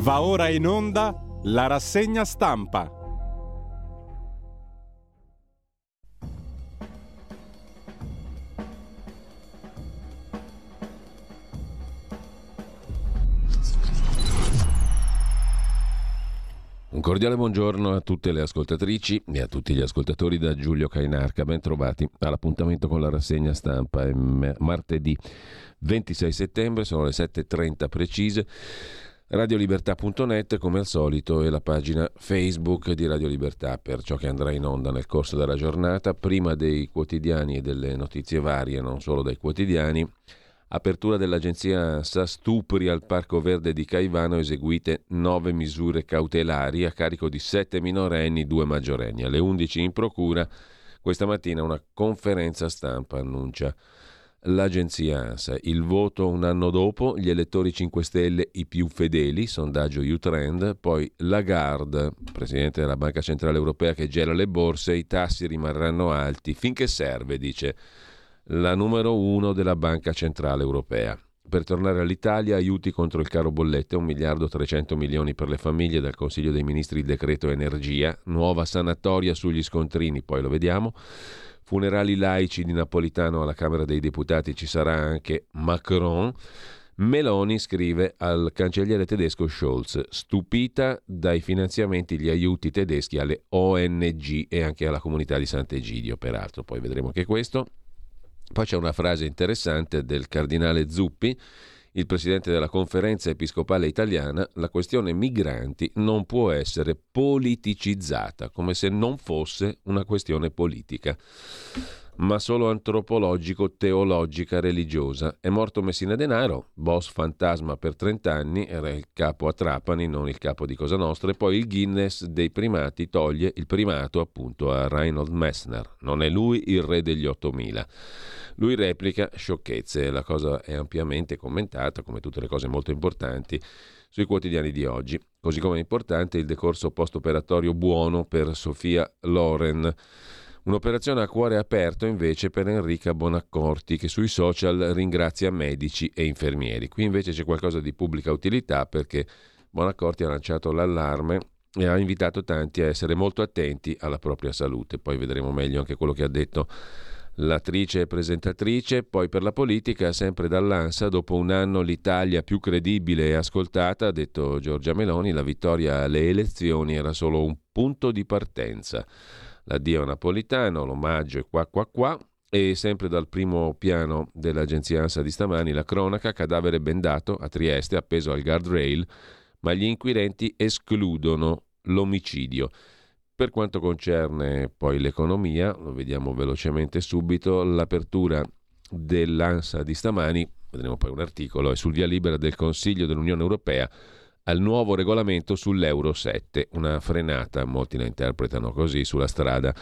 Va ora in onda la rassegna stampa. Un cordiale buongiorno a tutte le ascoltatrici e a tutti gli ascoltatori da Giulio Cainarca. Ben trovati all'appuntamento con la rassegna stampa. È martedì 26 settembre, sono le 7.30 precise. Radiolibertà.net come al solito è la pagina Facebook di Radio Libertà per ciò che andrà in onda nel corso della giornata, prima dei quotidiani e delle notizie varie, non solo dai quotidiani. Apertura dell'agenzia SA Stupri al Parco Verde di Caivano, eseguite nove misure cautelari a carico di sette minorenni, due maggiorenni. Alle 11 in procura, questa mattina una conferenza stampa annuncia l'agenzia ANSA. Il voto un anno dopo, gli elettori 5 Stelle i più fedeli, sondaggio U-Trend, poi Lagarde, presidente della Banca Centrale Europea che gela le borse, i tassi rimarranno alti finché serve, dice la numero uno della Banca Centrale Europea. Per tornare all'Italia, aiuti contro il caro bollette, 1 miliardo 300 milioni per le famiglie dal Consiglio dei Ministri il decreto energia, nuova sanatoria sugli scontrini, poi lo vediamo. Funerali laici di Napolitano alla Camera dei Deputati ci sarà anche Macron. Meloni scrive al cancelliere tedesco Scholz, stupita dai finanziamenti gli aiuti tedeschi alle ONG e anche alla comunità di Sant'Egidio, peraltro, poi vedremo anche questo. Poi c'è una frase interessante del cardinale Zuppi il presidente della conferenza episcopale italiana, la questione migranti non può essere politicizzata, come se non fosse una questione politica ma solo antropologico-teologica religiosa. È morto Messina Denaro, boss fantasma per 30 anni, era il capo a Trapani, non il capo di Cosa Nostra, e poi il Guinness dei primati toglie il primato appunto a Reinhold Messner. Non è lui il re degli 8000. Lui replica sciocchezze, la cosa è ampiamente commentata, come tutte le cose molto importanti, sui quotidiani di oggi. Così come è importante il decorso post-operatorio buono per Sofia Loren. Un'operazione a cuore aperto invece per Enrica Bonaccorti che sui social ringrazia medici e infermieri. Qui invece c'è qualcosa di pubblica utilità perché Bonaccorti ha lanciato l'allarme e ha invitato tanti a essere molto attenti alla propria salute. Poi vedremo meglio anche quello che ha detto l'attrice e presentatrice, poi per la politica, sempre dall'ANSA, dopo un anno l'Italia più credibile e ascoltata, ha detto Giorgia Meloni, la vittoria alle elezioni era solo un punto di partenza. L'addio napolitano, l'omaggio è qua qua qua, e sempre dal primo piano dell'agenzia ANSA di stamani la cronaca, cadavere bendato a Trieste appeso al guardrail, ma gli inquirenti escludono l'omicidio. Per quanto concerne poi l'economia, lo vediamo velocemente subito, l'apertura dell'ANSA di stamani, vedremo poi un articolo, è sul via libera del Consiglio dell'Unione Europea al nuovo regolamento sull'Euro 7, una frenata, molti la interpretano così, sulla strada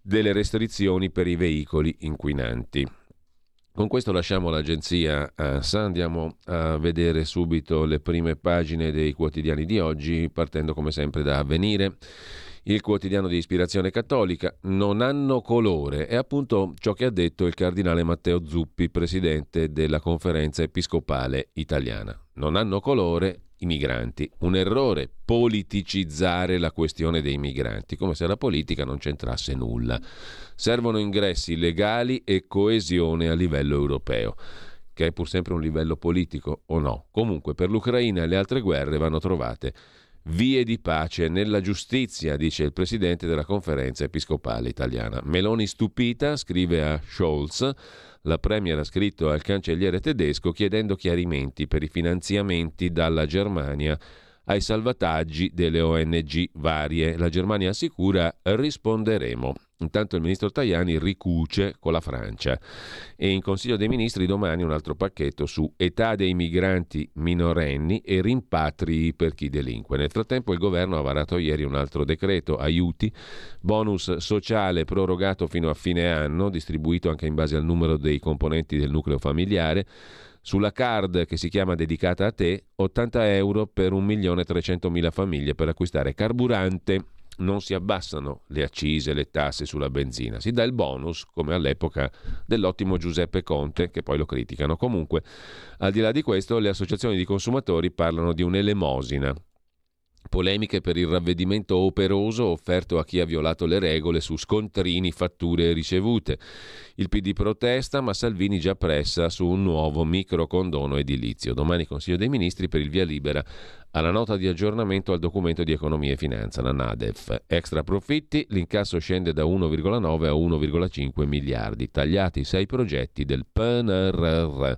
delle restrizioni per i veicoli inquinanti. Con questo lasciamo l'agenzia ANSA, andiamo a vedere subito le prime pagine dei quotidiani di oggi, partendo come sempre da Avvenire il quotidiano di ispirazione cattolica, non hanno colore. È appunto ciò che ha detto il cardinale Matteo Zuppi, presidente della conferenza episcopale italiana. Non hanno colore i migranti. Un errore politicizzare la questione dei migranti, come se la politica non c'entrasse nulla. Servono ingressi legali e coesione a livello europeo che è pur sempre un livello politico o no. Comunque per l'Ucraina e le altre guerre vanno trovate vie di pace nella giustizia, dice il presidente della conferenza episcopale italiana. Meloni stupita, scrive a Scholz, la Premier ha scritto al cancelliere tedesco chiedendo chiarimenti per i finanziamenti dalla Germania ai salvataggi delle ONG varie. La Germania assicura risponderemo. Intanto il ministro Tajani ricuce con la Francia e in Consiglio dei Ministri domani un altro pacchetto su età dei migranti minorenni e rimpatri per chi delinque. Nel frattempo il governo ha varato ieri un altro decreto, aiuti, bonus sociale prorogato fino a fine anno, distribuito anche in base al numero dei componenti del nucleo familiare. Sulla card che si chiama Dedicata a te, 80 euro per 1.300.000 famiglie per acquistare carburante non si abbassano le accise, le tasse sulla benzina, si dà il bonus, come all'epoca dell'ottimo Giuseppe Conte, che poi lo criticano. Comunque, al di là di questo, le associazioni di consumatori parlano di un'elemosina Polemiche per il ravvedimento operoso offerto a chi ha violato le regole su scontrini, fatture ricevute. Il PD protesta, ma Salvini già pressa su un nuovo microcondono edilizio. Domani Consiglio dei Ministri per il via libera alla nota di aggiornamento al documento di economia e finanza, la NADEF. Extra profitti, l'incasso scende da 1,9 a 1,5 miliardi, tagliati sei progetti del PNRR.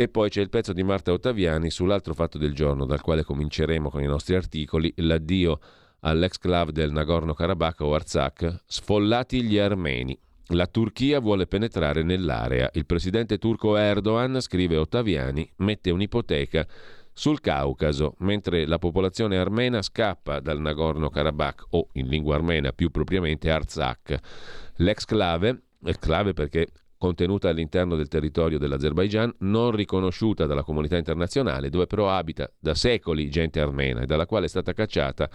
E poi c'è il pezzo di Marta Ottaviani sull'altro fatto del giorno, dal quale cominceremo con i nostri articoli, l'addio all'ex-clav del Nagorno-Karabakh o Artsakh, sfollati gli armeni. La Turchia vuole penetrare nell'area. Il presidente turco Erdogan, scrive Ottaviani, mette un'ipoteca sul Caucaso, mentre la popolazione armena scappa dal Nagorno-Karabakh o, in lingua armena più propriamente, Artsakh. L'ex clave, clave perché contenuta all'interno del territorio dell'Azerbaigian, non riconosciuta dalla comunità internazionale, dove però abita da secoli gente armena e dalla quale è stata cacciata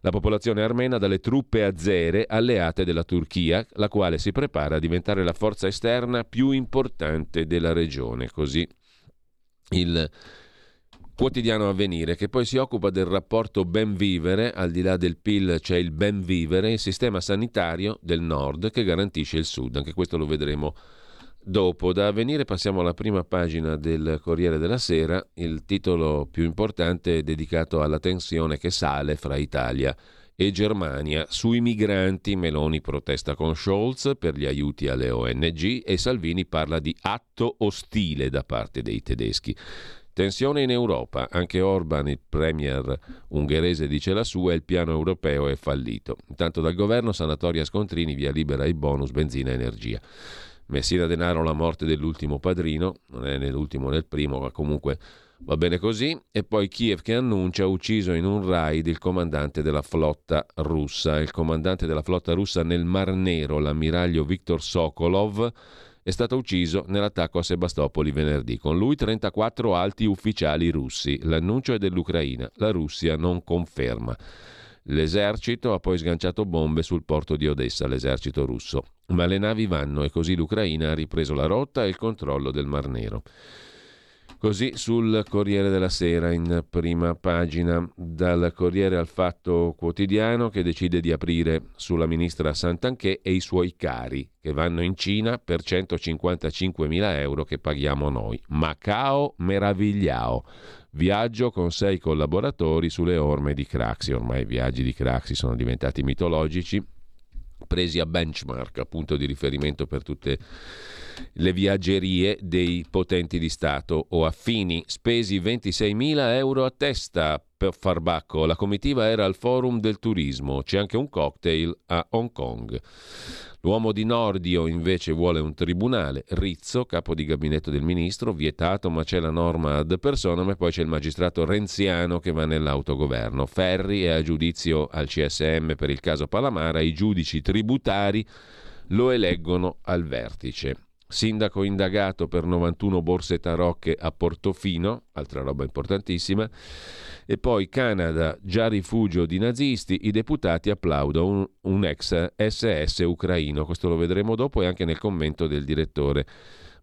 la popolazione armena dalle truppe azere alleate della Turchia, la quale si prepara a diventare la forza esterna più importante della regione. Così il quotidiano avvenire che poi si occupa del rapporto ben vivere, al di là del PIL c'è il ben vivere, il sistema sanitario del nord che garantisce il sud, anche questo lo vedremo dopo. Da avvenire passiamo alla prima pagina del Corriere della Sera, il titolo più importante è dedicato alla tensione che sale fra Italia e Germania. Sui migranti Meloni protesta con Scholz per gli aiuti alle ONG e Salvini parla di atto ostile da parte dei tedeschi. Tensione in Europa, anche Orban, il premier ungherese, dice la sua e il piano europeo è fallito. Intanto dal governo sanatoria scontrini, via libera i bonus, benzina e energia. Messina Denaro la morte dell'ultimo padrino, non è nell'ultimo nel primo, ma comunque va bene così. E poi Kiev che annuncia ucciso in un raid il comandante della flotta russa. Il comandante della flotta russa nel Mar Nero, l'ammiraglio Viktor Sokolov, è stato ucciso nell'attacco a Sebastopoli venerdì. Con lui 34 alti ufficiali russi. L'annuncio è dell'Ucraina. La Russia non conferma. L'esercito ha poi sganciato bombe sul porto di Odessa, l'esercito russo. Ma le navi vanno e così l'Ucraina ha ripreso la rotta e il controllo del Mar Nero. Così sul Corriere della Sera in prima pagina, dal Corriere al Fatto Quotidiano che decide di aprire sulla ministra Santanché e i suoi cari che vanno in Cina per 155 mila euro che paghiamo noi. Macao meravigliao. Viaggio con sei collaboratori sulle orme di Craxi. Ormai i viaggi di Craxi sono diventati mitologici, presi a benchmark, appunto di riferimento per tutte le viaggerie dei potenti di Stato o affini, spesi 26.000 euro a testa per Farbacco. La comitiva era al Forum del Turismo, c'è anche un cocktail a Hong Kong. L'uomo di Nordio invece vuole un tribunale, Rizzo, capo di gabinetto del ministro, vietato, ma c'è la norma ad personam e poi c'è il magistrato renziano che va nell'autogoverno. Ferri è a giudizio al CSM per il caso Palamara, i giudici tributari lo eleggono al vertice. Sindaco indagato per 91 borse tarocche a Portofino, altra roba importantissima. E poi Canada, già rifugio di nazisti, i deputati applaudono un, un ex SS ucraino. Questo lo vedremo dopo e anche nel commento del direttore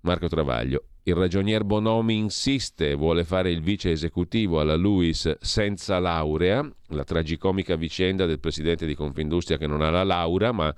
Marco Travaglio. Il ragionier Bonomi insiste, vuole fare il vice esecutivo alla Luis senza laurea, la tragicomica vicenda del presidente di Confindustria che non ha la laurea, ma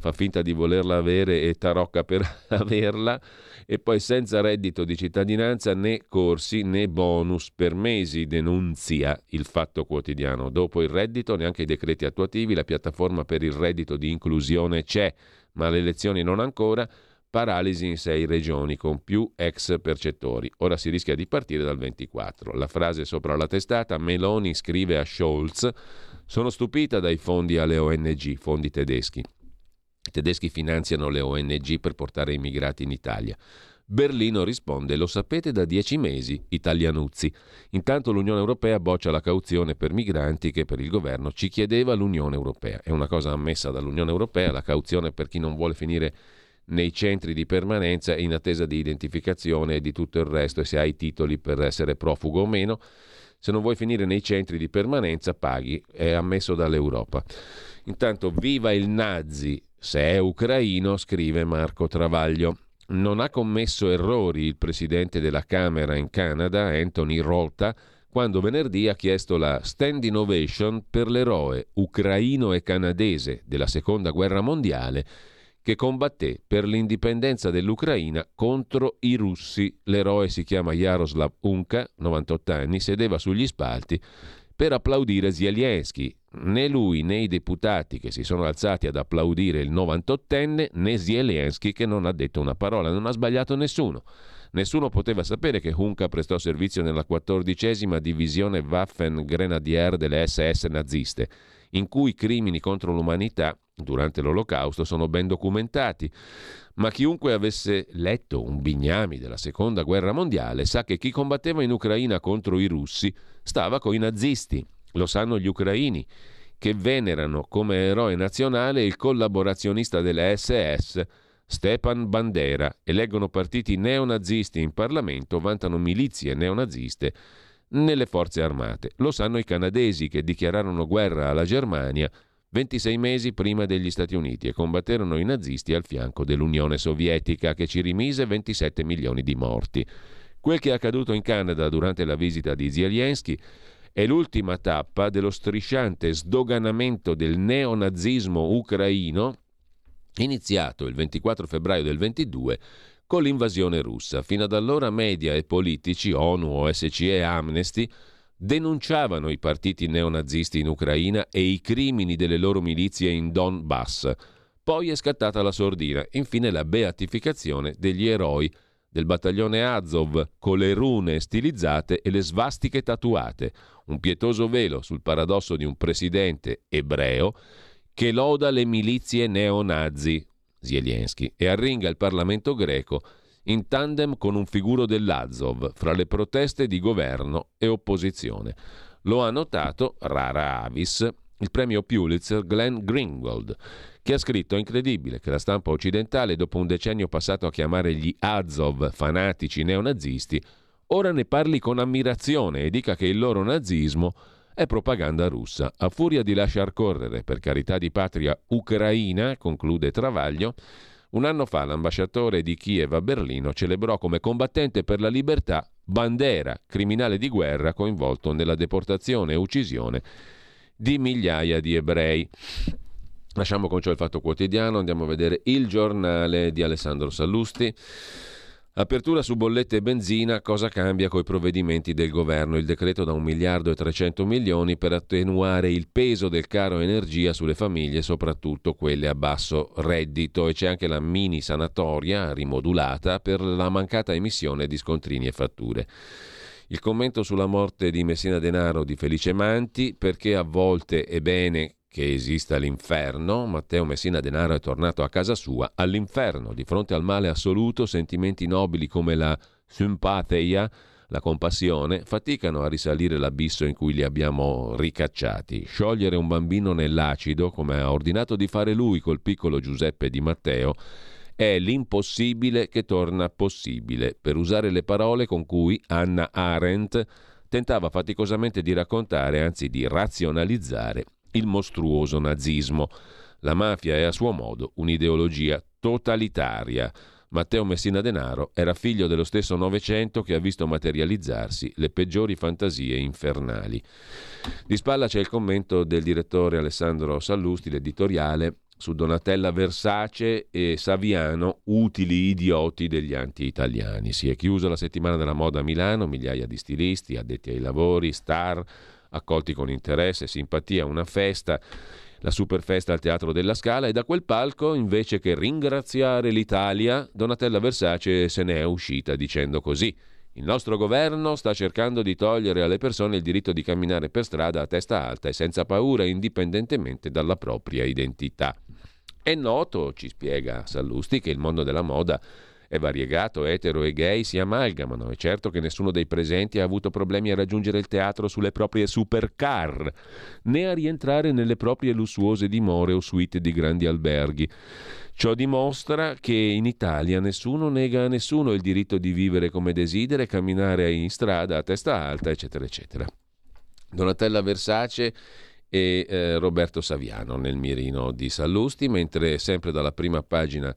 fa finta di volerla avere e tarocca per averla e poi senza reddito di cittadinanza né corsi né bonus per mesi denunzia il fatto quotidiano. Dopo il reddito neanche i decreti attuativi, la piattaforma per il reddito di inclusione c'è, ma le elezioni non ancora. Paralisi in sei regioni con più ex percettori. Ora si rischia di partire dal 24. La frase sopra la testata, Meloni scrive a Scholz, sono stupita dai fondi alle ONG, fondi tedeschi. I tedeschi finanziano le ONG per portare immigrati in Italia. Berlino risponde: Lo sapete da dieci mesi, italianuzzi. Intanto l'Unione Europea boccia la cauzione per migranti che per il governo ci chiedeva l'Unione Europea. È una cosa ammessa dall'Unione Europea, la cauzione per chi non vuole finire nei centri di permanenza in attesa di identificazione e di tutto il resto e se hai titoli per essere profugo o meno. Se non vuoi finire nei centri di permanenza, paghi, è ammesso dall'Europa. Intanto, viva il nazi, se è ucraino, scrive Marco Travaglio. Non ha commesso errori il presidente della Camera in Canada, Anthony Rota, quando venerdì ha chiesto la stand ovation per l'eroe ucraino e canadese della seconda guerra mondiale che combatté per l'indipendenza dell'Ucraina contro i russi. L'eroe si chiama Jaroslav Unka, 98 anni, sedeva sugli spalti per applaudire Zelensky. Né lui né i deputati che si sono alzati ad applaudire il 98enne, né Zelensky che non ha detto una parola, non ha sbagliato nessuno. Nessuno poteva sapere che Hunka prestò servizio nella quattordicesima divisione Waffen Grenadier delle SS naziste, in cui i crimini contro l'umanità durante l'Olocausto sono ben documentati. Ma chiunque avesse letto un bignami della Seconda Guerra Mondiale sa che chi combatteva in Ucraina contro i russi stava con i nazisti. Lo sanno gli ucraini, che venerano come eroe nazionale il collaborazionista delle SS Stepan Bandera, eleggono partiti neonazisti in Parlamento, vantano milizie neonaziste nelle forze armate. Lo sanno i canadesi che dichiararono guerra alla Germania 26 mesi prima degli Stati Uniti e combatterono i nazisti al fianco dell'Unione Sovietica che ci rimise 27 milioni di morti. Quel che è accaduto in Canada durante la visita di Zelensky è l'ultima tappa dello strisciante sdoganamento del neonazismo ucraino iniziato il 24 febbraio del 22 con l'invasione russa. Fino ad allora media e politici, ONU, OSCE e Amnesty denunciavano i partiti neonazisti in Ucraina e i crimini delle loro milizie in Donbass. Poi è scattata la sordina, infine la beatificazione degli eroi del battaglione Azov con le rune stilizzate e le svastiche tatuate, un pietoso velo sul paradosso di un presidente ebreo che loda le milizie neonazi, Zelensky, e arringa il Parlamento greco in tandem con un figuro dell'Azov fra le proteste di governo e opposizione. Lo ha notato, rara avis, il premio Pulitzer Glenn Greenwald, che ha scritto incredibile che la stampa occidentale, dopo un decennio passato a chiamare gli Azov fanatici neonazisti, ora ne parli con ammirazione e dica che il loro nazismo è propaganda russa. A furia di lasciar correre per carità di patria ucraina, conclude Travaglio, un anno fa l'ambasciatore di Kiev a Berlino celebrò come combattente per la libertà Bandera, criminale di guerra coinvolto nella deportazione e uccisione di migliaia di ebrei. Lasciamo con ciò il fatto quotidiano, andiamo a vedere il giornale di Alessandro Sallusti. Apertura su bollette e benzina, cosa cambia coi provvedimenti del governo? Il decreto da 1 miliardo e 300 milioni per attenuare il peso del caro energia sulle famiglie, soprattutto quelle a basso reddito e c'è anche la mini sanatoria rimodulata per la mancata emissione di scontrini e fatture. Il commento sulla morte di Messina Denaro di Felice Manti, perché a volte è bene che esista l'inferno, Matteo Messina Denaro è tornato a casa sua, all'inferno, di fronte al male assoluto, sentimenti nobili come la simpatia, la compassione, faticano a risalire l'abisso in cui li abbiamo ricacciati. Sciogliere un bambino nell'acido, come ha ordinato di fare lui col piccolo Giuseppe di Matteo, è l'impossibile che torna possibile, per usare le parole con cui Anna Arendt tentava faticosamente di raccontare, anzi di razionalizzare, il mostruoso nazismo. La mafia è a suo modo un'ideologia totalitaria. Matteo Messina Denaro era figlio dello stesso Novecento che ha visto materializzarsi le peggiori fantasie infernali. Di spalla c'è il commento del direttore Alessandro Sallusti, l'editoriale su Donatella Versace e Saviano, utili idioti degli anti-italiani. Si è chiusa la settimana della moda a Milano, migliaia di stilisti, addetti ai lavori, star, accolti con interesse, simpatia, una festa, la superfesta al Teatro della Scala e da quel palco, invece che ringraziare l'Italia, Donatella Versace se ne è uscita dicendo così. Il nostro governo sta cercando di togliere alle persone il diritto di camminare per strada a testa alta e senza paura, indipendentemente dalla propria identità. È noto, ci spiega Sallusti, che il mondo della moda è variegato, etero e gay si amalgamano. È certo che nessuno dei presenti ha avuto problemi a raggiungere il teatro sulle proprie supercar, né a rientrare nelle proprie lussuose dimore o suite di grandi alberghi. Ciò dimostra che in Italia nessuno nega a nessuno il diritto di vivere come desidera e camminare in strada a testa alta, eccetera, eccetera. Donatella Versace e eh, Roberto Saviano nel mirino di Sallusti, mentre sempre dalla prima pagina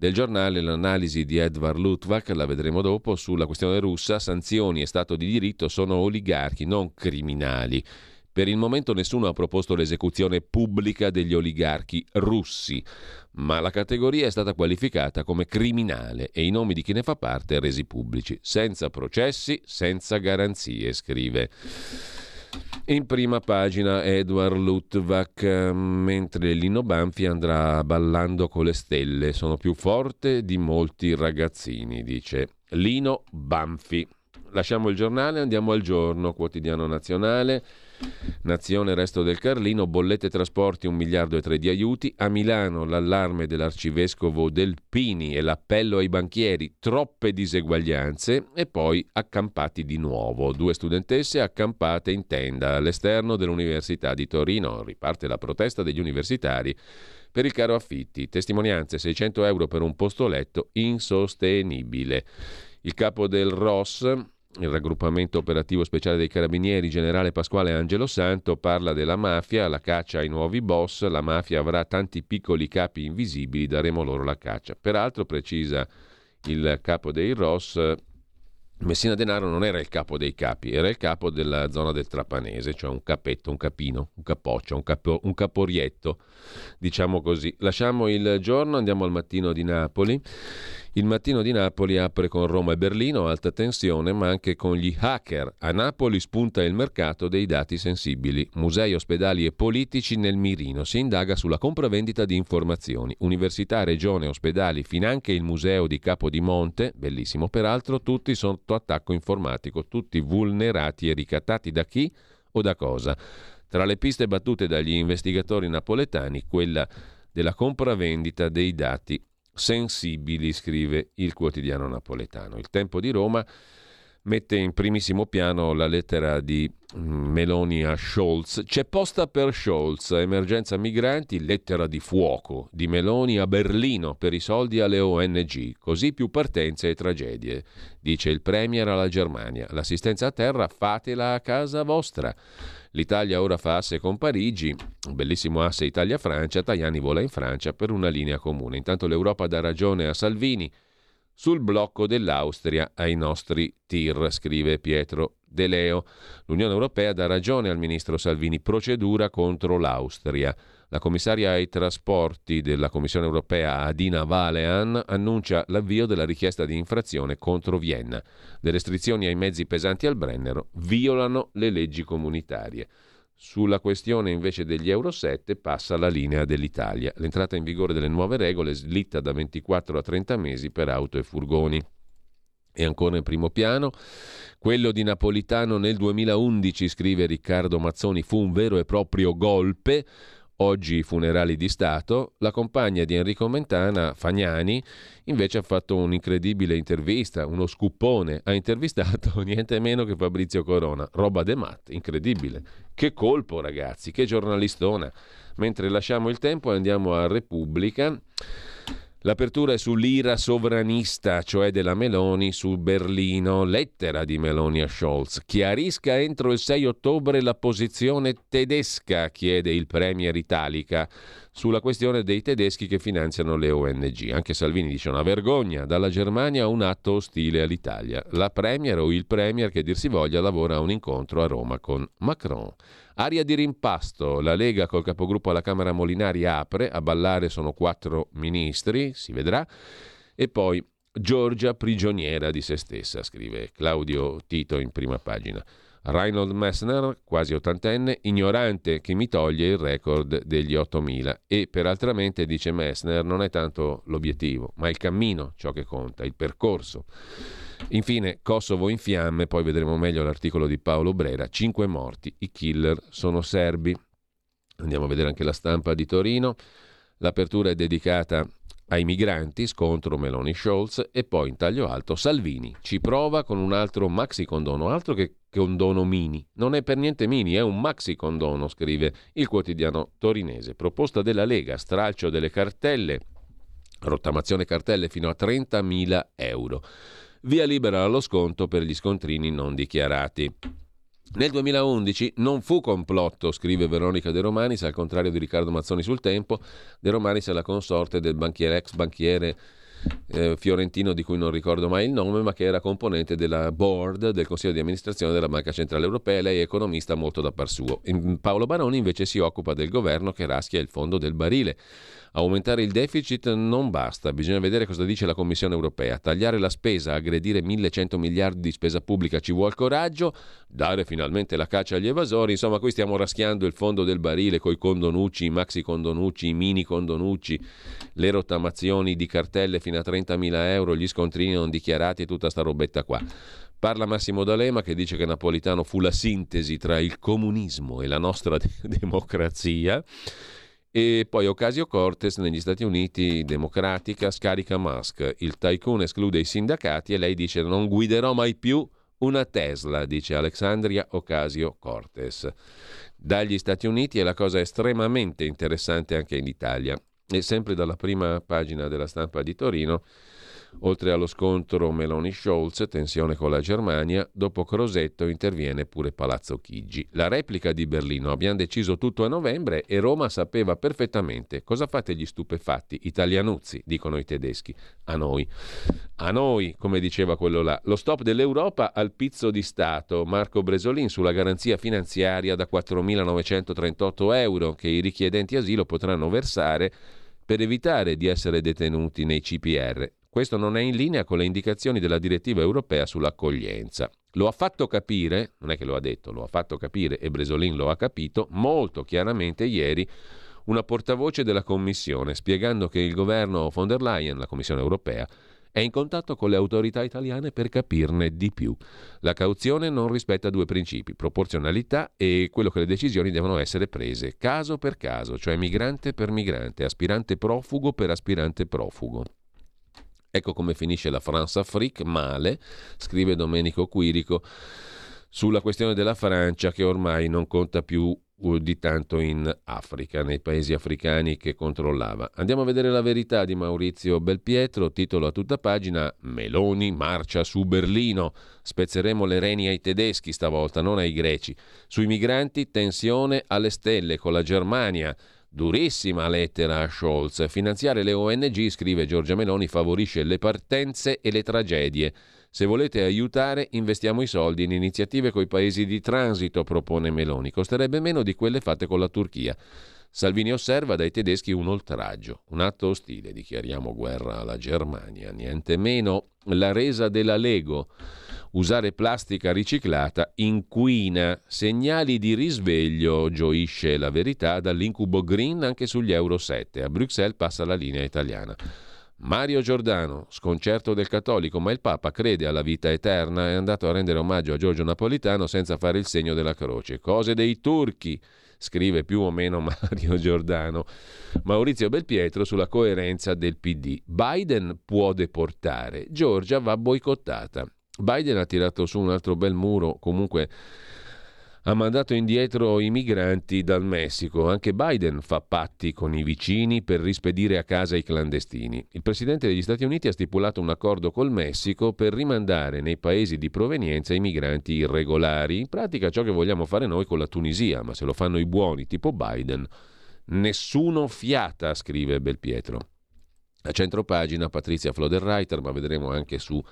del giornale l'analisi di Edvard Lutvak, la vedremo dopo, sulla questione russa, sanzioni e Stato di diritto sono oligarchi, non criminali. Per il momento nessuno ha proposto l'esecuzione pubblica degli oligarchi russi, ma la categoria è stata qualificata come criminale e i nomi di chi ne fa parte resi pubblici, senza processi, senza garanzie, scrive. In prima pagina Edward Lutvak, mentre Lino Banfi andrà ballando con le stelle, sono più forte di molti ragazzini, dice Lino Banfi. Lasciamo il giornale, andiamo al giorno, quotidiano nazionale. Nazione Resto del Carlino, bollette trasporti 1 miliardo e 3 di aiuti. A Milano l'allarme dell'arcivescovo Del Pini e l'appello ai banchieri, troppe diseguaglianze e poi accampati di nuovo. Due studentesse accampate in tenda all'esterno dell'Università di Torino. Riparte la protesta degli universitari per il caro affitti. Testimonianze 600 euro per un posto letto insostenibile. Il capo del ROS il raggruppamento operativo speciale dei carabinieri, generale Pasquale Angelo Santo, parla della mafia, la caccia ai nuovi boss, la mafia avrà tanti piccoli capi invisibili, daremo loro la caccia. Peraltro, precisa il capo dei ROS, Messina Denaro non era il capo dei capi, era il capo della zona del Trapanese, cioè un capetto, un capino, un capoccio, un, capo, un caporietto, diciamo così. Lasciamo il giorno, andiamo al mattino di Napoli. Il mattino di Napoli apre con Roma e Berlino, alta tensione, ma anche con gli hacker. A Napoli spunta il mercato dei dati sensibili. Musei, ospedali e politici nel mirino. Si indaga sulla compravendita di informazioni. Università, regione, ospedali, finanche il museo di Capodimonte, bellissimo peraltro, tutti sotto attacco informatico, tutti vulnerati e ricattati da chi o da cosa. Tra le piste battute dagli investigatori napoletani, quella della compravendita dei dati sensibili, scrive il quotidiano napoletano. Il tempo di Roma mette in primissimo piano la lettera di mm, Meloni a Scholz. C'è posta per Scholz, emergenza migranti, lettera di fuoco di Meloni a Berlino per i soldi alle ONG, così più partenze e tragedie. Dice il Premier alla Germania, l'assistenza a terra fatela a casa vostra. L'Italia ora fa asse con Parigi, un bellissimo asse Italia-Francia, Tajani vola in Francia per una linea comune. Intanto l'Europa dà ragione a Salvini sul blocco dell'Austria ai nostri tir, scrive Pietro De Leo. L'Unione Europea dà ragione al ministro Salvini, procedura contro l'Austria. La commissaria ai trasporti della Commissione europea Adina Valean annuncia l'avvio della richiesta di infrazione contro Vienna. Le restrizioni ai mezzi pesanti al Brennero violano le leggi comunitarie. Sulla questione invece degli Euro 7 passa la linea dell'Italia. L'entrata in vigore delle nuove regole slitta da 24 a 30 mesi per auto e furgoni. E ancora in primo piano, quello di Napolitano nel 2011, scrive Riccardo Mazzoni, fu un vero e proprio golpe oggi i funerali di Stato, la compagna di Enrico Mentana, Fagnani, invece ha fatto un'incredibile intervista, uno scuppone, ha intervistato niente meno che Fabrizio Corona, roba de mat, incredibile. Che colpo ragazzi, che giornalistona. Mentre lasciamo il tempo andiamo a Repubblica. L'apertura è sull'ira sovranista, cioè della Meloni su Berlino. Lettera di Meloni a Scholz. Chiarisca entro il 6 ottobre la posizione tedesca, chiede il Premier Italica, sulla questione dei tedeschi che finanziano le ONG. Anche Salvini dice una vergogna, dalla Germania un atto ostile all'Italia. La Premier o il Premier, che dir si voglia, lavora a un incontro a Roma con Macron. Aria di rimpasto, la Lega col capogruppo alla Camera Molinari apre, a ballare sono quattro ministri, si vedrà, e poi Giorgia prigioniera di se stessa, scrive Claudio Tito in prima pagina. Reinhold Messner, quasi ottantenne, ignorante che mi toglie il record degli 8000 e peraltramente, dice Messner, non è tanto l'obiettivo, ma il cammino ciò che conta, il percorso. Infine, Kosovo in fiamme, poi vedremo meglio l'articolo di Paolo Brera, cinque morti, i killer sono serbi. Andiamo a vedere anche la stampa di Torino. L'apertura è dedicata ai migranti, scontro Meloni Scholz e poi in taglio alto Salvini ci prova con un altro maxi condono, altro che condono mini. Non è per niente mini, è un maxi condono, scrive il quotidiano torinese. Proposta della Lega, stralcio delle cartelle, rottamazione cartelle fino a 30.000 euro via libera allo sconto per gli scontrini non dichiarati. Nel 2011 non fu complotto, scrive Veronica De Romanis, al contrario di Riccardo Mazzoni sul tempo. De Romanis è la consorte del banchiere, ex banchiere eh, fiorentino di cui non ricordo mai il nome, ma che era componente della board del Consiglio di amministrazione della Banca Centrale Europea. Lei è economista molto da par suo. Paolo Baroni invece si occupa del governo che raschia il fondo del barile. Aumentare il deficit non basta, bisogna vedere cosa dice la Commissione europea. Tagliare la spesa, aggredire 1100 miliardi di spesa pubblica ci vuole coraggio, dare finalmente la caccia agli evasori. Insomma, qui stiamo raschiando il fondo del barile con i condonucci, i maxi condonucci, i mini condonucci, le rottamazioni di cartelle fino a 30.000 euro, gli scontrini non dichiarati e tutta sta robetta qua. Parla Massimo D'Alema che dice che Napolitano fu la sintesi tra il comunismo e la nostra democrazia. E poi Ocasio Cortez negli Stati Uniti, democratica, scarica Musk. Il tycoon esclude i sindacati e lei dice non guiderò mai più una Tesla, dice Alexandria Ocasio Cortez. Dagli Stati Uniti è la cosa estremamente interessante anche in Italia. E sempre dalla prima pagina della stampa di Torino Oltre allo scontro Meloni-Scholz, tensione con la Germania, dopo Crosetto interviene pure Palazzo Chigi. La replica di Berlino, abbiamo deciso tutto a novembre e Roma sapeva perfettamente cosa fate gli stupefatti, italianuzzi, dicono i tedeschi, a noi. A noi, come diceva quello là, lo stop dell'Europa al pizzo di Stato, Marco Bresolin sulla garanzia finanziaria da 4.938 euro che i richiedenti asilo potranno versare per evitare di essere detenuti nei CPR. Questo non è in linea con le indicazioni della direttiva europea sull'accoglienza. Lo ha fatto capire, non è che lo ha detto, lo ha fatto capire e Bresolin lo ha capito molto chiaramente ieri una portavoce della Commissione, spiegando che il governo von der Leyen, la Commissione europea, è in contatto con le autorità italiane per capirne di più. La cauzione non rispetta due principi, proporzionalità e quello che le decisioni devono essere prese caso per caso, cioè migrante per migrante, aspirante profugo per aspirante profugo. Ecco come finisce la France Afrique, male, scrive Domenico Quirico, sulla questione della Francia che ormai non conta più uh, di tanto in Africa, nei paesi africani che controllava. Andiamo a vedere la verità di Maurizio Belpietro, titolo a tutta pagina Meloni marcia su Berlino, spezzeremo le reni ai tedeschi stavolta, non ai greci. Sui migranti tensione alle stelle con la Germania. Durissima lettera a Scholz. Finanziare le ONG, scrive Giorgia Meloni, favorisce le partenze e le tragedie. Se volete aiutare, investiamo i soldi in iniziative coi paesi di transito, propone Meloni. Costerebbe meno di quelle fatte con la Turchia. Salvini osserva dai tedeschi un oltraggio, un atto ostile, dichiariamo guerra alla Germania, niente meno la resa della Lego. Usare plastica riciclata inquina. Segnali di risveglio, gioisce la verità, dall'incubo green anche sugli Euro 7. A Bruxelles passa la linea italiana. Mario Giordano, sconcerto del cattolico, ma il Papa crede alla vita eterna, è andato a rendere omaggio a Giorgio Napolitano senza fare il segno della croce. Cose dei turchi, scrive più o meno Mario Giordano. Maurizio Belpietro sulla coerenza del PD. Biden può deportare, Giorgia va boicottata. Biden ha tirato su un altro bel muro, comunque ha mandato indietro i migranti dal Messico. Anche Biden fa patti con i vicini per rispedire a casa i clandestini. Il presidente degli Stati Uniti ha stipulato un accordo col Messico per rimandare nei paesi di provenienza i migranti irregolari. In pratica ciò che vogliamo fare noi con la Tunisia, ma se lo fanno i buoni tipo Biden, nessuno fiata, scrive Belpietro. A centro pagina Patrizia Floderreiter, ma vedremo anche su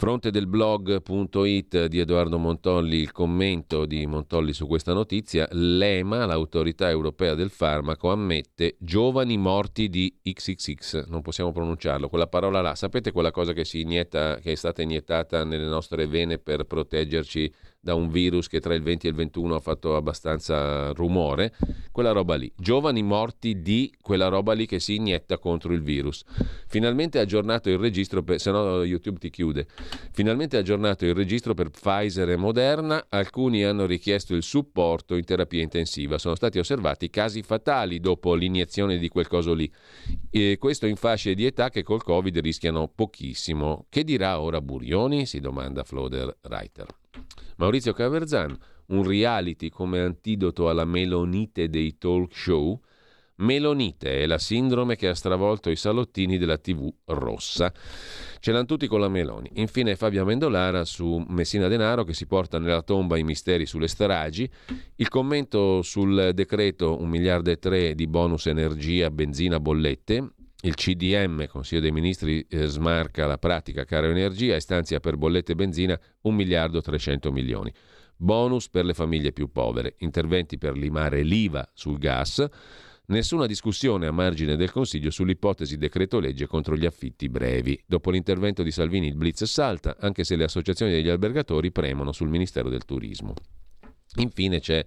Fronte del blog.it di Edoardo Montolli, il commento di Montolli su questa notizia, l'EMA, l'autorità europea del farmaco, ammette giovani morti di XXX, non possiamo pronunciarlo, quella parola là, sapete quella cosa che, inietta, che è stata iniettata nelle nostre vene per proteggerci da un virus che tra il 20 e il 21 ha fatto abbastanza rumore, quella roba lì. Giovani morti di quella roba lì che si inietta contro il virus. Finalmente aggiornato il registro, per, se no YouTube ti chiude. Finalmente aggiornato il registro per Pfizer e Moderna, alcuni hanno richiesto il supporto in terapia intensiva. Sono stati osservati casi fatali dopo l'iniezione di quel coso lì. E questo in fasce di età che col Covid rischiano pochissimo. Che dirà ora Burioni? si domanda Floder Reiter. Maurizio Caverzan, un reality come antidoto alla melonite dei talk show, Melonite è la sindrome che ha stravolto i salottini della TV rossa. Ce l'hanno tutti con la Meloni. Infine Fabio Amendolara su Messina Denaro che si porta nella tomba i misteri sulle stragi. Il commento sul decreto 1 miliardo e 3 di bonus energia, benzina, bollette. Il CDM, Consiglio dei Ministri, eh, smarca la pratica caro energia e stanzia per bollette benzina 1 miliardo e 300 milioni. Bonus per le famiglie più povere, interventi per limare l'IVA sul gas, Nessuna discussione a margine del Consiglio sull'ipotesi decreto legge contro gli affitti brevi. Dopo l'intervento di Salvini il blitz salta, anche se le associazioni degli albergatori premono sul Ministero del Turismo. Infine c'è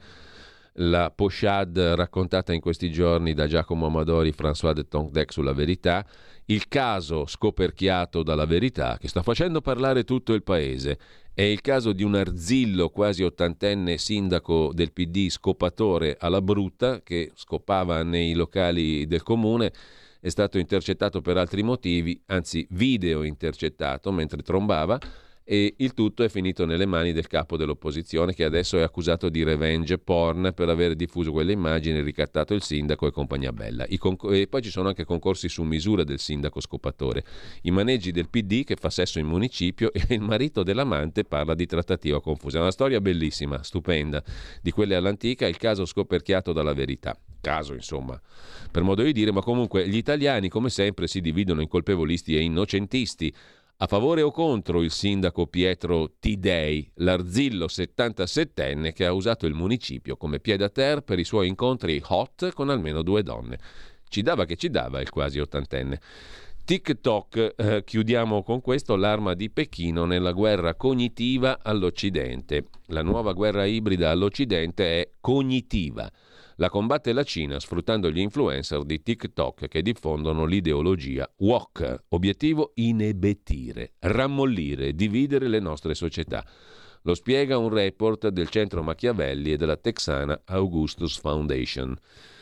la pochade raccontata in questi giorni da Giacomo Amadori e François de Tongdec sulla verità, il caso scoperchiato dalla verità che sta facendo parlare tutto il paese. È il caso di un arzillo quasi ottantenne sindaco del PD scopatore alla brutta che scopava nei locali del comune è stato intercettato per altri motivi, anzi video intercettato mentre trombava e il tutto è finito nelle mani del capo dell'opposizione che adesso è accusato di revenge porn per aver diffuso quelle immagini, ricattato il sindaco e compagnia bella. Conc- e poi ci sono anche concorsi su misura del sindaco scopatore, i maneggi del PD che fa sesso in municipio e il marito dell'amante parla di trattativa confusa. È una storia bellissima, stupenda, di quelle all'antica, il caso scoperchiato dalla verità. Caso, insomma, per modo di dire, ma comunque gli italiani come sempre si dividono in colpevolisti e innocentisti. A favore o contro il sindaco Pietro Tidei, l'arzillo 77enne che ha usato il municipio come pied a terre per i suoi incontri hot con almeno due donne. Ci dava che ci dava il quasi ottantenne. TikTok, eh, chiudiamo con questo, l'arma di Pechino nella guerra cognitiva all'Occidente. La nuova guerra ibrida all'Occidente è cognitiva. La combatte la Cina sfruttando gli influencer di TikTok che diffondono l'ideologia WOK, obiettivo inebetire, rammollire, dividere le nostre società. Lo spiega un report del centro Machiavelli e della texana Augustus Foundation.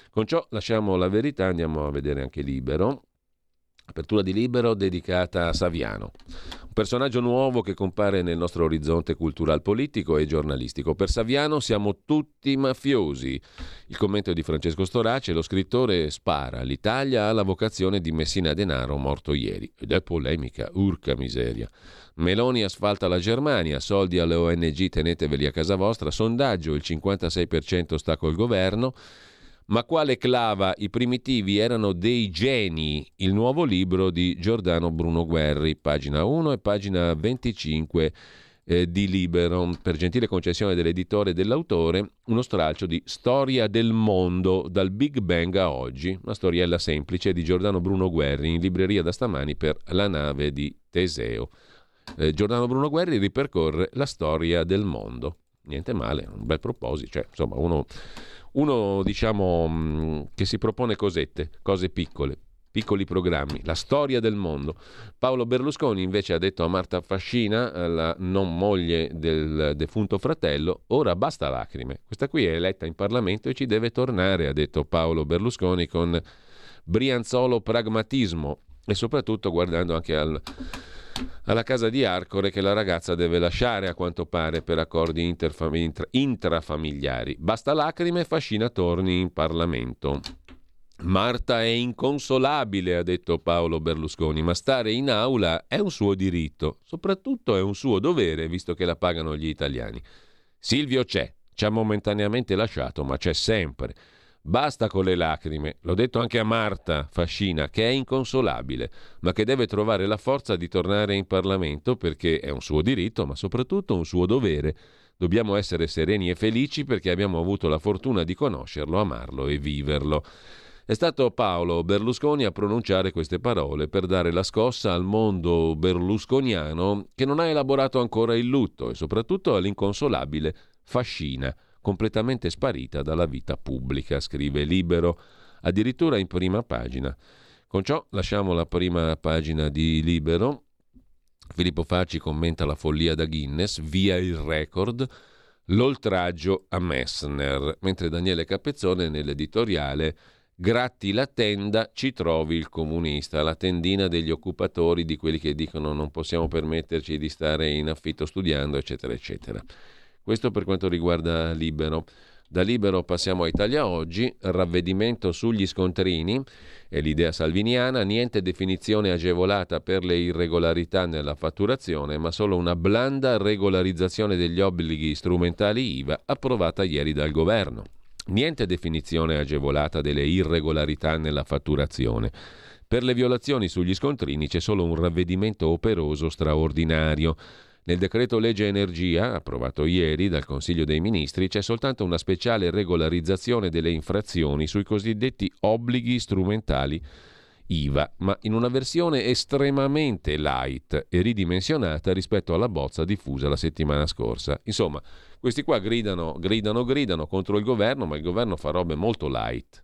Con ciò lasciamo la verità, andiamo a vedere anche Libero. Apertura di Libero dedicata a Saviano, un personaggio nuovo che compare nel nostro orizzonte cultural politico e giornalistico. Per Saviano siamo tutti mafiosi. Il commento è di Francesco Storace, lo scrittore spara, l'Italia ha la vocazione di Messina Denaro morto ieri. Ed è polemica, urca miseria. Meloni asfalta la Germania, soldi alle ONG teneteveli a casa vostra, sondaggio il 56% sta col governo. Ma quale clava? I primitivi erano dei geni. Il nuovo libro di Giordano Bruno Guerri, pagina 1 e pagina 25 eh, di Libero. Per gentile concessione dell'editore e dell'autore, uno stralcio di Storia del mondo dal Big Bang a oggi. Una storiella semplice di Giordano Bruno Guerri in libreria da stamani per La nave di Teseo. Eh, Giordano Bruno Guerri ripercorre la storia del mondo. Niente male, un bel proposito. Cioè, insomma, uno uno diciamo mm, che si propone cosette, cose piccole, piccoli programmi, la storia del mondo. Paolo Berlusconi invece ha detto a Marta Fascina, la non moglie del defunto fratello, ora basta lacrime. Questa qui è eletta in Parlamento e ci deve tornare, ha detto Paolo Berlusconi con brianzolo pragmatismo e soprattutto guardando anche al alla casa di Arcore che la ragazza deve lasciare a quanto pare per accordi interfam- intrafamiliari. Basta lacrime, Fascina torni in Parlamento. Marta è inconsolabile, ha detto Paolo Berlusconi, ma stare in aula è un suo diritto, soprattutto è un suo dovere, visto che la pagano gli italiani. Silvio c'è, ci ha momentaneamente lasciato, ma c'è sempre. Basta con le lacrime, l'ho detto anche a Marta Fascina, che è inconsolabile, ma che deve trovare la forza di tornare in Parlamento perché è un suo diritto, ma soprattutto un suo dovere. Dobbiamo essere sereni e felici perché abbiamo avuto la fortuna di conoscerlo, amarlo e viverlo. È stato Paolo Berlusconi a pronunciare queste parole per dare la scossa al mondo berlusconiano che non ha elaborato ancora il lutto e soprattutto all'inconsolabile Fascina completamente sparita dalla vita pubblica, scrive Libero, addirittura in prima pagina. Con ciò lasciamo la prima pagina di Libero. Filippo Facci commenta la follia da Guinness, via il record, l'oltraggio a Messner, mentre Daniele Capezzone nell'editoriale Gratti la tenda, ci trovi il comunista, la tendina degli occupatori, di quelli che dicono non possiamo permetterci di stare in affitto studiando, eccetera, eccetera. Questo per quanto riguarda Libero. Da Libero passiamo a Italia Oggi, ravvedimento sugli scontrini e l'idea salviniana, niente definizione agevolata per le irregolarità nella fatturazione, ma solo una blanda regolarizzazione degli obblighi strumentali IVA approvata ieri dal governo. Niente definizione agevolata delle irregolarità nella fatturazione. Per le violazioni sugli scontrini c'è solo un ravvedimento operoso straordinario nel decreto legge energia, approvato ieri dal Consiglio dei Ministri, c'è soltanto una speciale regolarizzazione delle infrazioni sui cosiddetti obblighi strumentali IVA, ma in una versione estremamente light e ridimensionata rispetto alla bozza diffusa la settimana scorsa. Insomma, questi qua gridano, gridano, gridano contro il governo, ma il governo fa robe molto light.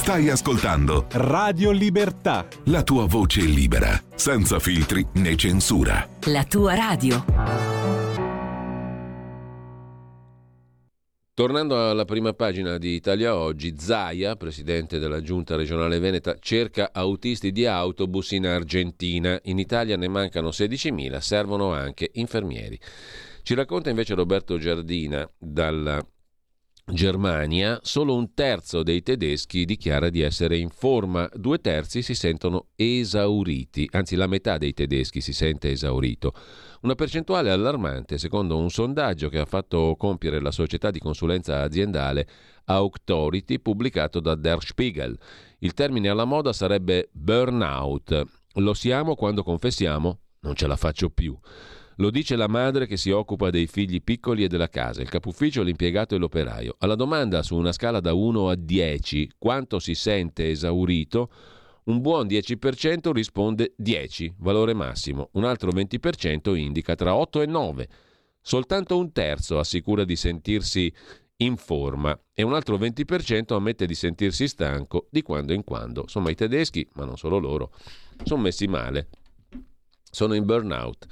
Stai ascoltando Radio Libertà. La tua voce libera, senza filtri né censura. La tua radio. Tornando alla prima pagina di Italia Oggi, Zaia, presidente della giunta regionale veneta, cerca autisti di autobus in Argentina. In Italia ne mancano 16.000, servono anche infermieri. Ci racconta invece Roberto Giardina dalla Germania, solo un terzo dei tedeschi dichiara di essere in forma, due terzi si sentono esauriti, anzi la metà dei tedeschi si sente esaurito. Una percentuale allarmante secondo un sondaggio che ha fatto compiere la società di consulenza aziendale Auctority pubblicato da Der Spiegel. Il termine alla moda sarebbe burnout. Lo siamo quando confessiamo non ce la faccio più. Lo dice la madre che si occupa dei figli piccoli e della casa, il capufficio, l'impiegato e l'operaio. Alla domanda su una scala da 1 a 10 quanto si sente esaurito, un buon 10% risponde 10, valore massimo, un altro 20% indica tra 8 e 9. Soltanto un terzo assicura di sentirsi in forma e un altro 20% ammette di sentirsi stanco di quando in quando. Insomma, i tedeschi, ma non solo loro, sono messi male. Sono in burnout.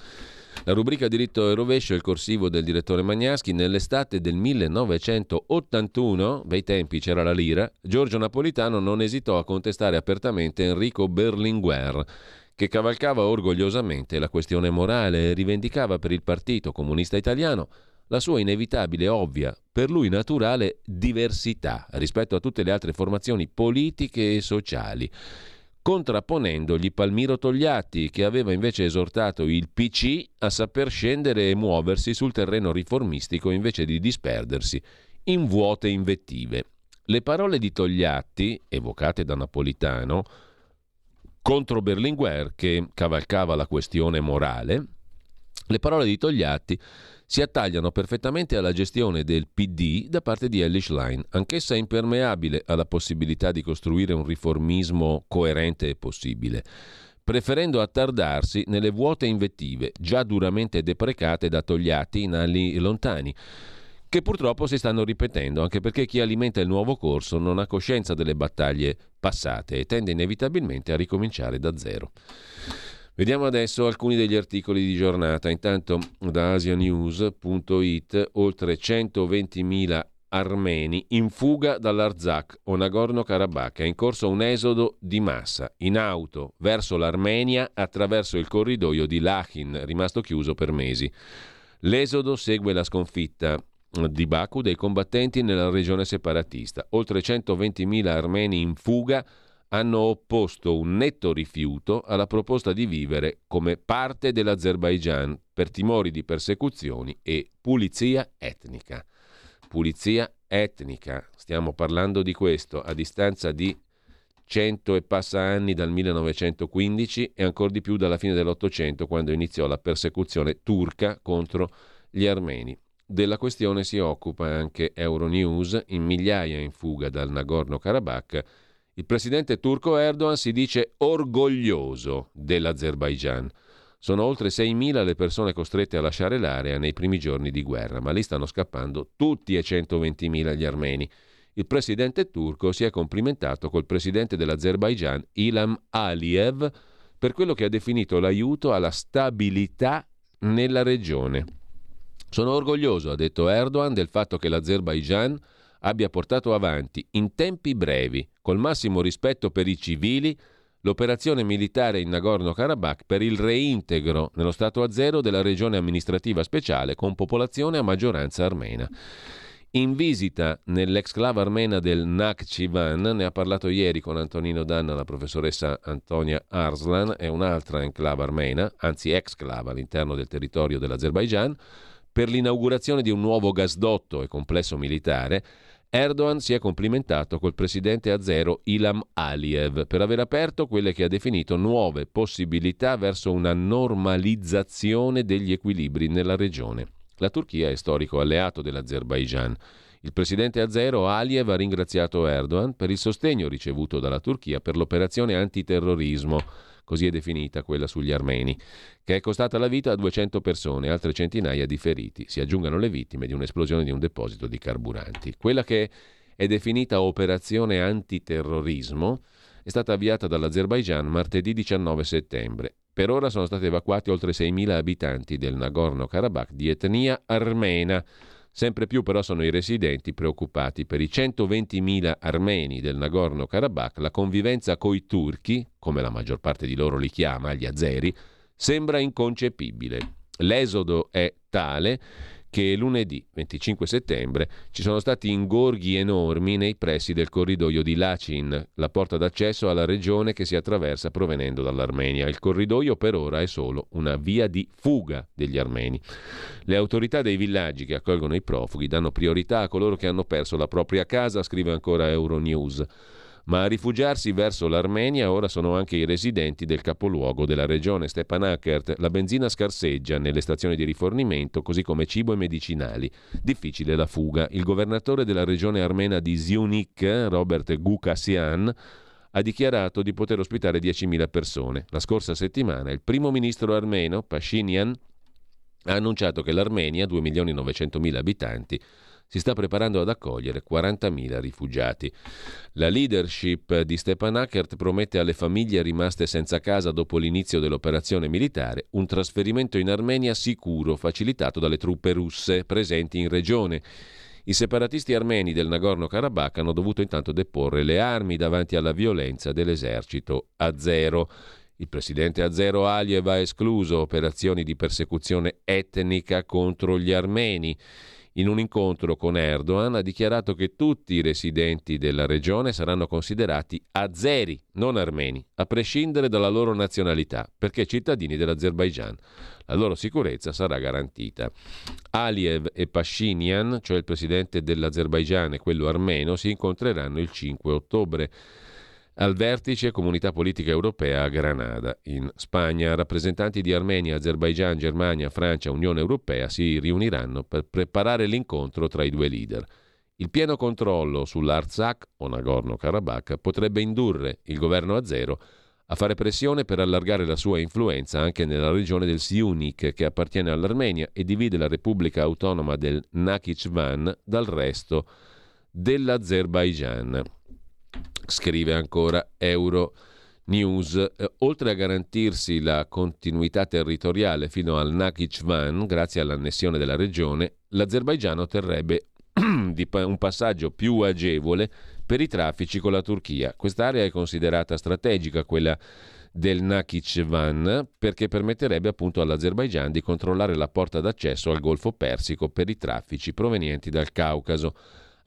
La rubrica Diritto e rovescio, il corsivo del direttore Magnaschi, nell'estate del 1981, bei tempi c'era la lira, Giorgio Napolitano non esitò a contestare apertamente Enrico Berlinguer, che cavalcava orgogliosamente la questione morale e rivendicava per il Partito Comunista Italiano la sua inevitabile, ovvia, per lui naturale diversità rispetto a tutte le altre formazioni politiche e sociali contrapponendogli Palmiro Togliatti, che aveva invece esortato il PC a saper scendere e muoversi sul terreno riformistico invece di disperdersi in vuote invettive. Le parole di Togliatti, evocate da Napolitano, contro Berlinguer, che cavalcava la questione morale, le parole di Togliatti si attagliano perfettamente alla gestione del PD da parte di Ellis Line, anch'essa impermeabile alla possibilità di costruire un riformismo coerente e possibile, preferendo attardarsi nelle vuote invettive già duramente deprecate da Togliatti in anni lontani che purtroppo si stanno ripetendo, anche perché chi alimenta il nuovo corso non ha coscienza delle battaglie passate e tende inevitabilmente a ricominciare da zero. Vediamo adesso alcuni degli articoli di giornata. Intanto da asianews.it oltre 120.000 armeni in fuga dall'Arzak o Nagorno-Karabakh. È in corso un esodo di massa in auto verso l'Armenia attraverso il corridoio di Lachin, rimasto chiuso per mesi. L'esodo segue la sconfitta di Baku dei combattenti nella regione separatista. Oltre 120.000 armeni in fuga hanno opposto un netto rifiuto alla proposta di vivere come parte dell'Azerbaigian per timori di persecuzioni e pulizia etnica. Pulizia etnica, stiamo parlando di questo a distanza di cento e passa anni dal 1915 e ancora di più dalla fine dell'Ottocento quando iniziò la persecuzione turca contro gli armeni. Della questione si occupa anche Euronews, in migliaia in fuga dal Nagorno-Karabakh il presidente turco Erdogan si dice orgoglioso dell'Azerbaigian. Sono oltre 6.000 le persone costrette a lasciare l'area nei primi giorni di guerra, ma lì stanno scappando tutti e 120.000 gli armeni. Il presidente turco si è complimentato col presidente dell'Azerbaigian, Ilham Aliyev, per quello che ha definito l'aiuto alla stabilità nella regione. Sono orgoglioso, ha detto Erdogan, del fatto che l'Azerbaigian abbia portato avanti in tempi brevi, col massimo rispetto per i civili, l'operazione militare in Nagorno-Karabakh per il reintegro nello Stato azero della regione amministrativa speciale con popolazione a maggioranza armena. In visita nell'exclave armena del Nakhchivan, ne ha parlato ieri con Antonino Danna la professoressa Antonia Arslan, è un'altra enclave armena, anzi exclave all'interno del territorio dell'Azerbaigian, per l'inaugurazione di un nuovo gasdotto e complesso militare Erdogan si è complimentato col presidente azero Ilham Aliyev per aver aperto quelle che ha definito nuove possibilità verso una normalizzazione degli equilibri nella regione. La Turchia è storico alleato dell'Azerbaigian. Il presidente azero Aliyev ha ringraziato Erdogan per il sostegno ricevuto dalla Turchia per l'operazione antiterrorismo così è definita quella sugli armeni, che è costata la vita a 200 persone e altre centinaia di feriti. Si aggiungano le vittime di un'esplosione di un deposito di carburanti. Quella che è definita operazione antiterrorismo è stata avviata dall'Azerbaigian martedì 19 settembre. Per ora sono stati evacuati oltre 6.000 abitanti del Nagorno-Karabakh di etnia armena Sempre più però sono i residenti preoccupati. Per i 120.000 armeni del Nagorno-Karabakh la convivenza coi turchi, come la maggior parte di loro li chiama, gli azeri, sembra inconcepibile. L'esodo è tale che lunedì 25 settembre ci sono stati ingorghi enormi nei pressi del corridoio di Lachin, la porta d'accesso alla regione che si attraversa provenendo dall'Armenia. Il corridoio per ora è solo una via di fuga degli armeni. Le autorità dei villaggi che accolgono i profughi danno priorità a coloro che hanno perso la propria casa, scrive ancora Euronews ma a rifugiarsi verso l'Armenia ora sono anche i residenti del capoluogo della regione Stepanakert. La benzina scarseggia nelle stazioni di rifornimento, così come cibo e medicinali. Difficile la fuga. Il governatore della regione armena di Ziunik, Robert Gukasian, ha dichiarato di poter ospitare 10.000 persone. La scorsa settimana il primo ministro armeno, Pashinyan, ha annunciato che l'Armenia, 2.900.000 abitanti, si sta preparando ad accogliere 40.000 rifugiati. La leadership di Stepanakert promette alle famiglie rimaste senza casa dopo l'inizio dell'operazione militare un trasferimento in Armenia sicuro, facilitato dalle truppe russe presenti in regione. I separatisti armeni del Nagorno-Karabakh hanno dovuto intanto deporre le armi davanti alla violenza dell'esercito azero. Il presidente azero Aliyev ha escluso operazioni di persecuzione etnica contro gli armeni in un incontro con Erdogan ha dichiarato che tutti i residenti della regione saranno considerati azeri, non armeni, a prescindere dalla loro nazionalità, perché cittadini dell'Azerbaigian. La loro sicurezza sarà garantita. Aliyev e Pashinyan, cioè il presidente dell'Azerbaigian e quello armeno, si incontreranno il 5 ottobre al vertice Comunità Politica Europea a Granada, in Spagna. Rappresentanti di Armenia, Azerbaigian, Germania, Francia, Unione Europea si riuniranno per preparare l'incontro tra i due leader. Il pieno controllo sull'Artsakh o Nagorno-Karabakh potrebbe indurre il governo azero a fare pressione per allargare la sua influenza anche nella regione del Siunik, che appartiene all'Armenia e divide la Repubblica Autonoma del Nakhchivan dal resto dell'Azerbaigian. Scrive ancora Euro News, eh, oltre a garantirsi la continuità territoriale fino al Nakhchivan, grazie all'annessione della regione, l'Azerbaigian otterrebbe un passaggio più agevole per i traffici con la Turchia. Quest'area è considerata strategica, quella del Nakhchivan, perché permetterebbe appunto all'Azerbaigian di controllare la porta d'accesso al Golfo Persico per i traffici provenienti dal Caucaso.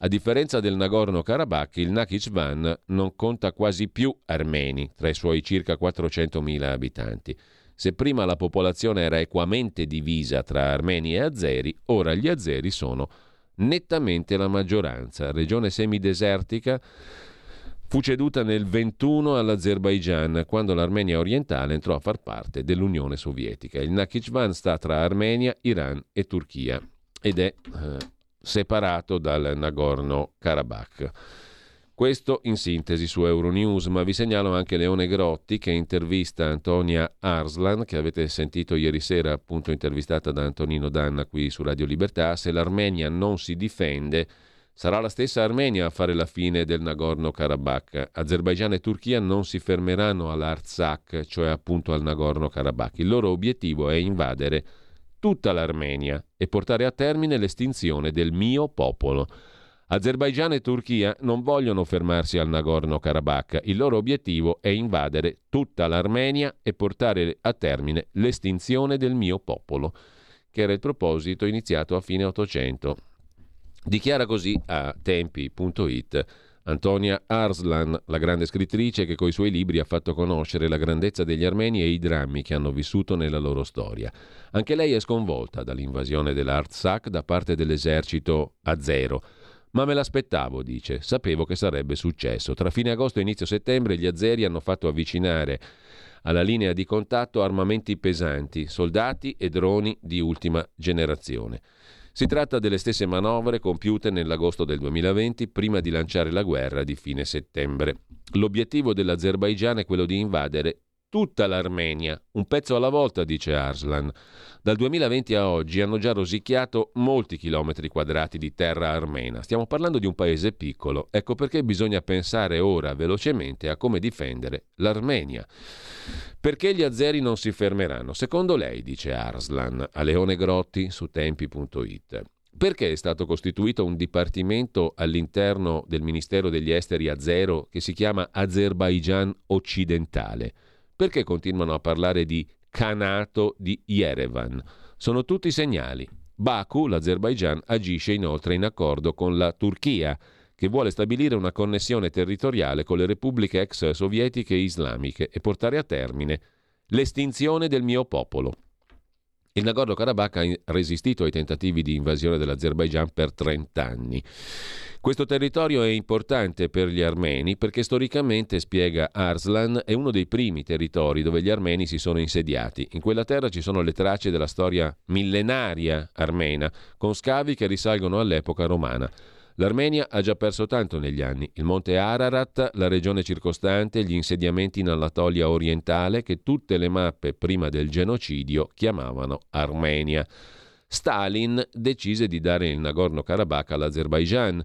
A differenza del Nagorno-Karabakh, il Nakhchivan non conta quasi più armeni tra i suoi circa 400.000 abitanti. Se prima la popolazione era equamente divisa tra armeni e azeri, ora gli azeri sono nettamente la maggioranza. Regione semidesertica fu ceduta nel 21 all'Azerbaigian, quando l'Armenia orientale entrò a far parte dell'Unione Sovietica. Il Nakhchivan sta tra Armenia, Iran e Turchia ed è eh, separato dal Nagorno-Karabakh. Questo in sintesi su Euronews, ma vi segnalo anche Leone Grotti che intervista Antonia Arslan, che avete sentito ieri sera appunto intervistata da Antonino Danna qui su Radio Libertà. Se l'Armenia non si difende, sarà la stessa Armenia a fare la fine del Nagorno-Karabakh. Azerbaigian e Turchia non si fermeranno all'Artsakh, cioè appunto al Nagorno-Karabakh. Il loro obiettivo è invadere tutta l'Armenia e portare a termine l'estinzione del mio popolo. Azerbaigian e Turchia non vogliono fermarsi al Nagorno-Karabakh. Il loro obiettivo è invadere tutta l'Armenia e portare a termine l'estinzione del mio popolo, che era il proposito iniziato a fine Ottocento. Dichiara così a tempi.it Antonia Arslan, la grande scrittrice che coi suoi libri ha fatto conoscere la grandezza degli armeni e i drammi che hanno vissuto nella loro storia. Anche lei è sconvolta dall'invasione dell'Artsakh da parte dell'esercito azero ma me l'aspettavo, dice. Sapevo che sarebbe successo. Tra fine agosto e inizio settembre gli azeri hanno fatto avvicinare alla linea di contatto armamenti pesanti, soldati e droni di ultima generazione. Si tratta delle stesse manovre compiute nell'agosto del 2020 prima di lanciare la guerra di fine settembre. L'obiettivo dell'Azerbaigian è quello di invadere tutta l'Armenia, un pezzo alla volta, dice Arslan. Dal 2020 a oggi hanno già rosicchiato molti chilometri quadrati di terra armena. Stiamo parlando di un paese piccolo, ecco perché bisogna pensare ora velocemente a come difendere l'Armenia. Perché gli azeri non si fermeranno? Secondo lei, dice Arslan a Leone Grotti su tempi.it. Perché è stato costituito un dipartimento all'interno del Ministero degli Esteri azero che si chiama Azerbaijan occidentale? Perché continuano a parlare di Khanato di Yerevan. Sono tutti segnali. Baku, l'Azerbaigian, agisce inoltre in accordo con la Turchia, che vuole stabilire una connessione territoriale con le repubbliche ex sovietiche e islamiche e portare a termine l'estinzione del mio popolo. Il Nagorno-Karabakh ha resistito ai tentativi di invasione dell'Azerbaigian per 30 anni. Questo territorio è importante per gli armeni perché storicamente, spiega Arslan, è uno dei primi territori dove gli armeni si sono insediati. In quella terra ci sono le tracce della storia millenaria armena, con scavi che risalgono all'epoca romana. L'Armenia ha già perso tanto negli anni. Il monte Ararat, la regione circostante, gli insediamenti in Anatolia orientale che tutte le mappe prima del genocidio chiamavano Armenia. Stalin decise di dare il Nagorno-Karabakh all'Azerbaigian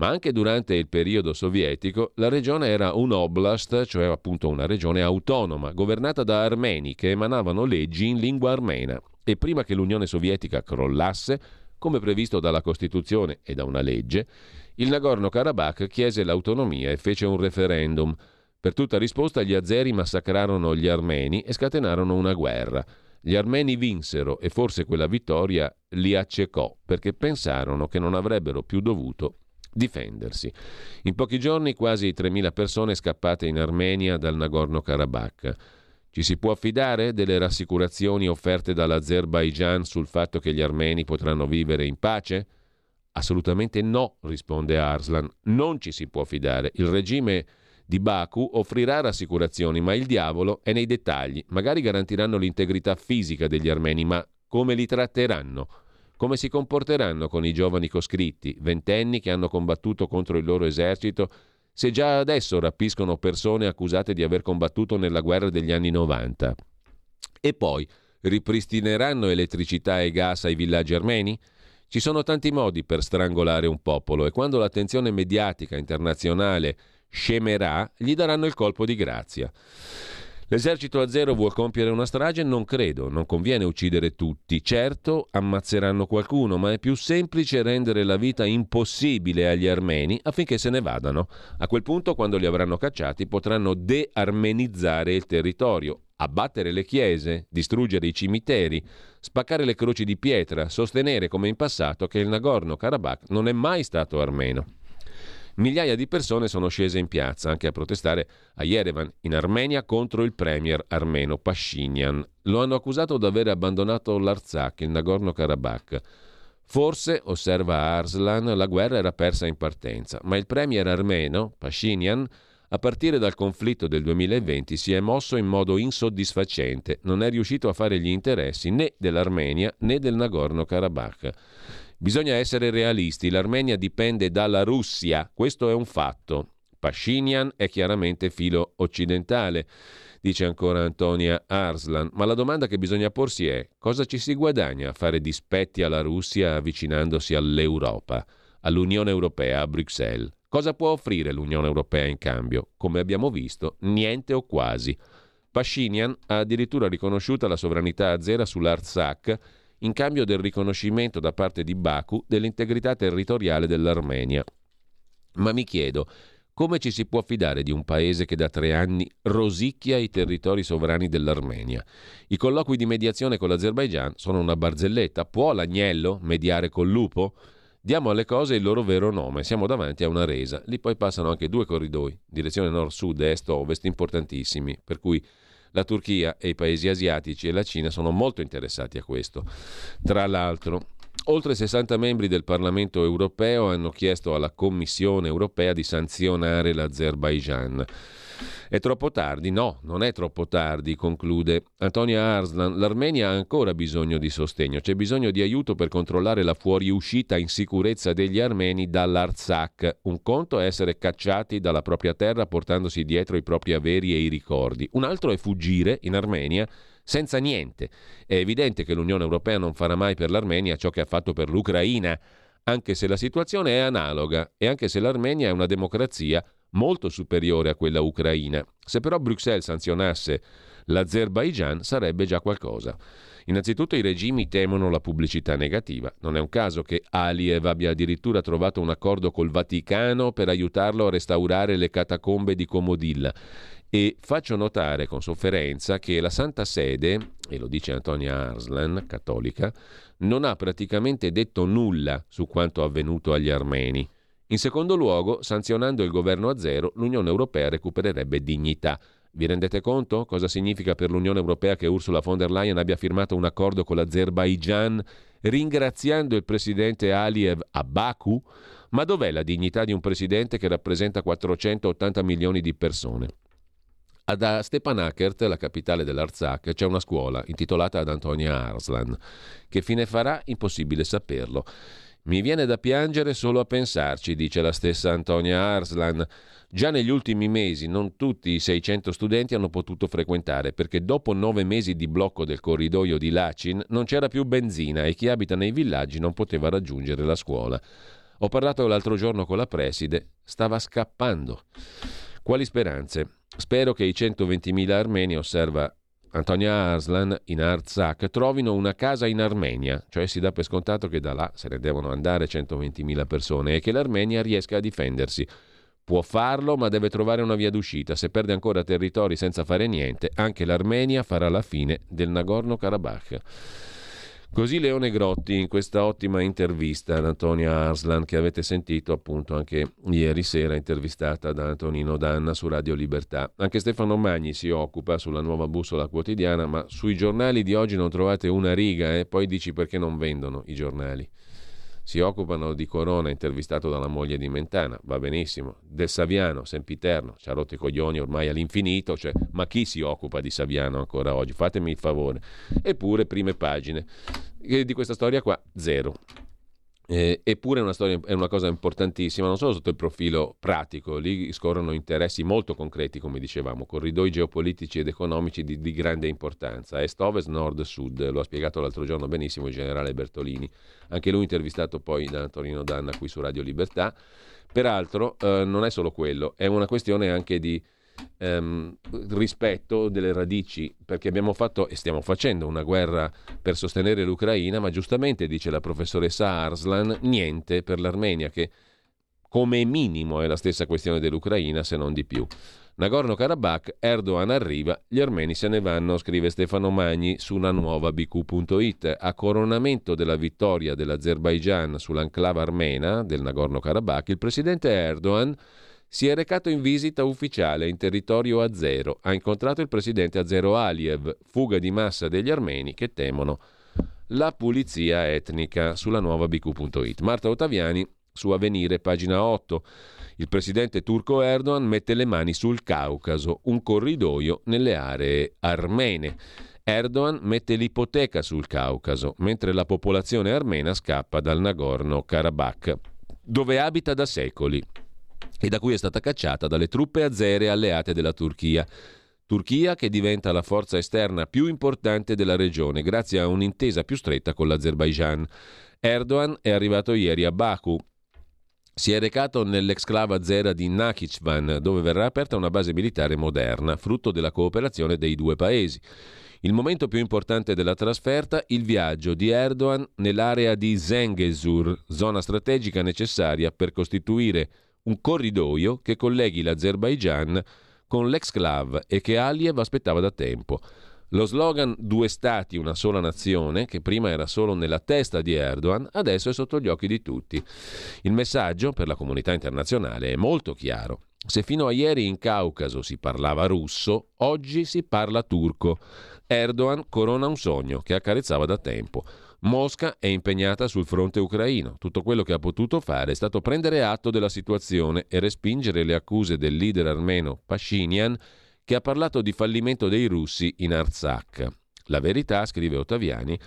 ma anche durante il periodo sovietico la regione era un oblast, cioè appunto una regione autonoma, governata da armeni che emanavano leggi in lingua armena. E prima che l'Unione Sovietica crollasse, come previsto dalla Costituzione e da una legge, il Nagorno-Karabakh chiese l'autonomia e fece un referendum. Per tutta risposta gli azeri massacrarono gli armeni e scatenarono una guerra. Gli armeni vinsero e forse quella vittoria li accecò perché pensarono che non avrebbero più dovuto difendersi. In pochi giorni quasi 3.000 persone scappate in Armenia dal Nagorno-Karabakh. Ci si può affidare delle rassicurazioni offerte dall'Azerbaigian sul fatto che gli armeni potranno vivere in pace? Assolutamente no, risponde Arslan. Non ci si può fidare. Il regime di Baku offrirà rassicurazioni, ma il diavolo è nei dettagli. Magari garantiranno l'integrità fisica degli armeni, ma come li tratteranno? Come si comporteranno con i giovani coscritti, ventenni che hanno combattuto contro il loro esercito, se già adesso rapiscono persone accusate di aver combattuto nella guerra degli anni 90? E poi ripristineranno elettricità e gas ai villaggi armeni? Ci sono tanti modi per strangolare un popolo e quando l'attenzione mediatica internazionale scemerà, gli daranno il colpo di grazia. L'esercito azero vuol compiere una strage? Non credo, non conviene uccidere tutti. Certo, ammazzeranno qualcuno, ma è più semplice rendere la vita impossibile agli armeni affinché se ne vadano. A quel punto, quando li avranno cacciati, potranno de-armenizzare il territorio, abbattere le chiese, distruggere i cimiteri, spaccare le croci di pietra, sostenere come in passato che il Nagorno-Karabakh non è mai stato armeno. Migliaia di persone sono scese in piazza anche a protestare a Yerevan, in Armenia, contro il premier armeno Pashinyan. Lo hanno accusato di aver abbandonato l'Arzakh, il Nagorno-Karabakh. Forse, osserva Arslan, la guerra era persa in partenza, ma il premier armeno, Pashinyan, a partire dal conflitto del 2020 si è mosso in modo insoddisfacente, non è riuscito a fare gli interessi né dell'Armenia né del Nagorno-Karabakh. Bisogna essere realisti, l'Armenia dipende dalla Russia, questo è un fatto. Pashinyan è chiaramente filo occidentale, dice ancora Antonia Arslan, ma la domanda che bisogna porsi è cosa ci si guadagna a fare dispetti alla Russia avvicinandosi all'Europa, all'Unione Europea, a Bruxelles? Cosa può offrire l'Unione Europea in cambio? Come abbiamo visto, niente o quasi. Pashinyan ha addirittura riconosciuta la sovranità azera sull'Artsakh in cambio del riconoscimento da parte di Baku dell'integrità territoriale dell'Armenia. Ma mi chiedo, come ci si può fidare di un paese che da tre anni rosicchia i territori sovrani dell'Armenia? I colloqui di mediazione con l'Azerbaigian sono una barzelletta. Può l'agnello mediare col lupo? Diamo alle cose il loro vero nome, siamo davanti a una resa. Lì poi passano anche due corridoi, direzione nord-sud, est-ovest, importantissimi, per cui la Turchia e i paesi asiatici e la Cina sono molto interessati a questo. Tra l'altro, oltre 60 membri del Parlamento europeo hanno chiesto alla Commissione europea di sanzionare l'Azerbaigian. È troppo tardi? No, non è troppo tardi, conclude Antonia Arslan. L'Armenia ha ancora bisogno di sostegno, c'è bisogno di aiuto per controllare la fuoriuscita in sicurezza degli armeni dall'Artsakh. Un conto è essere cacciati dalla propria terra portandosi dietro i propri averi e i ricordi. Un altro è fuggire in Armenia senza niente. È evidente che l'Unione Europea non farà mai per l'Armenia ciò che ha fatto per l'Ucraina, anche se la situazione è analoga e anche se l'Armenia è una democrazia molto superiore a quella ucraina. Se però Bruxelles sanzionasse l'Azerbaigian sarebbe già qualcosa. Innanzitutto i regimi temono la pubblicità negativa. Non è un caso che Aliyev abbia addirittura trovato un accordo col Vaticano per aiutarlo a restaurare le catacombe di Comodilla. E faccio notare con sofferenza che la Santa Sede, e lo dice Antonia Arslan, cattolica, non ha praticamente detto nulla su quanto avvenuto agli armeni. In secondo luogo, sanzionando il governo a zero, l'Unione Europea recupererebbe dignità. Vi rendete conto cosa significa per l'Unione Europea che Ursula von der Leyen abbia firmato un accordo con l'Azerbaigian ringraziando il presidente Aliyev a Baku? Ma dov'è la dignità di un presidente che rappresenta 480 milioni di persone? Ad Stepanakert, la capitale dell'Arzak, c'è una scuola intitolata ad Antonia Arslan. Che fine farà? Impossibile saperlo. Mi viene da piangere solo a pensarci, dice la stessa Antonia Arslan. Già negli ultimi mesi non tutti i 600 studenti hanno potuto frequentare perché dopo nove mesi di blocco del corridoio di Lachin non c'era più benzina e chi abita nei villaggi non poteva raggiungere la scuola. Ho parlato l'altro giorno con la preside, stava scappando. Quali speranze? Spero che i 120.000 armeni, osserva Antonia Arslan in Artsakh trovino una casa in Armenia, cioè si dà per scontato che da là se ne devono andare 120.000 persone e che l'Armenia riesca a difendersi. Può farlo, ma deve trovare una via d'uscita. Se perde ancora territori senza fare niente, anche l'Armenia farà la fine del Nagorno-Karabakh. Così Leone Grotti in questa ottima intervista ad Antonia Arslan che avete sentito appunto anche ieri sera intervistata da Antonino Danna su Radio Libertà. Anche Stefano Magni si occupa sulla nuova bussola quotidiana, ma sui giornali di oggi non trovate una riga e eh? poi dici perché non vendono i giornali si occupano di Corona, intervistato dalla moglie di Mentana, va benissimo, del Saviano, sempiterno, ci ha rotto i coglioni ormai all'infinito, cioè, ma chi si occupa di Saviano ancora oggi? Fatemi il favore. Eppure, prime pagine e di questa storia qua, zero. Eh, eppure è una, storia, è una cosa importantissima, non solo sotto il profilo pratico, lì scorrono interessi molto concreti, come dicevamo, corridoi geopolitici ed economici di, di grande importanza, est-ovest, nord-sud, lo ha spiegato l'altro giorno benissimo il generale Bertolini, anche lui intervistato poi da Antonino Danna qui su Radio Libertà. Peraltro eh, non è solo quello, è una questione anche di ehm, rispetto delle radici, perché abbiamo fatto e stiamo facendo una guerra per sostenere l'Ucraina, ma giustamente dice la professoressa Arslan, niente per l'Armenia, che come minimo è la stessa questione dell'Ucraina, se non di più. Nagorno-Karabakh, Erdogan arriva, gli armeni se ne vanno, scrive Stefano Magni su una nuova bq.it. A coronamento della vittoria dell'Azerbaigian sull'enclave armena del Nagorno-Karabakh, il presidente Erdogan si è recato in visita ufficiale in territorio azero. Ha incontrato il presidente azero Aliyev, fuga di massa degli armeni che temono la pulizia etnica sulla nuova bq.it. Marta Ottaviani su Avvenire, pagina 8. Il presidente turco Erdogan mette le mani sul Caucaso, un corridoio nelle aree armene. Erdogan mette l'ipoteca sul Caucaso, mentre la popolazione armena scappa dal Nagorno-Karabakh, dove abita da secoli. E da cui è stata cacciata dalle truppe azere alleate della Turchia. Turchia che diventa la forza esterna più importante della regione grazie a un'intesa più stretta con l'Azerbaijan. Erdogan è arrivato ieri a Baku. Si è recato nell'exclave azera di Nakhichevan, dove verrà aperta una base militare moderna, frutto della cooperazione dei due paesi. Il momento più importante della trasferta, il viaggio di Erdogan nell'area di Zengezur, zona strategica necessaria per costituire un corridoio che colleghi l'Azerbaigian con l'exclave e che Aliyev aspettava da tempo. Lo slogan Due Stati, una sola nazione, che prima era solo nella testa di Erdogan, adesso è sotto gli occhi di tutti. Il messaggio per la comunità internazionale è molto chiaro. Se fino a ieri in Caucaso si parlava russo, oggi si parla turco. Erdogan corona un sogno che accarezzava da tempo. Mosca è impegnata sul fronte ucraino. Tutto quello che ha potuto fare è stato prendere atto della situazione e respingere le accuse del leader armeno Pashinyan che ha parlato di fallimento dei russi in Artsakh. La verità, scrive Ottaviani,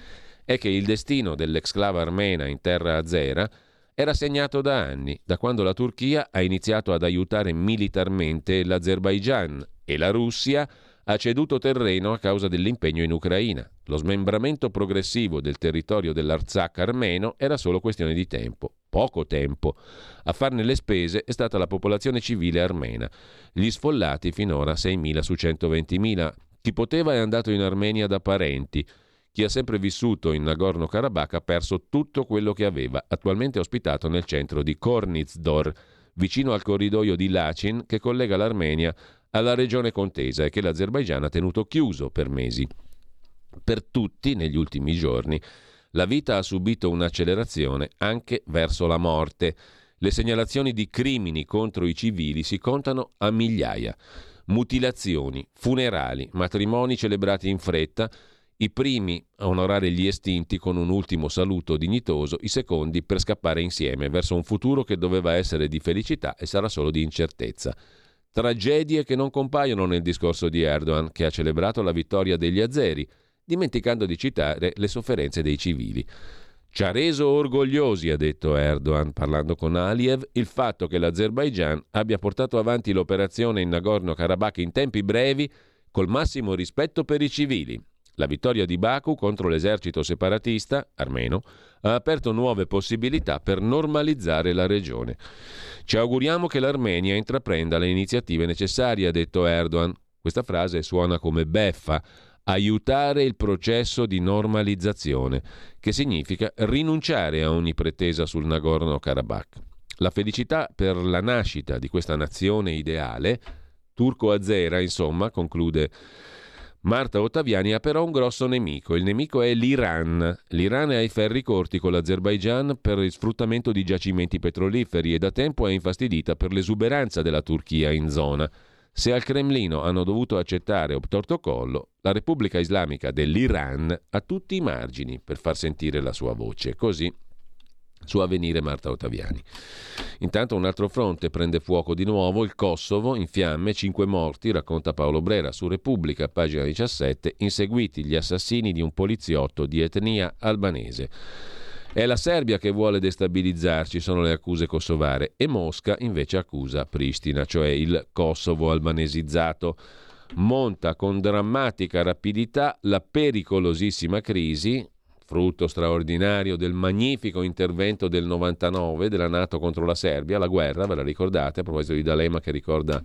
è che il destino dell'exclava armena in terra azera era segnato da anni, da quando la Turchia ha iniziato ad aiutare militarmente l'Azerbaigian e la Russia ha ceduto terreno a causa dell'impegno in Ucraina. Lo smembramento progressivo del territorio dell'Artsakh armeno era solo questione di tempo, poco tempo. A farne le spese è stata la popolazione civile armena. Gli sfollati finora 6.000 su 120.000. Chi poteva è andato in Armenia da parenti. Chi ha sempre vissuto in Nagorno-Karabakh ha perso tutto quello che aveva, attualmente ospitato nel centro di Kornizdor, vicino al corridoio di Lachin che collega l'Armenia alla regione contesa e che l'Azerbaigian ha tenuto chiuso per mesi. Per tutti, negli ultimi giorni, la vita ha subito un'accelerazione anche verso la morte. Le segnalazioni di crimini contro i civili si contano a migliaia. Mutilazioni, funerali, matrimoni celebrati in fretta, i primi a onorare gli estinti con un ultimo saluto dignitoso, i secondi per scappare insieme verso un futuro che doveva essere di felicità e sarà solo di incertezza. Tragedie che non compaiono nel discorso di Erdogan, che ha celebrato la vittoria degli azeri, dimenticando di citare le sofferenze dei civili. Ci ha reso orgogliosi, ha detto Erdogan parlando con Aliyev, il fatto che l'Azerbaigian abbia portato avanti l'operazione in Nagorno-Karabakh in tempi brevi col massimo rispetto per i civili. La vittoria di Baku contro l'esercito separatista armeno ha aperto nuove possibilità per normalizzare la regione. Ci auguriamo che l'Armenia intraprenda le iniziative necessarie, ha detto Erdogan. Questa frase suona come beffa. Aiutare il processo di normalizzazione, che significa rinunciare a ogni pretesa sul Nagorno-Karabakh. La felicità per la nascita di questa nazione ideale, turco-azera, insomma, conclude Marta Ottaviani ha però un grosso nemico. Il nemico è l'Iran. L'Iran è ai ferri corti con l'Azerbaigian per il sfruttamento di giacimenti petroliferi e da tempo è infastidita per l'esuberanza della Turchia in zona. Se al Cremlino hanno dovuto accettare obtorto collo, la Repubblica Islamica dell'Iran ha tutti i margini per far sentire la sua voce. Così su Avvenire Marta Ottaviani. Intanto un altro fronte prende fuoco di nuovo, il Kosovo in fiamme, cinque morti, racconta Paolo Brera su Repubblica, pagina 17, inseguiti gli assassini di un poliziotto di etnia albanese. È la Serbia che vuole destabilizzarci, sono le accuse kosovare, e Mosca invece accusa Pristina, cioè il Kosovo albanesizzato. Monta con drammatica rapidità la pericolosissima crisi, frutto straordinario del magnifico intervento del 99 della Nato contro la Serbia, la guerra, ve la ricordate, a proposito di D'Alema che ricorda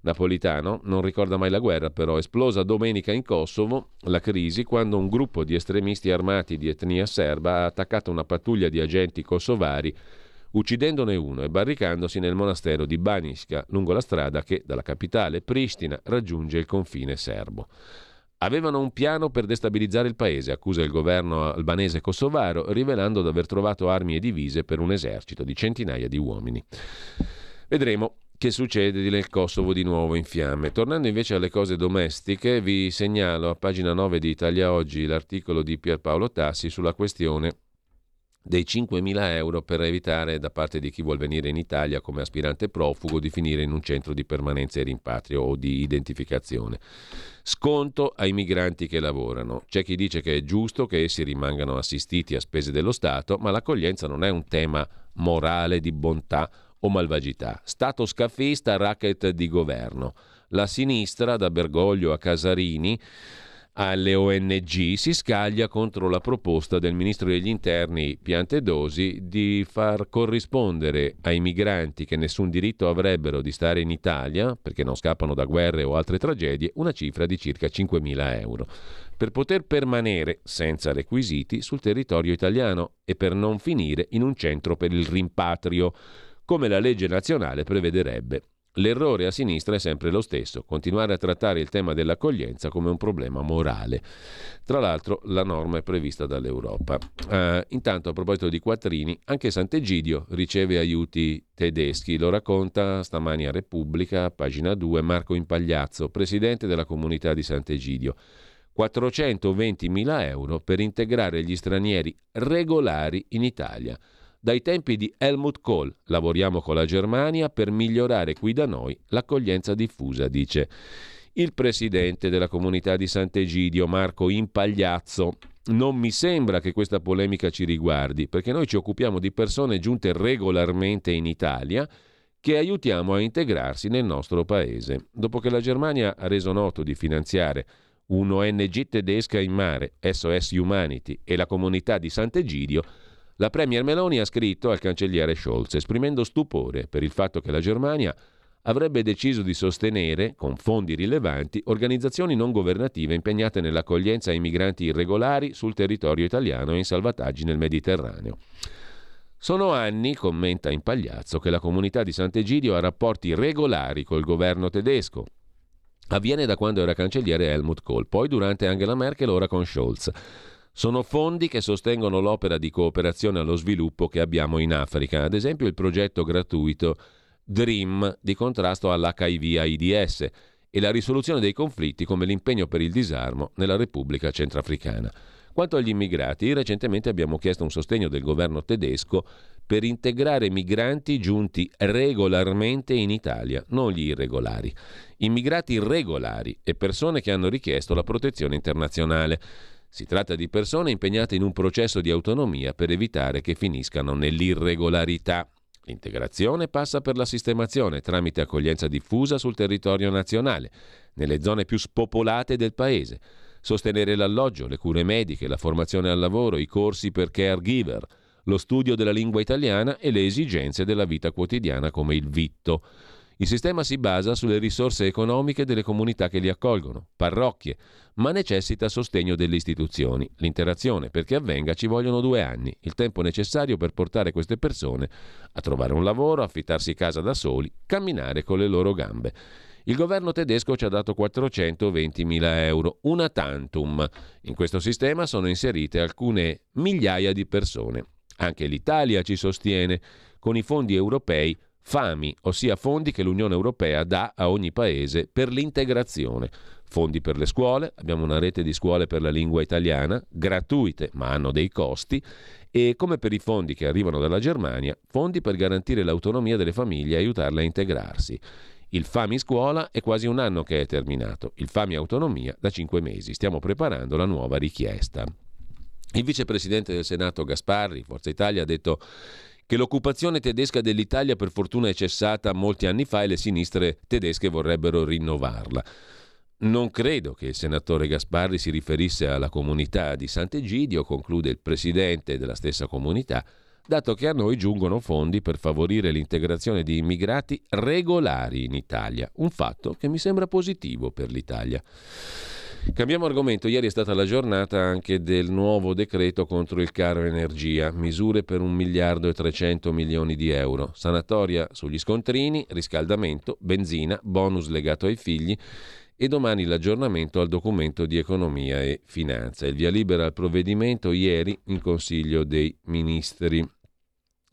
Napolitano, non ricorda mai la guerra, però esplosa domenica in Kosovo la crisi quando un gruppo di estremisti armati di etnia serba ha attaccato una pattuglia di agenti kosovari uccidendone uno e barricandosi nel monastero di Baniska, lungo la strada che dalla capitale Pristina raggiunge il confine serbo. Avevano un piano per destabilizzare il paese, accusa il governo albanese kosovaro, rivelando di aver trovato armi e divise per un esercito di centinaia di uomini. Vedremo che succede nel Kosovo di nuovo in fiamme. Tornando invece alle cose domestiche, vi segnalo a pagina 9 di Italia Oggi l'articolo di Pierpaolo Tassi sulla questione dei 5.000 euro per evitare da parte di chi vuole venire in Italia come aspirante profugo di finire in un centro di permanenza e rimpatrio o di identificazione. Sconto ai migranti che lavorano. C'è chi dice che è giusto che essi rimangano assistiti a spese dello Stato, ma l'accoglienza non è un tema morale di bontà o malvagità. Stato scaffista, racket di governo. La sinistra, da Bergoglio a Casarini, alle ONG si scaglia contro la proposta del ministro degli interni Piantedosi di far corrispondere ai migranti che nessun diritto avrebbero di stare in Italia, perché non scappano da guerre o altre tragedie, una cifra di circa 5.000 euro, per poter permanere senza requisiti sul territorio italiano e per non finire in un centro per il rimpatrio, come la legge nazionale prevederebbe. L'errore a sinistra è sempre lo stesso, continuare a trattare il tema dell'accoglienza come un problema morale. Tra l'altro la norma è prevista dall'Europa. Uh, intanto a proposito di quattrini, anche Sant'Egidio riceve aiuti tedeschi, lo racconta stamani a Repubblica, pagina 2, Marco Impagliazzo, presidente della comunità di Sant'Egidio. 420.000 euro per integrare gli stranieri regolari in Italia. Dai tempi di Helmut Kohl lavoriamo con la Germania per migliorare qui da noi l'accoglienza diffusa, dice il presidente della comunità di Sant'Egidio, Marco Impagliazzo. Non mi sembra che questa polemica ci riguardi, perché noi ci occupiamo di persone giunte regolarmente in Italia che aiutiamo a integrarsi nel nostro paese. Dopo che la Germania ha reso noto di finanziare un'ONG tedesca in mare, SOS Humanity, e la comunità di Sant'Egidio, la Premier Meloni ha scritto al cancelliere Scholz esprimendo stupore per il fatto che la Germania avrebbe deciso di sostenere, con fondi rilevanti, organizzazioni non governative impegnate nell'accoglienza ai migranti irregolari sul territorio italiano e in salvataggi nel Mediterraneo. Sono anni, commenta Impagliazzo, che la comunità di Sant'Egidio ha rapporti regolari col governo tedesco. Avviene da quando era cancelliere Helmut Kohl, poi durante Angela Merkel, ora con Scholz. Sono fondi che sostengono l'opera di cooperazione allo sviluppo che abbiamo in Africa, ad esempio il progetto gratuito DREAM di contrasto all'HIV-AIDS e la risoluzione dei conflitti come l'impegno per il disarmo nella Repubblica Centrafricana. Quanto agli immigrati, recentemente abbiamo chiesto un sostegno del governo tedesco per integrare migranti giunti regolarmente in Italia, non gli irregolari. Immigrati regolari e persone che hanno richiesto la protezione internazionale. Si tratta di persone impegnate in un processo di autonomia per evitare che finiscano nell'irregolarità. L'integrazione passa per la sistemazione tramite accoglienza diffusa sul territorio nazionale, nelle zone più spopolate del paese, sostenere l'alloggio, le cure mediche, la formazione al lavoro, i corsi per caregiver, lo studio della lingua italiana e le esigenze della vita quotidiana come il vitto. Il sistema si basa sulle risorse economiche delle comunità che li accolgono, parrocchie, ma necessita sostegno delle istituzioni. L'interazione, perché avvenga, ci vogliono due anni, il tempo necessario per portare queste persone a trovare un lavoro, affittarsi casa da soli, camminare con le loro gambe. Il governo tedesco ci ha dato 420.000 euro, una tantum. In questo sistema sono inserite alcune migliaia di persone. Anche l'Italia ci sostiene con i fondi europei FAMI, ossia fondi che l'Unione Europea dà a ogni paese per l'integrazione. Fondi per le scuole, abbiamo una rete di scuole per la lingua italiana, gratuite ma hanno dei costi, e come per i fondi che arrivano dalla Germania, fondi per garantire l'autonomia delle famiglie e aiutarle a integrarsi. Il FAMI scuola è quasi un anno che è terminato, il FAMI autonomia da cinque mesi. Stiamo preparando la nuova richiesta. Il vicepresidente del Senato Gasparri, Forza Italia, ha detto che l'occupazione tedesca dell'Italia per fortuna è cessata molti anni fa e le sinistre tedesche vorrebbero rinnovarla. Non credo che il senatore Gasparri si riferisse alla comunità di Sant'Egidio, conclude il presidente della stessa comunità, dato che a noi giungono fondi per favorire l'integrazione di immigrati regolari in Italia, un fatto che mi sembra positivo per l'Italia. Cambiamo argomento, ieri è stata la giornata anche del nuovo decreto contro il caro energia, misure per un miliardo e 300 milioni di euro, sanatoria sugli scontrini, riscaldamento, benzina, bonus legato ai figli e domani l'aggiornamento al documento di economia e finanza. Il via libera al provvedimento ieri in Consiglio dei Ministri.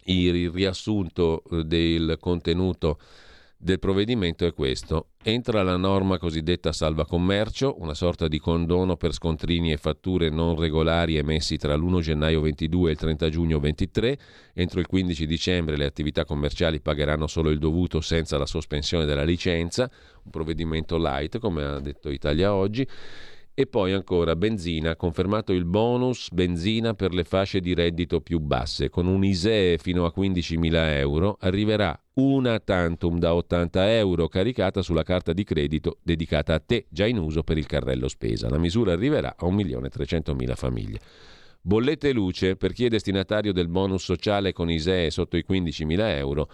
Il riassunto eh, del contenuto del provvedimento è questo. Entra la norma cosiddetta salva commercio, una sorta di condono per scontrini e fatture non regolari emessi tra l'1 gennaio 22 e il 30 giugno 23. Entro il 15 dicembre le attività commerciali pagheranno solo il dovuto senza la sospensione della licenza, un provvedimento light come ha detto Italia oggi E poi ancora benzina, confermato il bonus benzina per le fasce di reddito più basse. Con un ISEE fino a 15.000 euro arriverà una tantum da 80 euro caricata sulla carta di credito dedicata a te, già in uso per il carrello spesa. La misura arriverà a 1.300.000 famiglie. Bollette luce per chi è destinatario del bonus sociale con ISEE sotto i 15.000 euro,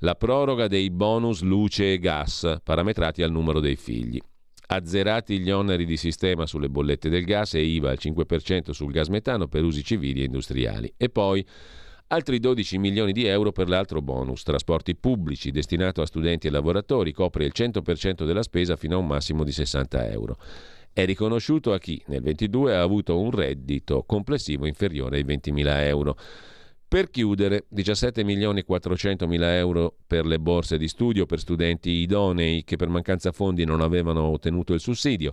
la proroga dei bonus luce e gas parametrati al numero dei figli azzerati gli oneri di sistema sulle bollette del gas e IVA al 5% sul gas metano per usi civili e industriali. E poi altri 12 milioni di euro per l'altro bonus, trasporti pubblici destinato a studenti e lavoratori, copre il 100% della spesa fino a un massimo di 60 euro. È riconosciuto a chi nel 22 ha avuto un reddito complessivo inferiore ai 20.000 euro. Per chiudere, 17 milioni e 400 mila euro per le borse di studio per studenti idonei che per mancanza fondi non avevano ottenuto il sussidio.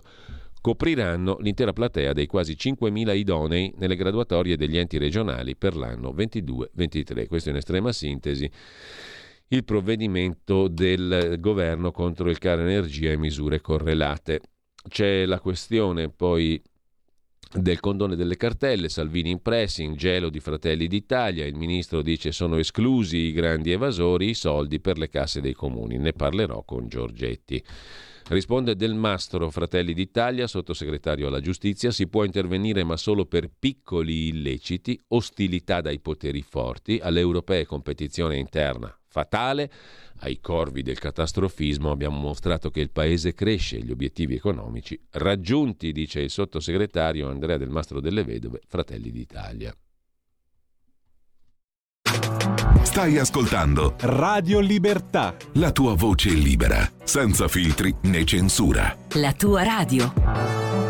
Copriranno l'intera platea dei quasi 5.000 idonei nelle graduatorie degli enti regionali per l'anno 22-23. Questo in estrema sintesi il provvedimento del governo contro il caro energia e misure correlate. C'è la questione poi del condone delle cartelle, Salvini in pressing, gelo di Fratelli d'Italia, il ministro dice sono esclusi i grandi evasori, i soldi per le casse dei comuni, ne parlerò con Giorgetti. Risponde Del Mastro, Fratelli d'Italia, sottosegretario alla giustizia, si può intervenire ma solo per piccoli illeciti, ostilità dai poteri forti, alle europee competizione interna fatale, ai corvi del catastrofismo abbiamo mostrato che il paese cresce e gli obiettivi economici raggiunti, dice il sottosegretario Andrea Del Mastro delle Vedove, Fratelli d'Italia. Stai ascoltando Radio Libertà. La tua voce libera, senza filtri né censura. La tua radio.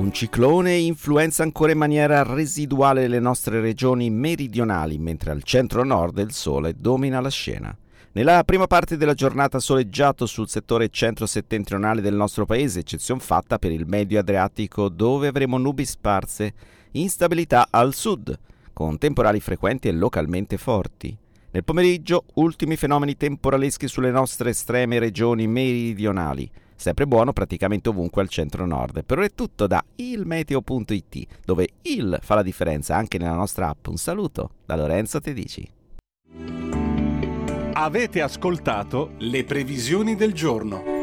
Un ciclone influenza ancora in maniera residuale le nostre regioni meridionali, mentre al centro-nord il sole domina la scena. Nella prima parte della giornata soleggiato sul settore centro-settentrionale del nostro paese, eccezione fatta per il medio Adriatico dove avremo nubi sparse, instabilità al sud, con temporali frequenti e localmente forti. Nel pomeriggio, ultimi fenomeni temporaleschi sulle nostre estreme regioni meridionali. Sempre buono praticamente ovunque al centro-nord. Per ora è tutto da ilmeteo.it, dove il fa la differenza anche nella nostra app. Un saluto da Lorenzo Tedici. Avete ascoltato le previsioni del giorno.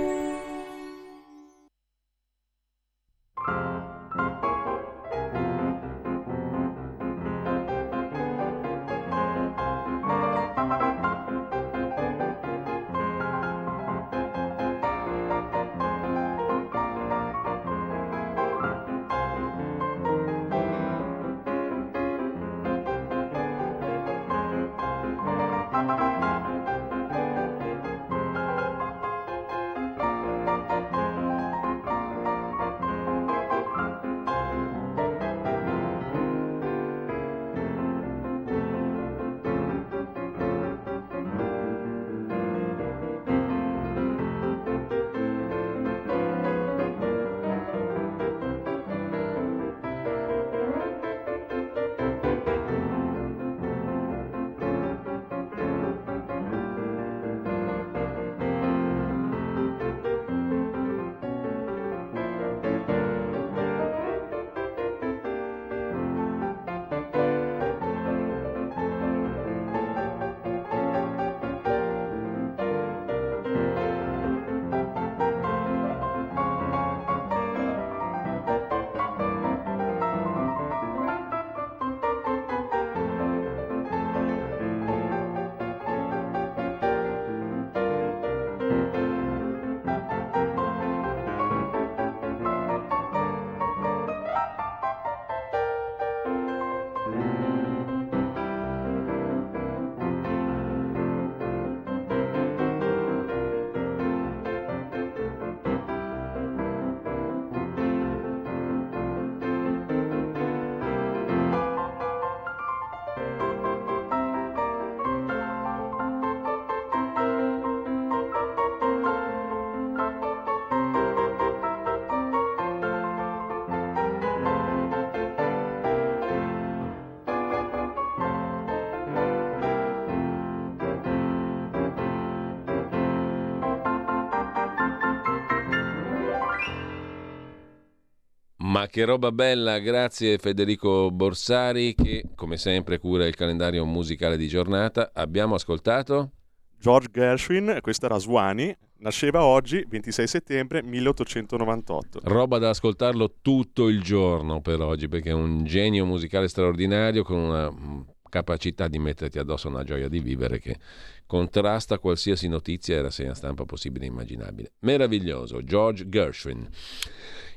Ma che roba bella, grazie Federico Borsari che come sempre cura il calendario musicale di giornata. Abbiamo ascoltato George Gershwin, questa era Swani, nasceva oggi, 26 settembre 1898. Roba da ascoltarlo tutto il giorno per oggi perché è un genio musicale straordinario con una mm, capacità di metterti addosso una gioia di vivere che contrasta qualsiasi notizia e rassegna stampa possibile e immaginabile. Meraviglioso, George Gershwin.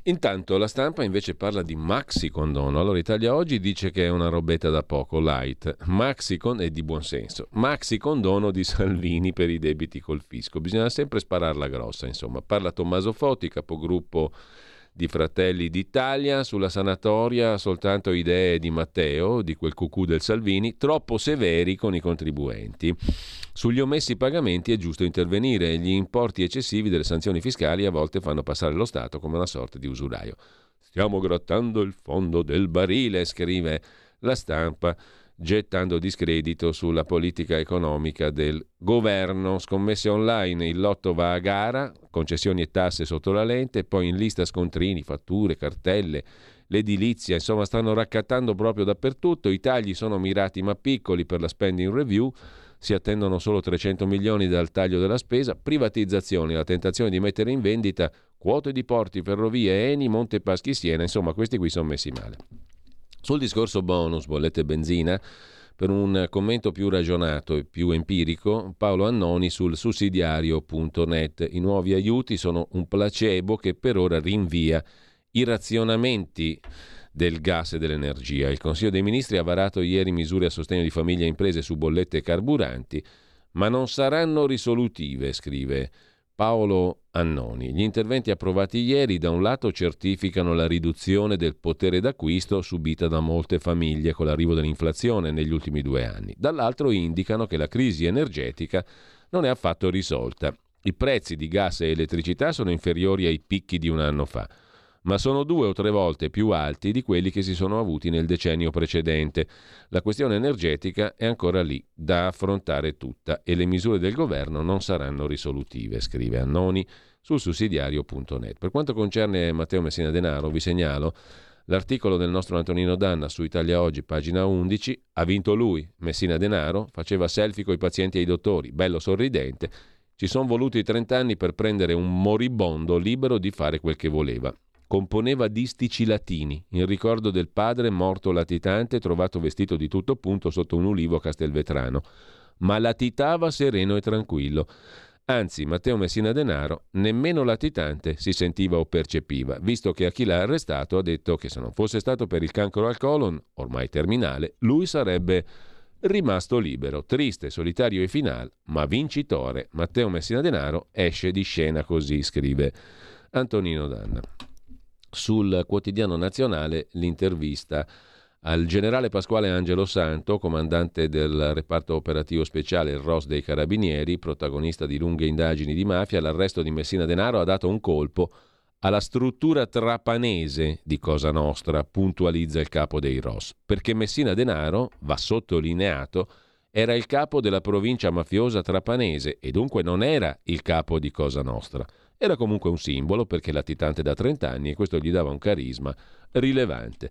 Intanto la stampa invece parla di maxi condono. Allora Italia Oggi dice che è una robetta da poco, light. Maxi con è di buon senso. Maxi condono di Salvini per i debiti col fisco. Bisogna sempre spararla grossa, insomma. Parla Tommaso Foti, capogruppo di Fratelli d'Italia, sulla sanatoria soltanto idee di Matteo, di quel cucù del Salvini, troppo severi con i contribuenti. Sugli omessi pagamenti è giusto intervenire e gli importi eccessivi delle sanzioni fiscali a volte fanno passare lo Stato come una sorta di usuraio. Stiamo grattando il fondo del barile, scrive la stampa, gettando discredito sulla politica economica del governo. Scommesse online, il lotto va a gara, concessioni e tasse sotto la lente, poi in lista scontrini, fatture, cartelle, l'edilizia, insomma stanno raccattando proprio dappertutto, i tagli sono mirati ma piccoli per la spending review si attendono solo 300 milioni dal taglio della spesa, privatizzazioni, la tentazione di mettere in vendita quote di porti, ferrovie, Eni, Monte Paschi, Siena, insomma questi qui sono messi male. Sul discorso bonus, bollette benzina, per un commento più ragionato e più empirico, Paolo Annoni sul sussidiario.net. I nuovi aiuti sono un placebo che per ora rinvia i razionamenti del gas e dell'energia. Il Consiglio dei Ministri ha varato ieri misure a sostegno di famiglie e imprese su bollette e carburanti, ma non saranno risolutive, scrive Paolo Annoni. Gli interventi approvati ieri da un lato certificano la riduzione del potere d'acquisto subita da molte famiglie con l'arrivo dell'inflazione negli ultimi due anni, dall'altro indicano che la crisi energetica non è affatto risolta. I prezzi di gas e elettricità sono inferiori ai picchi di un anno fa ma sono due o tre volte più alti di quelli che si sono avuti nel decennio precedente. La questione energetica è ancora lì, da affrontare tutta e le misure del governo non saranno risolutive, scrive Annoni sul sussidiario.net. Per quanto concerne Matteo Messina Denaro, vi segnalo l'articolo del nostro Antonino Danna su Italia Oggi, pagina 11, ha vinto lui, Messina Denaro, faceva selfie con i pazienti e i dottori, bello sorridente. Ci sono voluti 30 anni per prendere un moribondo libero di fare quel che voleva componeva distici latini in ricordo del padre morto latitante trovato vestito di tutto punto sotto un ulivo a Castelvetrano, ma latitava sereno e tranquillo. Anzi, Matteo Messina Denaro nemmeno latitante si sentiva o percepiva, visto che a chi l'ha arrestato ha detto che se non fosse stato per il cancro al colon, ormai terminale, lui sarebbe rimasto libero, triste, solitario e finale, ma vincitore. Matteo Messina Denaro esce di scena così, scrive Antonino Danna sul quotidiano nazionale l'intervista al generale Pasquale Angelo Santo, comandante del reparto operativo speciale ROS dei Carabinieri, protagonista di lunghe indagini di mafia, l'arresto di Messina Denaro ha dato un colpo alla struttura trapanese di Cosa Nostra, puntualizza il capo dei ROS, perché Messina Denaro, va sottolineato, era il capo della provincia mafiosa trapanese e dunque non era il capo di Cosa Nostra. Era comunque un simbolo perché latitante da 30 anni e questo gli dava un carisma rilevante.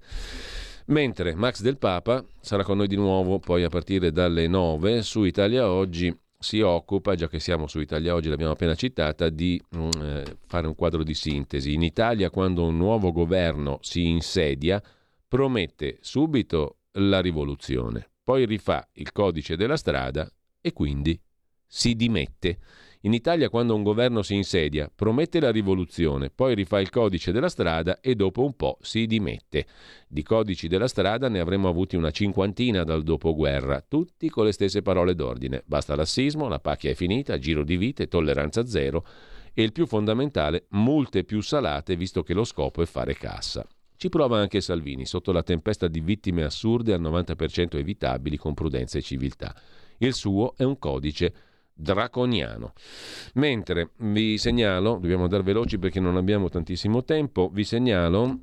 Mentre Max del Papa sarà con noi di nuovo poi a partire dalle 9 su Italia Oggi si occupa, già che siamo su Italia Oggi, l'abbiamo appena citata, di mm, eh, fare un quadro di sintesi. In Italia, quando un nuovo governo si insedia, promette subito la rivoluzione, poi rifà il codice della strada e quindi si dimette. In Italia quando un governo si insedia promette la rivoluzione, poi rifà il codice della strada e dopo un po' si dimette. Di codici della strada ne avremmo avuti una cinquantina dal dopoguerra, tutti con le stesse parole d'ordine. Basta lassismo, la pacchia è finita, giro di vite, tolleranza zero e il più fondamentale, multe più salate visto che lo scopo è fare cassa. Ci prova anche Salvini, sotto la tempesta di vittime assurde al 90% evitabili con prudenza e civiltà. Il suo è un codice draconiano. Mentre vi segnalo, dobbiamo andare veloci perché non abbiamo tantissimo tempo, vi segnalo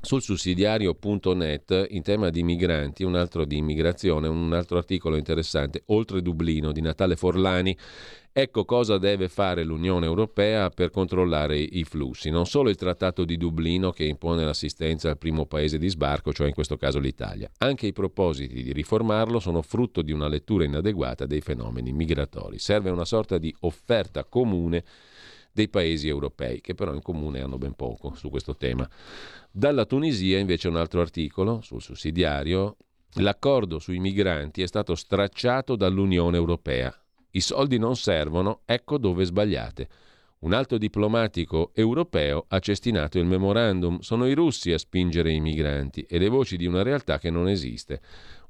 sul sussidiario.net in tema di migranti, un altro di immigrazione, un altro articolo interessante, oltre Dublino di Natale Forlani. Ecco cosa deve fare l'Unione Europea per controllare i flussi. Non solo il Trattato di Dublino che impone l'assistenza al primo paese di sbarco, cioè in questo caso l'Italia. Anche i propositi di riformarlo sono frutto di una lettura inadeguata dei fenomeni migratori. Serve una sorta di offerta comune dei paesi europei, che però in comune hanno ben poco su questo tema. Dalla Tunisia invece un altro articolo sul sussidiario. L'accordo sui migranti è stato stracciato dall'Unione Europea. I soldi non servono, ecco dove sbagliate. Un alto diplomatico europeo ha cestinato il memorandum. Sono i russi a spingere i migranti e le voci di una realtà che non esiste.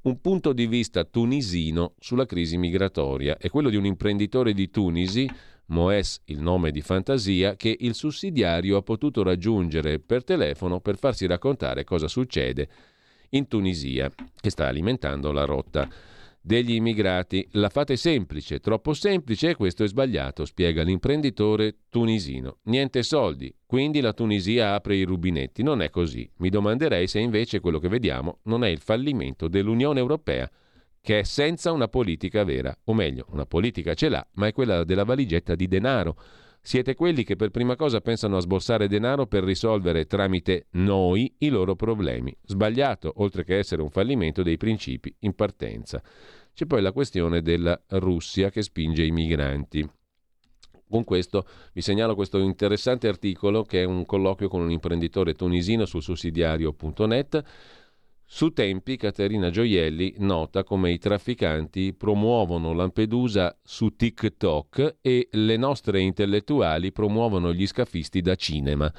Un punto di vista tunisino sulla crisi migratoria è quello di un imprenditore di Tunisi Moes il nome di fantasia, che il sussidiario ha potuto raggiungere per telefono per farsi raccontare cosa succede in Tunisia, che sta alimentando la rotta degli immigrati. La fate semplice, troppo semplice e questo è sbagliato, spiega l'imprenditore tunisino. Niente soldi, quindi la Tunisia apre i rubinetti. Non è così. Mi domanderei se invece quello che vediamo non è il fallimento dell'Unione Europea che è senza una politica vera, o meglio, una politica ce l'ha, ma è quella della valigetta di denaro. Siete quelli che per prima cosa pensano a sborsare denaro per risolvere tramite noi i loro problemi. Sbagliato, oltre che essere un fallimento dei principi in partenza. C'è poi la questione della Russia che spinge i migranti. Con questo vi segnalo questo interessante articolo che è un colloquio con un imprenditore tunisino sul sussidiario.net su tempi Caterina Gioielli nota come i trafficanti promuovono Lampedusa su TikTok e le nostre intellettuali promuovono gli scafisti da cinema.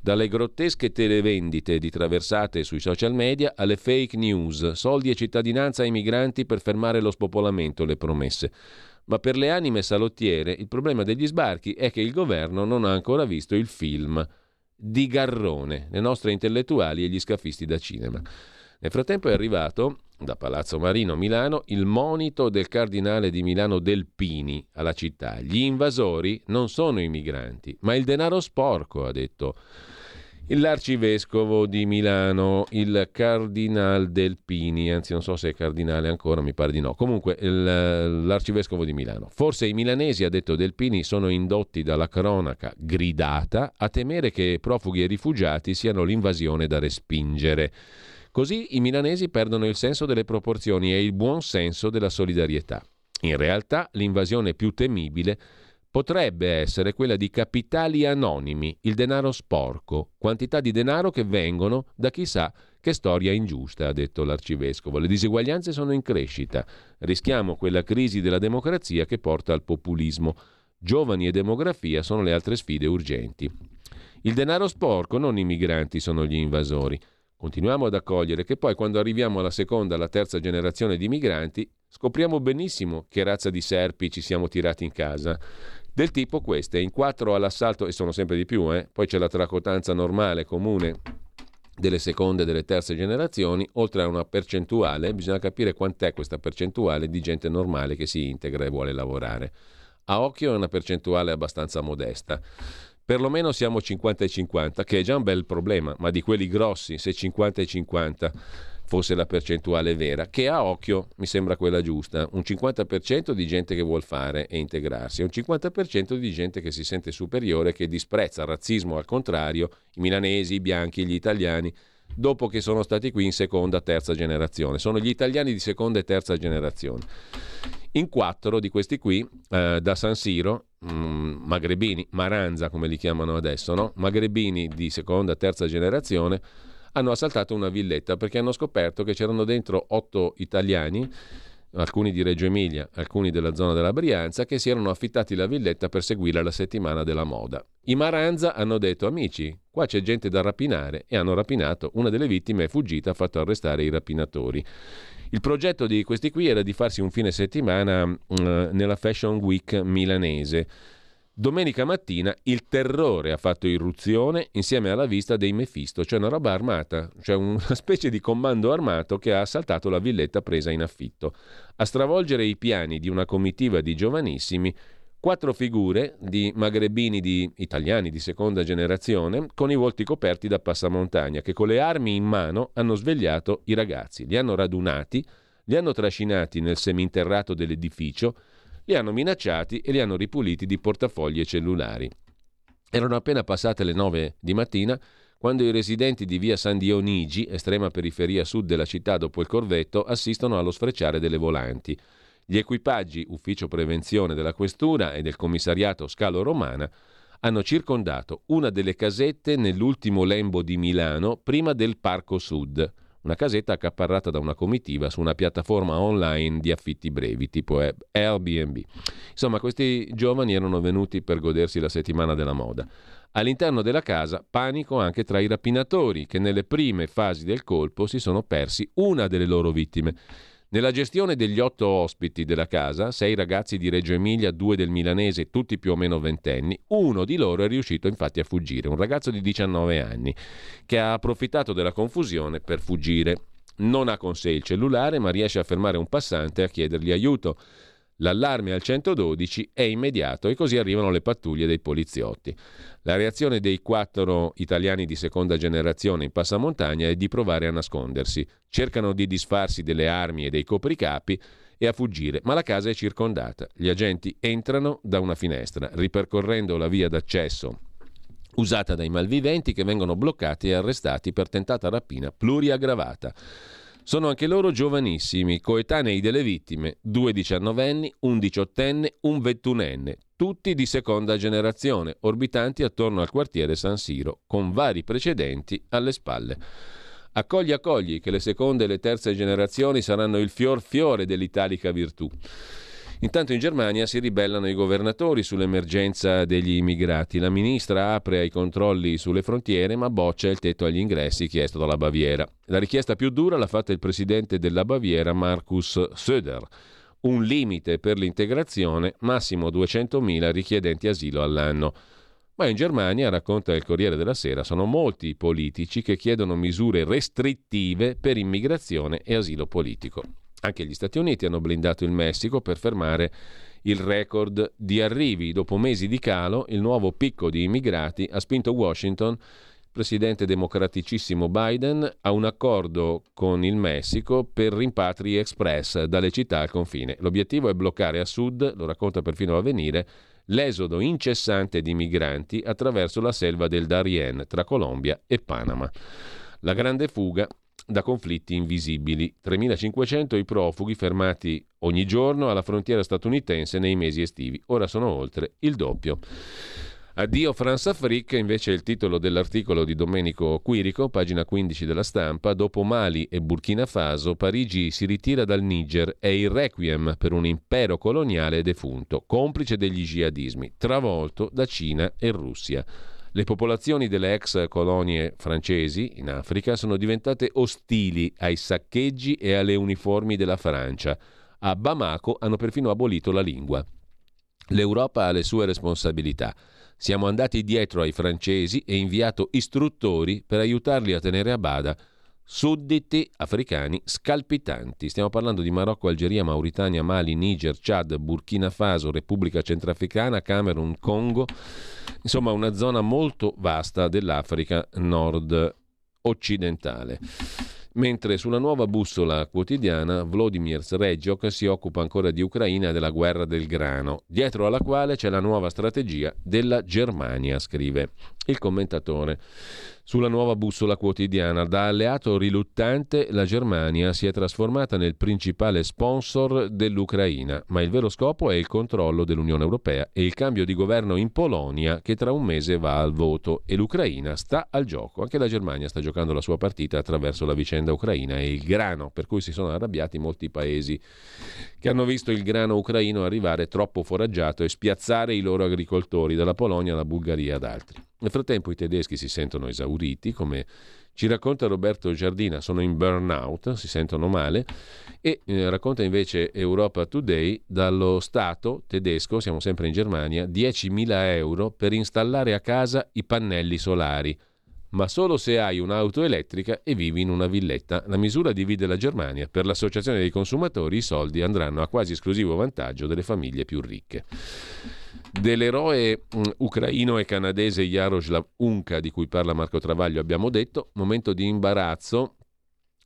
Dalle grottesche televendite di traversate sui social media alle fake news, soldi e cittadinanza ai migranti per fermare lo spopolamento, le promesse. Ma per le anime salottiere il problema degli sbarchi è che il governo non ha ancora visto il film di Garrone, le nostre intellettuali e gli scafisti da cinema. Nel frattempo è arrivato da Palazzo Marino Milano il monito del cardinale di Milano Delpini alla città. Gli invasori non sono i migranti, ma il denaro sporco, ha detto l'arcivescovo di Milano, il cardinale Delpini, anzi non so se è cardinale ancora, mi pare di no, comunque il, l'arcivescovo di Milano. Forse i milanesi, ha detto Delpini, sono indotti dalla cronaca gridata a temere che profughi e rifugiati siano l'invasione da respingere. Così i milanesi perdono il senso delle proporzioni e il buon senso della solidarietà. In realtà l'invasione più temibile potrebbe essere quella di capitali anonimi, il denaro sporco, quantità di denaro che vengono da chissà che storia ingiusta, ha detto l'arcivescovo. Le diseguaglianze sono in crescita. Rischiamo quella crisi della democrazia che porta al populismo. Giovani e demografia sono le altre sfide urgenti. Il denaro sporco, non i migranti, sono gli invasori. Continuiamo ad accogliere che poi quando arriviamo alla seconda, alla terza generazione di migranti, scopriamo benissimo che razza di serpi ci siamo tirati in casa. Del tipo queste, in quattro all'assalto, e sono sempre di più, eh? poi c'è la tracotanza normale, comune delle seconde e delle terze generazioni, oltre a una percentuale, bisogna capire quant'è questa percentuale di gente normale che si integra e vuole lavorare. A occhio è una percentuale abbastanza modesta. Perlomeno siamo 50 e 50, che è già un bel problema, ma di quelli grossi, se 50 e 50 fosse la percentuale vera, che a occhio mi sembra quella giusta, un 50% di gente che vuol fare e integrarsi, e un 50% di gente che si sente superiore, che disprezza il razzismo al contrario, i milanesi, i bianchi, gli italiani, dopo che sono stati qui in seconda, terza generazione. Sono gli italiani di seconda e terza generazione. In quattro di questi qui, eh, da San Siro, mh, mm, magrebini, Maranza come li chiamano adesso, no? magrebini di seconda, terza generazione, hanno assaltato una villetta perché hanno scoperto che c'erano dentro otto italiani, alcuni di Reggio Emilia, alcuni della zona della Brianza, che si erano affittati la villetta per seguire la settimana della moda. I Maranza hanno detto amici, qua c'è gente da rapinare e hanno rapinato. Una delle vittime è fuggita, ha fatto arrestare i rapinatori. Il progetto di questi qui era di farsi un fine settimana uh, nella Fashion Week milanese. Domenica mattina il terrore ha fatto irruzione insieme alla vista dei Mefisto, cioè una roba armata, cioè una specie di comando armato che ha assaltato la villetta presa in affitto. A stravolgere i piani di una comitiva di giovanissimi quattro figure di magrebini di italiani di seconda generazione con i volti coperti da passamontagna che con le armi in mano hanno svegliato i ragazzi, li hanno radunati, li hanno trascinati nel seminterrato dell'edificio, li hanno minacciati e li hanno ripuliti di portafogli e cellulari. Erano appena passate le nove di mattina quando i residenti di via San Dionigi, estrema periferia sud della città dopo il corvetto, assistono allo sfrecciare delle volanti. Gli equipaggi Ufficio Prevenzione della Questura e del Commissariato Scalo Romana hanno circondato una delle casette nell'ultimo lembo di Milano prima del Parco Sud una casetta accaparrata da una comitiva su una piattaforma online di affitti brevi tipo Airbnb. Insomma, questi giovani erano venuti per godersi la settimana della moda. All'interno della casa panico anche tra i rapinatori che nelle prime fasi del colpo si sono persi una delle loro vittime. Nella gestione degli otto ospiti della casa, sei ragazzi di Reggio Emilia, due del Milanese, tutti più o meno ventenni, uno di loro è riuscito infatti a fuggire, un ragazzo di 19 anni, che ha approfittato della confusione per fuggire. Non ha con sé il cellulare, ma riesce a fermare un passante e a chiedergli aiuto. L'allarme al 112 è immediato e così arrivano le pattuglie dei poliziotti. La reazione dei quattro italiani di seconda generazione in passamontagna è di provare a nascondersi. Cercano di disfarsi delle armi e dei copricapi e a fuggire, ma la casa è circondata. Gli agenti entrano da una finestra, ripercorrendo la via d'accesso usata dai malviventi che vengono bloccati e arrestati per tentata rapina pluriaggravata. Sono anche loro giovanissimi, coetanei delle vittime, due diciannovenni, un diciottenne, un ventunenne, tutti di seconda generazione, orbitanti attorno al quartiere San Siro, con vari precedenti alle spalle. Accogli accogli che le seconde e le terze generazioni saranno il fior fiore dell'italica virtù. Intanto in Germania si ribellano i governatori sull'emergenza degli immigrati. La ministra apre ai controlli sulle frontiere ma boccia il tetto agli ingressi chiesto dalla Baviera. La richiesta più dura l'ha fatta il presidente della Baviera Markus Söder. Un limite per l'integrazione, massimo 200.000 richiedenti asilo all'anno. Ma in Germania, racconta il Corriere della Sera, sono molti i politici che chiedono misure restrittive per immigrazione e asilo politico. Anche gli Stati Uniti hanno blindato il Messico per fermare il record di arrivi. Dopo mesi di calo, il nuovo picco di immigrati ha spinto Washington, presidente democraticissimo Biden, a un accordo con il Messico per rimpatri express dalle città al confine. L'obiettivo è bloccare a sud, lo racconta perfino l'avvenire, l'esodo incessante di migranti attraverso la selva del Darien tra Colombia e Panama. La grande fuga da conflitti invisibili. 3.500 i profughi fermati ogni giorno alla frontiera statunitense nei mesi estivi. Ora sono oltre il doppio. Addio France Afrique invece è il titolo dell'articolo di Domenico Quirico, pagina 15 della stampa. Dopo Mali e Burkina Faso, Parigi si ritira dal Niger. È il requiem per un impero coloniale defunto, complice degli jihadismi, travolto da Cina e Russia. Le popolazioni delle ex colonie francesi in Africa sono diventate ostili ai saccheggi e alle uniformi della Francia. A Bamako hanno perfino abolito la lingua. L'Europa ha le sue responsabilità. Siamo andati dietro ai francesi e inviato istruttori per aiutarli a tenere a bada sudditi africani scalpitanti. Stiamo parlando di Marocco, Algeria, Mauritania, Mali, Niger, Chad, Burkina Faso, Repubblica Centrafricana, Camerun, Congo, insomma una zona molto vasta dell'Africa nord occidentale. Mentre sulla nuova bussola quotidiana Vladimir Sregiok si occupa ancora di Ucraina e della guerra del grano, dietro alla quale c'è la nuova strategia della Germania, scrive il commentatore. Sulla nuova bussola quotidiana, da alleato riluttante, la Germania si è trasformata nel principale sponsor dell'Ucraina, ma il vero scopo è il controllo dell'Unione Europea e il cambio di governo in Polonia che tra un mese va al voto e l'Ucraina sta al gioco. Anche la Germania sta giocando la sua partita attraverso la vicenda ucraina e il grano, per cui si sono arrabbiati molti paesi che hanno visto il grano ucraino arrivare troppo foraggiato e spiazzare i loro agricoltori dalla Polonia alla Bulgaria ad altri. Nel frattempo i tedeschi si sentono esauriti, come ci racconta Roberto Giardina, sono in burnout, si sentono male e eh, racconta invece Europa Today dallo Stato tedesco, siamo sempre in Germania, 10.000 euro per installare a casa i pannelli solari, ma solo se hai un'auto elettrica e vivi in una villetta. La misura divide la Germania. Per l'associazione dei consumatori i soldi andranno a quasi esclusivo vantaggio delle famiglie più ricche. Dell'eroe mh, ucraino e canadese Jaroslav Unka, di cui parla Marco Travaglio, abbiamo detto, momento di imbarazzo,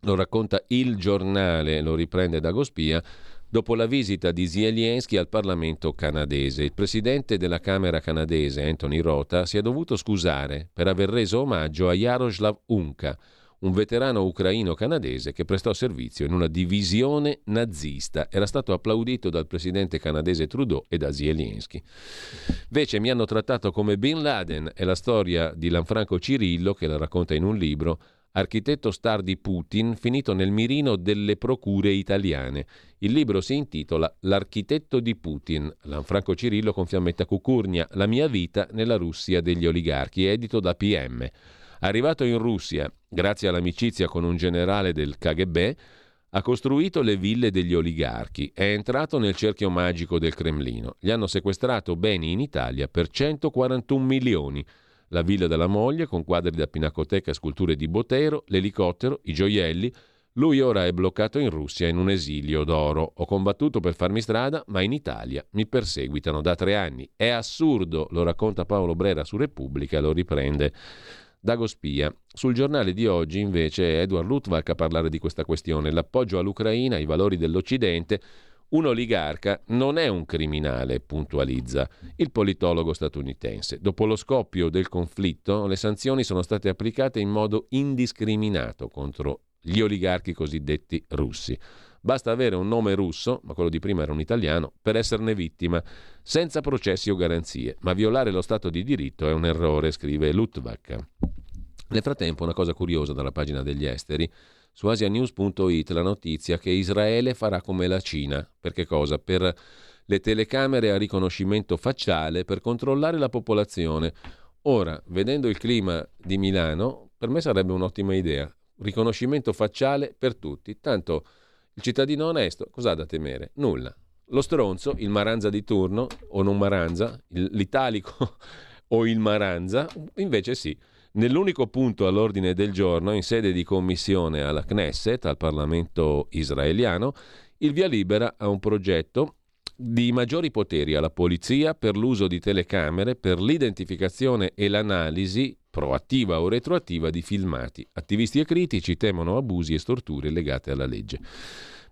lo racconta il giornale, lo riprende da Gospia, dopo la visita di Zelensky al Parlamento canadese. Il presidente della Camera canadese, Anthony Rota, si è dovuto scusare per aver reso omaggio a Jaroslav Unka, un veterano ucraino-canadese che prestò servizio in una divisione nazista. Era stato applaudito dal presidente canadese Trudeau e da Zelensky. Invece mi hanno trattato come Bin Laden, è la storia di Lanfranco Cirillo, che la racconta in un libro, architetto star di Putin, finito nel mirino delle procure italiane. Il libro si intitola L'architetto di Putin, Lanfranco Cirillo con Fiammetta Cucurnia, La mia vita nella Russia degli oligarchi, edito da PM. Arrivato in Russia, grazie all'amicizia con un generale del KGB, ha costruito le ville degli oligarchi, è entrato nel cerchio magico del Cremlino. Gli hanno sequestrato beni in Italia per 141 milioni. La villa della moglie con quadri da pinacoteca e sculture di Botero, l'elicottero, i gioielli. Lui ora è bloccato in Russia in un esilio d'oro. Ho combattuto per farmi strada, ma in Italia mi perseguitano da tre anni. È assurdo, lo racconta Paolo Brera su Repubblica, lo riprende Dagospia. Sul giornale di oggi invece è Edward Luttwak a parlare di questa questione, l'appoggio all'Ucraina, i valori dell'Occidente. Un oligarca non è un criminale, puntualizza il politologo statunitense. Dopo lo scoppio del conflitto, le sanzioni sono state applicate in modo indiscriminato contro gli oligarchi cosiddetti russi. Basta avere un nome russo, ma quello di prima era un italiano, per esserne vittima, senza processi o garanzie. Ma violare lo Stato di diritto è un errore, scrive Luttwak. Nel frattempo, una cosa curiosa dalla pagina degli esteri, su asianews.it la notizia che Israele farà come la Cina. Per che cosa? Per le telecamere a riconoscimento facciale per controllare la popolazione. Ora, vedendo il clima di Milano, per me sarebbe un'ottima idea. Riconoscimento facciale per tutti. Tanto il cittadino onesto cosa ha da temere? Nulla. Lo stronzo, il maranza di turno, o non maranza, l'italico o il maranza, invece sì. Nell'unico punto all'ordine del giorno, in sede di commissione alla Knesset, al Parlamento israeliano, il via libera a un progetto di maggiori poteri alla polizia per l'uso di telecamere per l'identificazione e l'analisi proattiva o retroattiva di filmati. Attivisti e critici temono abusi e storture legate alla legge.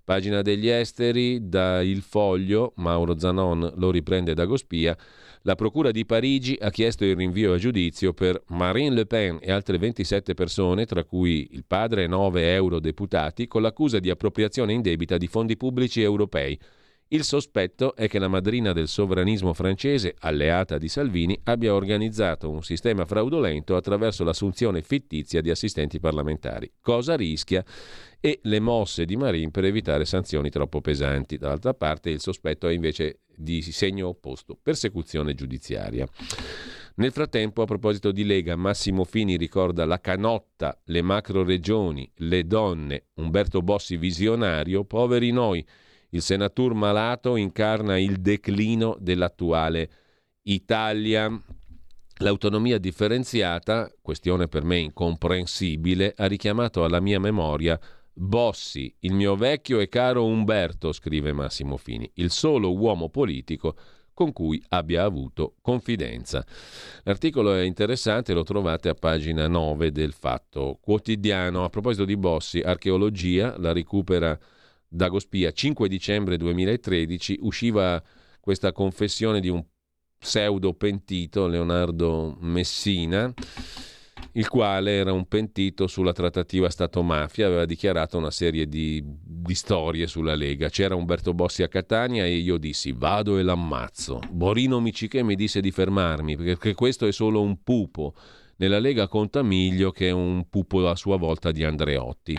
Pagina degli esteri, da Il Foglio, Mauro Zanon lo riprende da Gospia, la Procura di Parigi ha chiesto il rinvio a giudizio per Marine Le Pen e altre 27 persone, tra cui il padre e 9 eurodeputati, con l'accusa di appropriazione indebita di fondi pubblici europei. Il sospetto è che la madrina del sovranismo francese, alleata di Salvini, abbia organizzato un sistema fraudolento attraverso l'assunzione fittizia di assistenti parlamentari. Cosa rischia? E le mosse di Marine per evitare sanzioni troppo pesanti. Dall'altra parte il sospetto è invece di segno opposto, persecuzione giudiziaria. Nel frattempo, a proposito di Lega, Massimo Fini ricorda la canotta, le macro regioni, le donne, Umberto Bossi visionario, poveri noi. Il senatur malato incarna il declino dell'attuale Italia. L'autonomia differenziata, questione per me incomprensibile, ha richiamato alla mia memoria Bossi, il mio vecchio e caro Umberto, scrive Massimo Fini, il solo uomo politico con cui abbia avuto confidenza. L'articolo è interessante, lo trovate a pagina 9 del Fatto Quotidiano. A proposito di Bossi, archeologia, la recupera Dagospia, 5 dicembre 2013, usciva questa confessione di un pseudo pentito, Leonardo Messina, il quale era un pentito sulla trattativa Stato-mafia, aveva dichiarato una serie di, di, storie sulla Lega. C'era Umberto Bossi a Catania e io dissi vado e l'ammazzo. Borino Miciche mi disse di fermarmi perché questo è solo un pupo. Nella Lega conta Miglio che è un pupo a sua volta di Andreotti.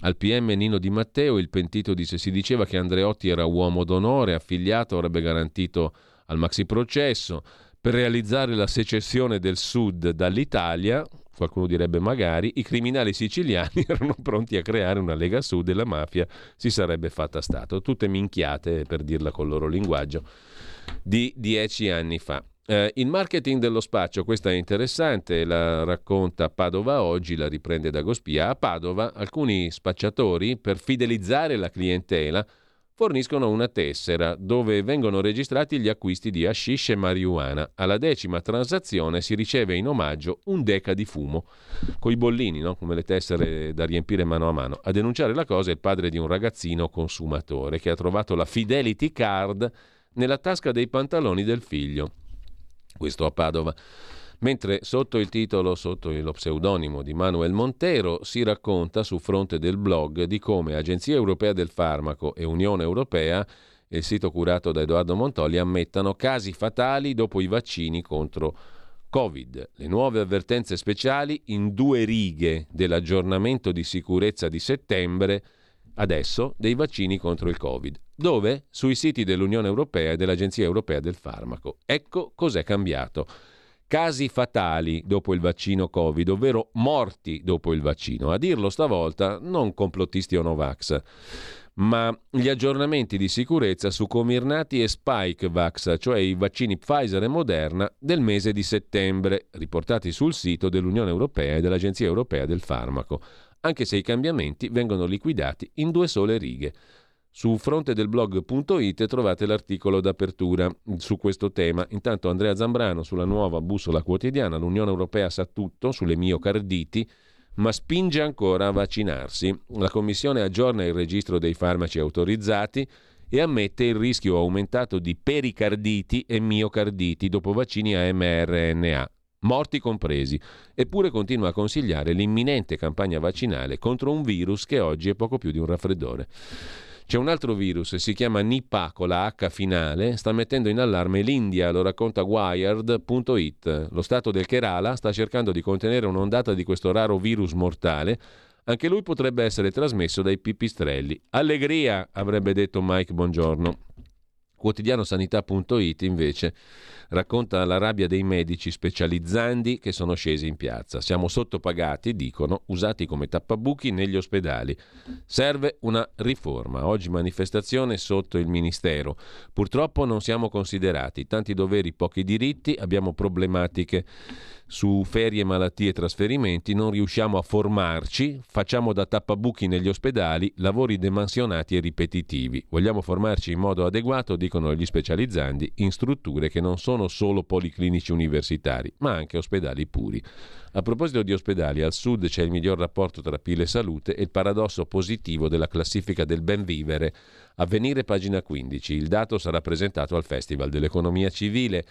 Al PM Nino Di Matteo il pentito disse si diceva che Andreotti era uomo d'onore, affiliato, avrebbe garantito al maxi processo per realizzare la secessione del Sud dall'Italia, qualcuno direbbe magari, i criminali siciliani erano pronti a creare una Lega Sud e la mafia si sarebbe fatta Stato. Tutte minchiate, per dirla col loro linguaggio, di dieci anni fa. Eh, il marketing dello spaccio, questa è interessante, la racconta Padova oggi, la riprende da Gospia. A Padova alcuni spacciatori, per fidelizzare la clientela, forniscono una tessera dove vengono registrati gli acquisti di hashish e marijuana. Alla decima transazione si riceve in omaggio un deca di fumo, coi bollini, no? come le tessere da riempire mano a mano. A denunciare la cosa è il padre di un ragazzino consumatore che ha trovato la Fidelity Card nella tasca dei pantaloni del figlio. Questo a Padova mentre sotto il titolo, sotto lo pseudonimo di Manuel Montero, si racconta su fronte del blog di come Agenzia Europea del Farmaco e Unione Europea, il sito curato da Edoardo Montoli, ammettano casi fatali dopo i vaccini contro Covid. Le nuove avvertenze speciali in due righe dell'aggiornamento di sicurezza di settembre adesso dei vaccini contro il Covid. Dove? Sui siti dell'Unione Europea e dell'Agenzia Europea del Farmaco. Ecco cos'è cambiato casi fatali dopo il vaccino Covid, ovvero morti dopo il vaccino. A dirlo stavolta non complottisti o Novax, ma gli aggiornamenti di sicurezza su Comirnati e Spikevax, cioè i vaccini Pfizer e Moderna del mese di settembre, riportati sul sito dell'Unione Europea e dell'Agenzia Europea del Farmaco, anche se i cambiamenti vengono liquidati in due sole righe. Su fronte del blog.it trovate l'articolo d'apertura su questo tema. Intanto Andrea Zambrano sulla nuova bussola quotidiana, l'Unione Europea sa tutto sulle miocarditi, ma spinge ancora a vaccinarsi. La Commissione aggiorna il registro dei farmaci autorizzati e ammette il rischio aumentato di pericarditi e miocarditi dopo vaccini a mRNA, morti compresi, eppure continua a consigliare l'imminente campagna vaccinale contro un virus che oggi è poco più di un raffreddore. C'è un altro virus, si chiama Nipah con la H finale, sta mettendo in allarme l'India, lo racconta Wired.it. Lo Stato del Kerala sta cercando di contenere un'ondata di questo raro virus mortale. Anche lui potrebbe essere trasmesso dai pipistrelli. Allegria, avrebbe detto Mike Buongiorno. Quotidianosanità.it invece racconta la rabbia dei medici specializzandi che sono scesi in piazza. Siamo sottopagati, dicono, usati come tappabuchi negli ospedali. Serve una riforma. Oggi manifestazione sotto il Ministero. Purtroppo non siamo considerati. Tanti doveri, pochi diritti, abbiamo problematiche su ferie, malattie e trasferimenti, non riusciamo a formarci, facciamo da tappabuchi negli ospedali, lavori demansionati e ripetitivi. Vogliamo formarci in modo adeguato, dicono gli specializzandi, in strutture che non sono solo policlinici universitari, ma anche ospedali puri. A proposito di ospedali, al sud c'è il miglior rapporto tra PIL e salute e il paradosso positivo della classifica del ben vivere. Avvenire pagina 15. Il dato sarà presentato al Festival dell'Economia Civile.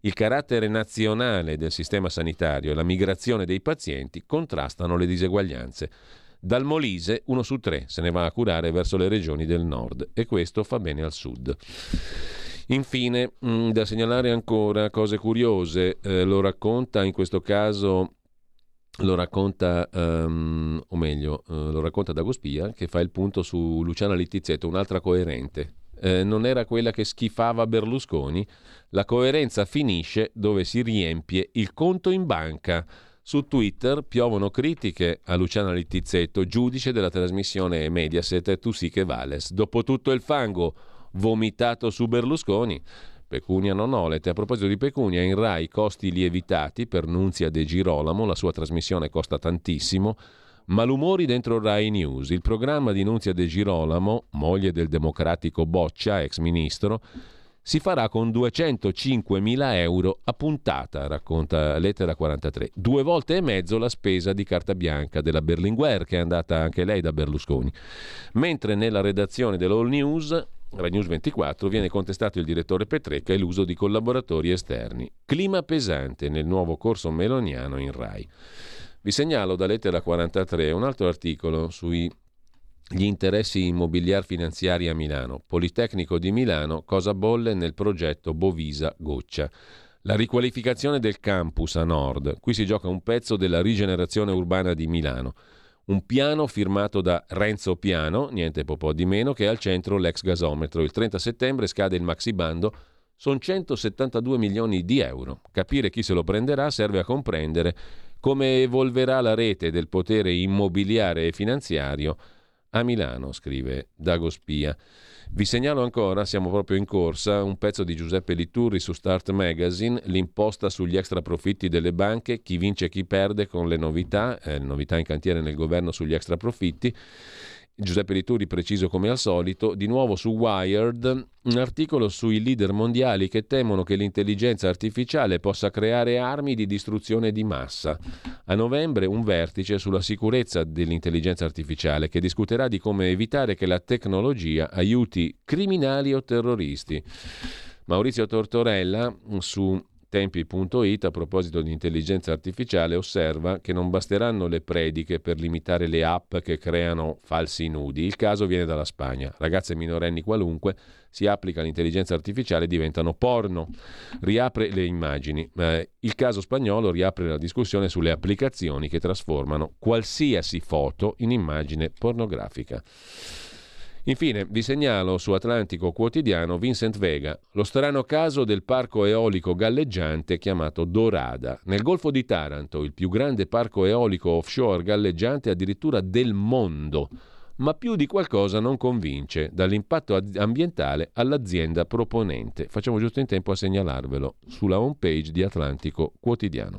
Il carattere nazionale del sistema sanitario e la migrazione dei pazienti contrastano le diseguaglianze. Dal Molise uno su tre se ne va a curare verso le regioni del nord e questo fa bene al sud. Infine, mh, mm, da segnalare ancora cose curiose, eh, lo racconta in questo caso lo racconta, um, o meglio, uh, lo racconta Dagospia, che fa il punto su Luciana Littizzetto, un'altra coerente. Eh, non era quella che schifava Berlusconi, la coerenza finisce dove si riempie il conto in banca. Su Twitter piovono critiche a Luciana Littizzetto, giudice della trasmissione Mediaset Tu sì che vales. Dopo tutto il fango vomitato su Berlusconi, Pecunia non olete. A proposito di Pecunia, in Rai costi lievitati per Nunzia De Girolamo, la sua trasmissione costa tantissimo. Malumori dentro Rai News. Il programma di Nunzia De Girolamo, moglie del democratico Boccia, ex ministro, si farà con 205.000 euro a puntata, racconta Lettera 43. Due volte e mezzo la spesa di carta bianca della Berlinguer, che è andata anche lei da Berlusconi. Mentre nella redazione dell'All News Rai News 24 viene contestato il direttore Petrecca e l'uso di collaboratori esterni. Clima pesante nel nuovo corso meloniano in Rai. Vi segnalo da lettera 43 un altro articolo sui gli interessi immobiliari finanziari a Milano. Politecnico di Milano, cosa bolle nel progetto Bovisa Goccia. La riqualificazione del campus a nord. Qui si gioca un pezzo della rigenerazione urbana di Milano. Un piano firmato da Renzo Piano, niente po' di meno, che è al centro l'ex gasometro. Il 30 settembre scade il maxibando sono 172 milioni di euro. Capire chi se lo prenderà serve a comprendere come evolverà la rete del potere immobiliare e finanziario a Milano, scrive Dago Spia. Vi segnalo ancora, siamo proprio in corsa, un pezzo di Giuseppe Liturri su Start Magazine, l'imposta sugli extra profitti delle banche, chi vince e chi perde con le novità, eh, novità in cantiere nel governo sugli extra profitti Giuseppe Rituri preciso come al solito, di nuovo su Wired un articolo sui leader mondiali che temono che l'intelligenza artificiale possa creare armi di distruzione di massa. A novembre un vertice sulla sicurezza dell'intelligenza artificiale che discuterà di come evitare che la tecnologia aiuti criminali o terroristi. Maurizio Tortorella su Tempi.it a proposito di intelligenza artificiale osserva che non basteranno le prediche per limitare le app che creano falsi nudi. Il caso viene dalla Spagna. Ragazze minorenni qualunque si applica l'intelligenza artificiale e diventano porno. Riapre le immagini. Eh, il caso spagnolo riapre la discussione sulle applicazioni che trasformano qualsiasi foto in immagine pornografica. Infine, vi segnalo su Atlantico Quotidiano Vincent Vega, lo strano caso del parco eolico galleggiante chiamato Dorada. Nel Golfo di Taranto, il più grande parco eolico offshore galleggiante addirittura del mondo. Ma più di qualcosa non convince, dall'impatto ambientale all'azienda proponente. Facciamo giusto in tempo a segnalarvelo sulla homepage di Atlantico Quotidiano.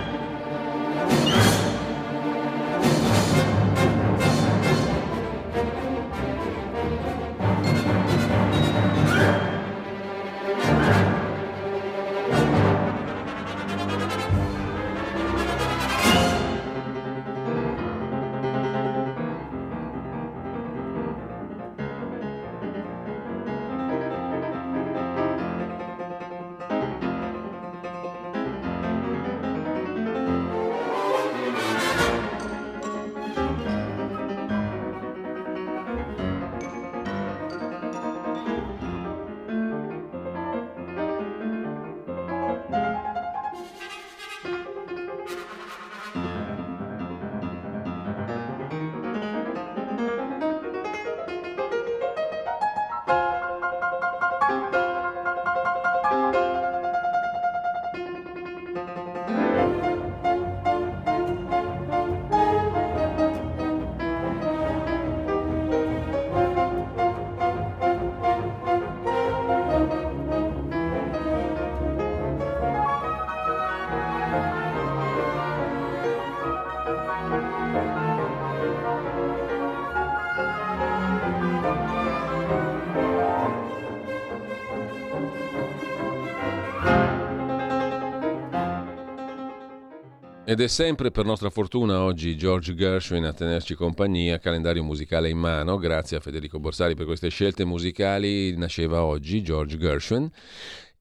Ed è sempre per nostra fortuna oggi George Gershwin a tenerci compagnia, calendario musicale in mano, grazie a Federico Borsari per queste scelte musicali, nasceva oggi George Gershwin.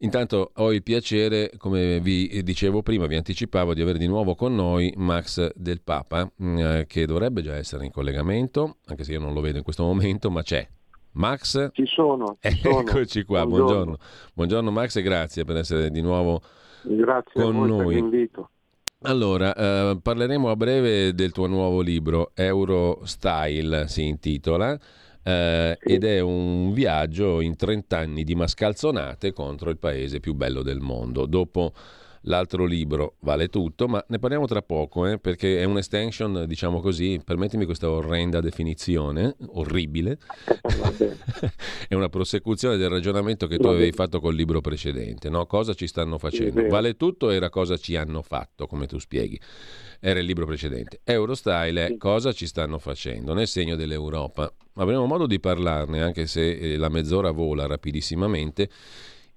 Intanto ho il piacere, come vi dicevo prima, vi anticipavo di avere di nuovo con noi Max del Papa, mm, eh, che dovrebbe già essere in collegamento, anche se io non lo vedo in questo momento, ma c'è. Max? Ci sono. Ci sono. Eccoci qua, buongiorno. buongiorno. Buongiorno Max e grazie per essere di nuovo grazie con noi. invito. Allora, eh, parleremo a breve del tuo nuovo libro, Eurostyle si intitola, eh, sì. ed è un viaggio in 30 anni di mascalzonate contro il paese più bello del mondo. Dopo L'altro libro vale tutto, ma ne parliamo tra poco, eh, perché è un'estension, diciamo così, permettimi questa orrenda definizione, orribile, è una prosecuzione del ragionamento che tu avevi fatto col libro precedente, no? Cosa ci stanno facendo? Vale tutto era cosa ci hanno fatto, come tu spieghi. Era il libro precedente. Eurostyle è cosa ci stanno facendo nel segno dell'Europa. Avremo modo di parlarne, anche se eh, la mezz'ora vola rapidissimamente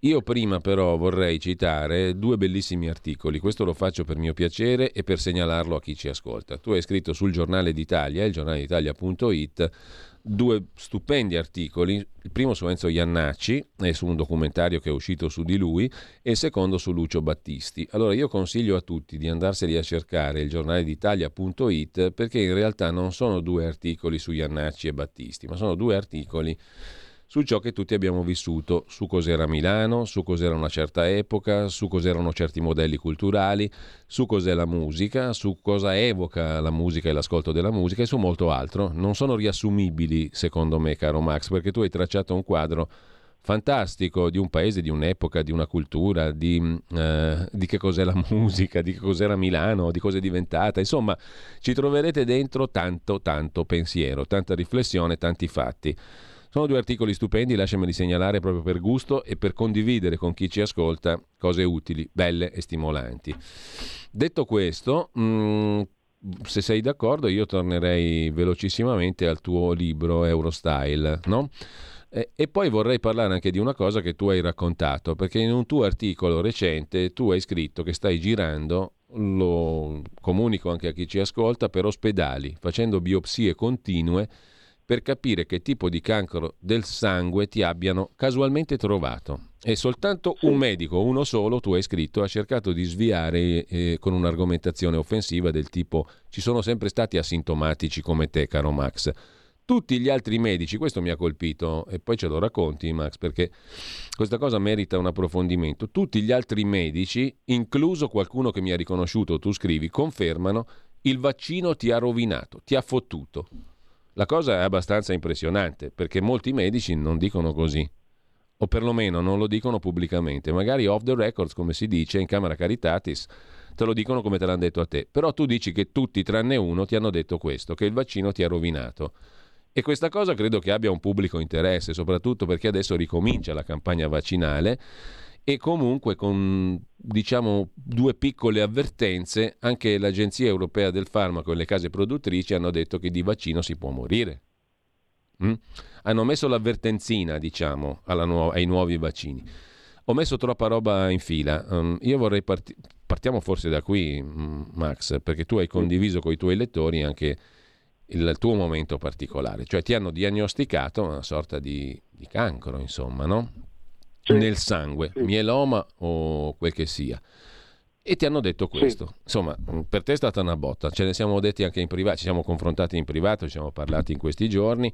io prima però vorrei citare due bellissimi articoli, questo lo faccio per mio piacere e per segnalarlo a chi ci ascolta. Tu hai scritto sul giornale d'Italia, il giornale d'Italia.it, due stupendi articoli, il primo su Enzo Iannacci e su un documentario che è uscito su di lui e il secondo su Lucio Battisti. Allora io consiglio a tutti di andarseli a cercare il giornale d'Italia.it perché in realtà non sono due articoli su Iannacci e Battisti, ma sono due articoli su ciò che tutti abbiamo vissuto, su cos'era Milano, su cos'era una certa epoca, su cos'erano certi modelli culturali, su cos'è la musica, su cosa evoca la musica e l'ascolto della musica e su molto altro. Non sono riassumibili, secondo me, caro Max, perché tu hai tracciato un quadro fantastico di un paese, di un'epoca, di una cultura, di, eh, di, che cos'è la musica, di che cos'era Milano, di cosa è diventata. Insomma, ci troverete dentro tanto, tanto pensiero, tanta riflessione, tanti fatti. Sono due articoli stupendi, lasciameli segnalare proprio per gusto e per condividere con chi ci ascolta cose utili, belle e stimolanti. Detto questo, mh, mm, se sei d'accordo, io tornerei velocissimamente al tuo libro Eurostyle, no? E poi vorrei parlare anche di una cosa che tu hai raccontato, perché in un tuo articolo recente tu hai scritto che stai girando, lo comunico anche a chi ci ascolta, per ospedali, facendo biopsie continue per capire che tipo di cancro del sangue ti abbiano casualmente trovato. E soltanto un medico, uno solo, tu hai scritto, ha cercato di sviare eh, con un'argomentazione offensiva del tipo ci sono sempre stati asintomatici come te, caro Max. Tutti gli altri medici, questo mi ha colpito e poi ce lo racconti Max perché questa cosa merita un approfondimento. Tutti gli altri medici, incluso qualcuno che mi ha riconosciuto, tu scrivi, confermano il vaccino ti ha rovinato, ti ha fottuto. La cosa è abbastanza impressionante perché molti medici non dicono così, o perlomeno non lo dicono pubblicamente, magari off the records, come si dice in Camera Caritatis, te lo dicono come te l'hanno detto a te, però tu dici che tutti tranne uno ti hanno detto questo, che il vaccino ti ha rovinato. E questa cosa credo che abbia un pubblico interesse, soprattutto perché adesso ricomincia la campagna vaccinale e comunque con diciamo due piccole avvertenze anche l'Agenzia Europea del Farmaco e le case produttrici hanno detto che di vaccino si può morire. Mm? Hanno messo l'avvertenzina, diciamo, nu- ai nuovi vaccini. Ho messo troppa roba in fila. Um, io vorrei partire. Partiamo forse da qui, mm, Max, perché tu hai condiviso con i tuoi lettori anche il tuo momento particolare, cioè ti hanno diagnosticato una sorta di, di cancro, insomma, no? Sì. nel sangue, sì. mieloma o quel che sia. E ti hanno detto questo. Sì. Insomma, per te è stata una botta. Ce ne siamo detti anche in privato, ci siamo confrontati in privato, ci siamo parlati in questi giorni.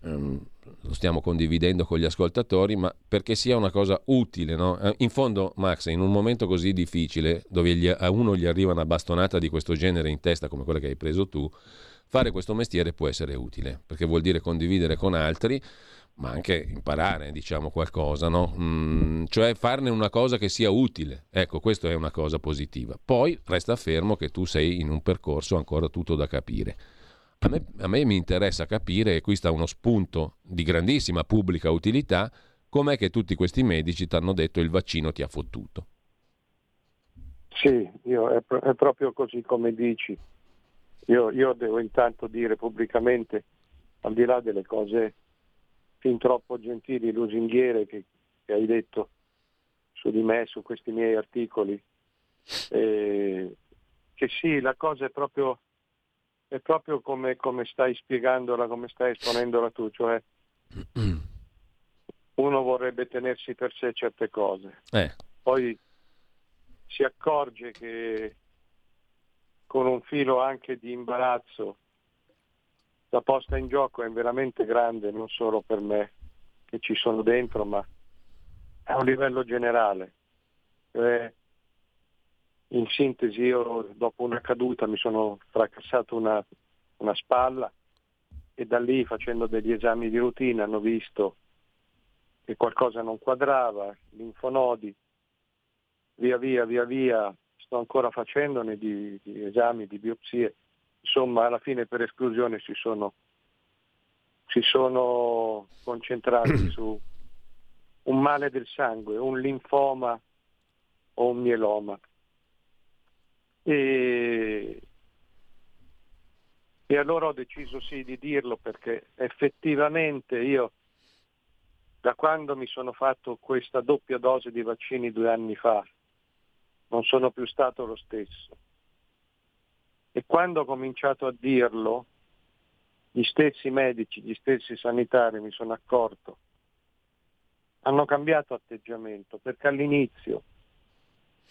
Um, lo stiamo condividendo con gli ascoltatori, ma perché sia una cosa utile. No? Eh, in fondo, Max, in un momento così difficile, dove gli, a uno gli arriva una bastonata di questo genere in testa, come quella che hai preso tu, fare questo mestiere può essere utile, perché vuol dire condividere con altri ma anche imparare, diciamo, qualcosa, no? Mm, cioè farne una cosa che sia utile. Ecco, questa è una cosa positiva. Poi resta fermo che tu sei in un percorso ancora tutto da capire. A me, a me mi interessa capire, e qui sta uno spunto di grandissima pubblica utilità, com'è che tutti questi medici ti hanno detto il vaccino ti ha fottuto. Sì, io, è, è, proprio così come dici. Io, io devo intanto dire pubblicamente, al di là delle cose fin troppo gentili, lusinghiere che, che hai detto su di me, su questi miei articoli. Eh, che sì, la cosa è proprio, è proprio come, come, stai spiegandola, come stai esponendola tu, cioè uno vorrebbe tenersi per sé certe cose, eh. poi si accorge che con un filo anche di imbarazzo la posta in gioco è veramente grande, non solo per me che ci sono dentro, ma a un livello generale. Eh, in sintesi io dopo una caduta mi sono fracassato una, una spalla e da lì facendo degli esami di routine hanno visto che qualcosa non quadrava, linfonodi, via via via via sto ancora facendone di, di esami, di biopsie insomma alla fine per esclusione si sono, si sono concentrati su un male del sangue, un linfoma o un mieloma. E, e allora ho deciso sì di dirlo perché effettivamente io da quando mi sono fatto questa doppia dose di vaccini due anni fa non sono più stato lo stesso. E quando ho cominciato a dirlo, gli stessi medici, gli stessi sanitari, mi sono accorto, hanno cambiato atteggiamento, perché all'inizio,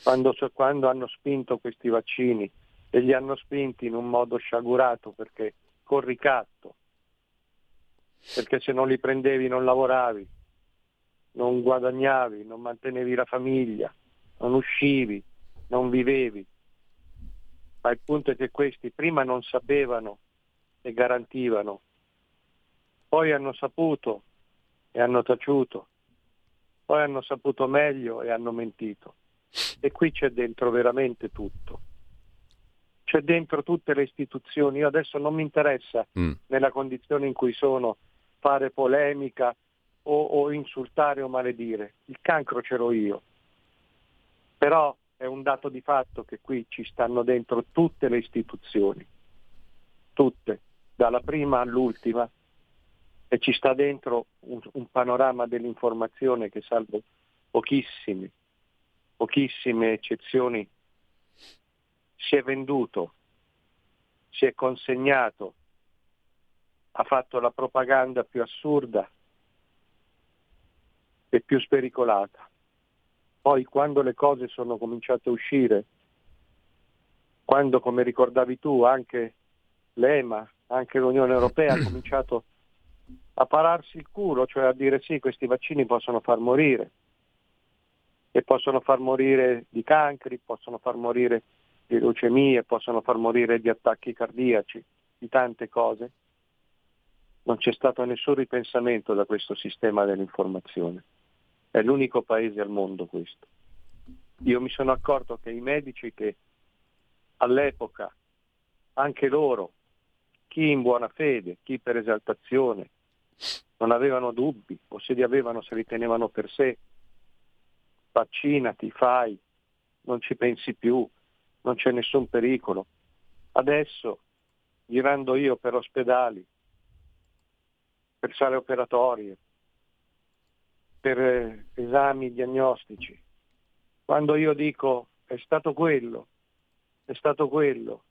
quando, quando hanno spinto questi vaccini, e li hanno spinti in un modo sciagurato, perché con ricatto, perché se non li prendevi non lavoravi, non guadagnavi, non mantenevi la famiglia, non uscivi, non vivevi. Ma il punto è che questi prima non sapevano e garantivano, poi hanno saputo e hanno taciuto, poi hanno saputo meglio e hanno mentito. E qui c'è dentro veramente tutto. C'è dentro tutte le istituzioni. Io adesso non mi interessa, mm. nella condizione in cui sono, fare polemica o, o insultare o maledire. Il cancro ce l'ho io. Però è un dato di fatto che qui ci stanno dentro tutte le istituzioni, tutte, dalla prima all'ultima, e ci sta dentro un, un panorama dell'informazione che salvo pochissimi, pochissime eccezioni, si è venduto, si è consegnato, ha fatto la propaganda più assurda e più spericolata. Poi quando le cose sono cominciate a uscire, quando come ricordavi tu anche l'EMA, anche l'Unione Europea ha cominciato a pararsi il culo, cioè a dire sì, questi vaccini possono far morire e possono far morire di cancri, possono far morire di leucemie, possono far morire di attacchi cardiaci, di tante cose. Non c'è stato nessun ripensamento da questo sistema dell'informazione. È l'unico paese al mondo questo. Io mi sono accorto che i medici che all'epoca, anche loro, chi in buona fede, chi per esaltazione, non avevano dubbi o se li avevano se li tenevano per sé, vaccinati, fai, non ci pensi più, non c'è nessun pericolo. Adesso, girando io per ospedali, per sale operatorie, per eh, esami diagnostici, quando io dico è stato quello, è stato quello,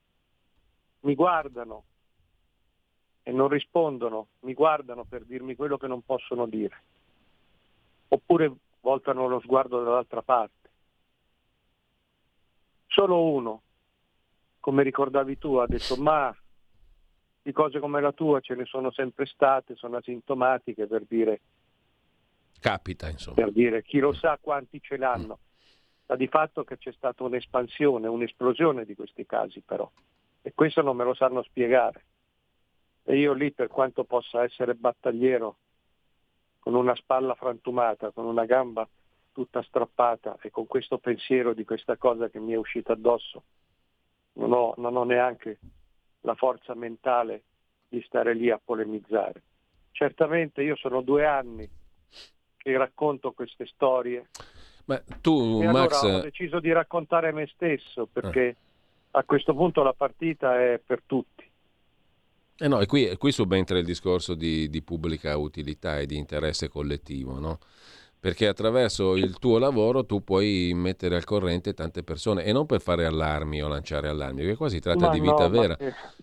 mi guardano e non rispondono, mi guardano per dirmi quello che non possono dire, oppure voltano lo sguardo dall'altra parte. Solo uno, come ricordavi tu, ha detto ma di cose come la tua ce ne sono sempre state, sono asintomatiche per dire... Capita, insomma. Per dire chi lo sa quanti ce l'hanno. Ma mm. di fatto che c'è stata un'espansione, un'esplosione di questi casi però. E questo non me lo sanno spiegare. E io lì, per quanto possa essere battagliero, con una spalla frantumata, con una gamba tutta strappata e con questo pensiero di questa cosa che mi è uscita addosso, non ho, non ho neanche la forza mentale di stare lì a polemizzare. Certamente io sono due anni che racconto queste storie. Ma tu, e Max... allora ho deciso di raccontare me stesso perché eh. a questo punto la partita è per tutti. Eh no, e qui, qui subentra il discorso di, di, pubblica utilità e di interesse collettivo, no? perché attraverso il tuo lavoro tu puoi mettere al corrente tante persone e non per fare allarmi o lanciare allarmi, perché qua si tratta ma di vita no, vera.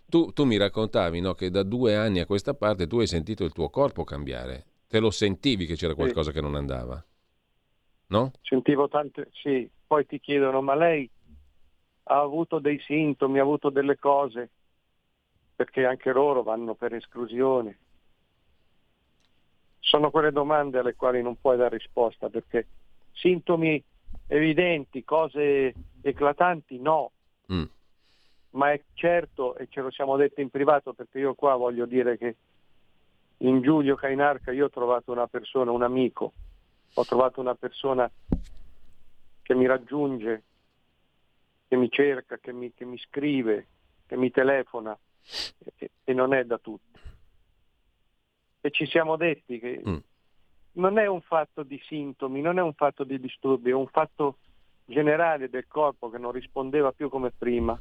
Tu, tu, mi raccontavi no, che da due anni a questa parte tu hai sentito il tuo corpo cambiare, te lo sentivi che c'era qualcosa sì. che non andava, no? Sentivo tante, sì, poi ti chiedono ma lei ha avuto dei sintomi, ha avuto delle cose, perché anche loro vanno per esclusione sono quelle domande alle quali non puoi dare risposta perché sintomi evidenti, cose eclatanti no. Mm. Ma è certo, e ce lo siamo detto in privato perché io qua voglio dire che in Giulio Cainarca io ho trovato una persona, un amico, ho trovato una persona che mi raggiunge, che mi cerca, che mi, che mi scrive, che mi telefona e, e non è da tutti e ci siamo detti che mm. non è un fatto di sintomi, non è un fatto di disturbi, è un fatto generale del corpo che non rispondeva più come prima.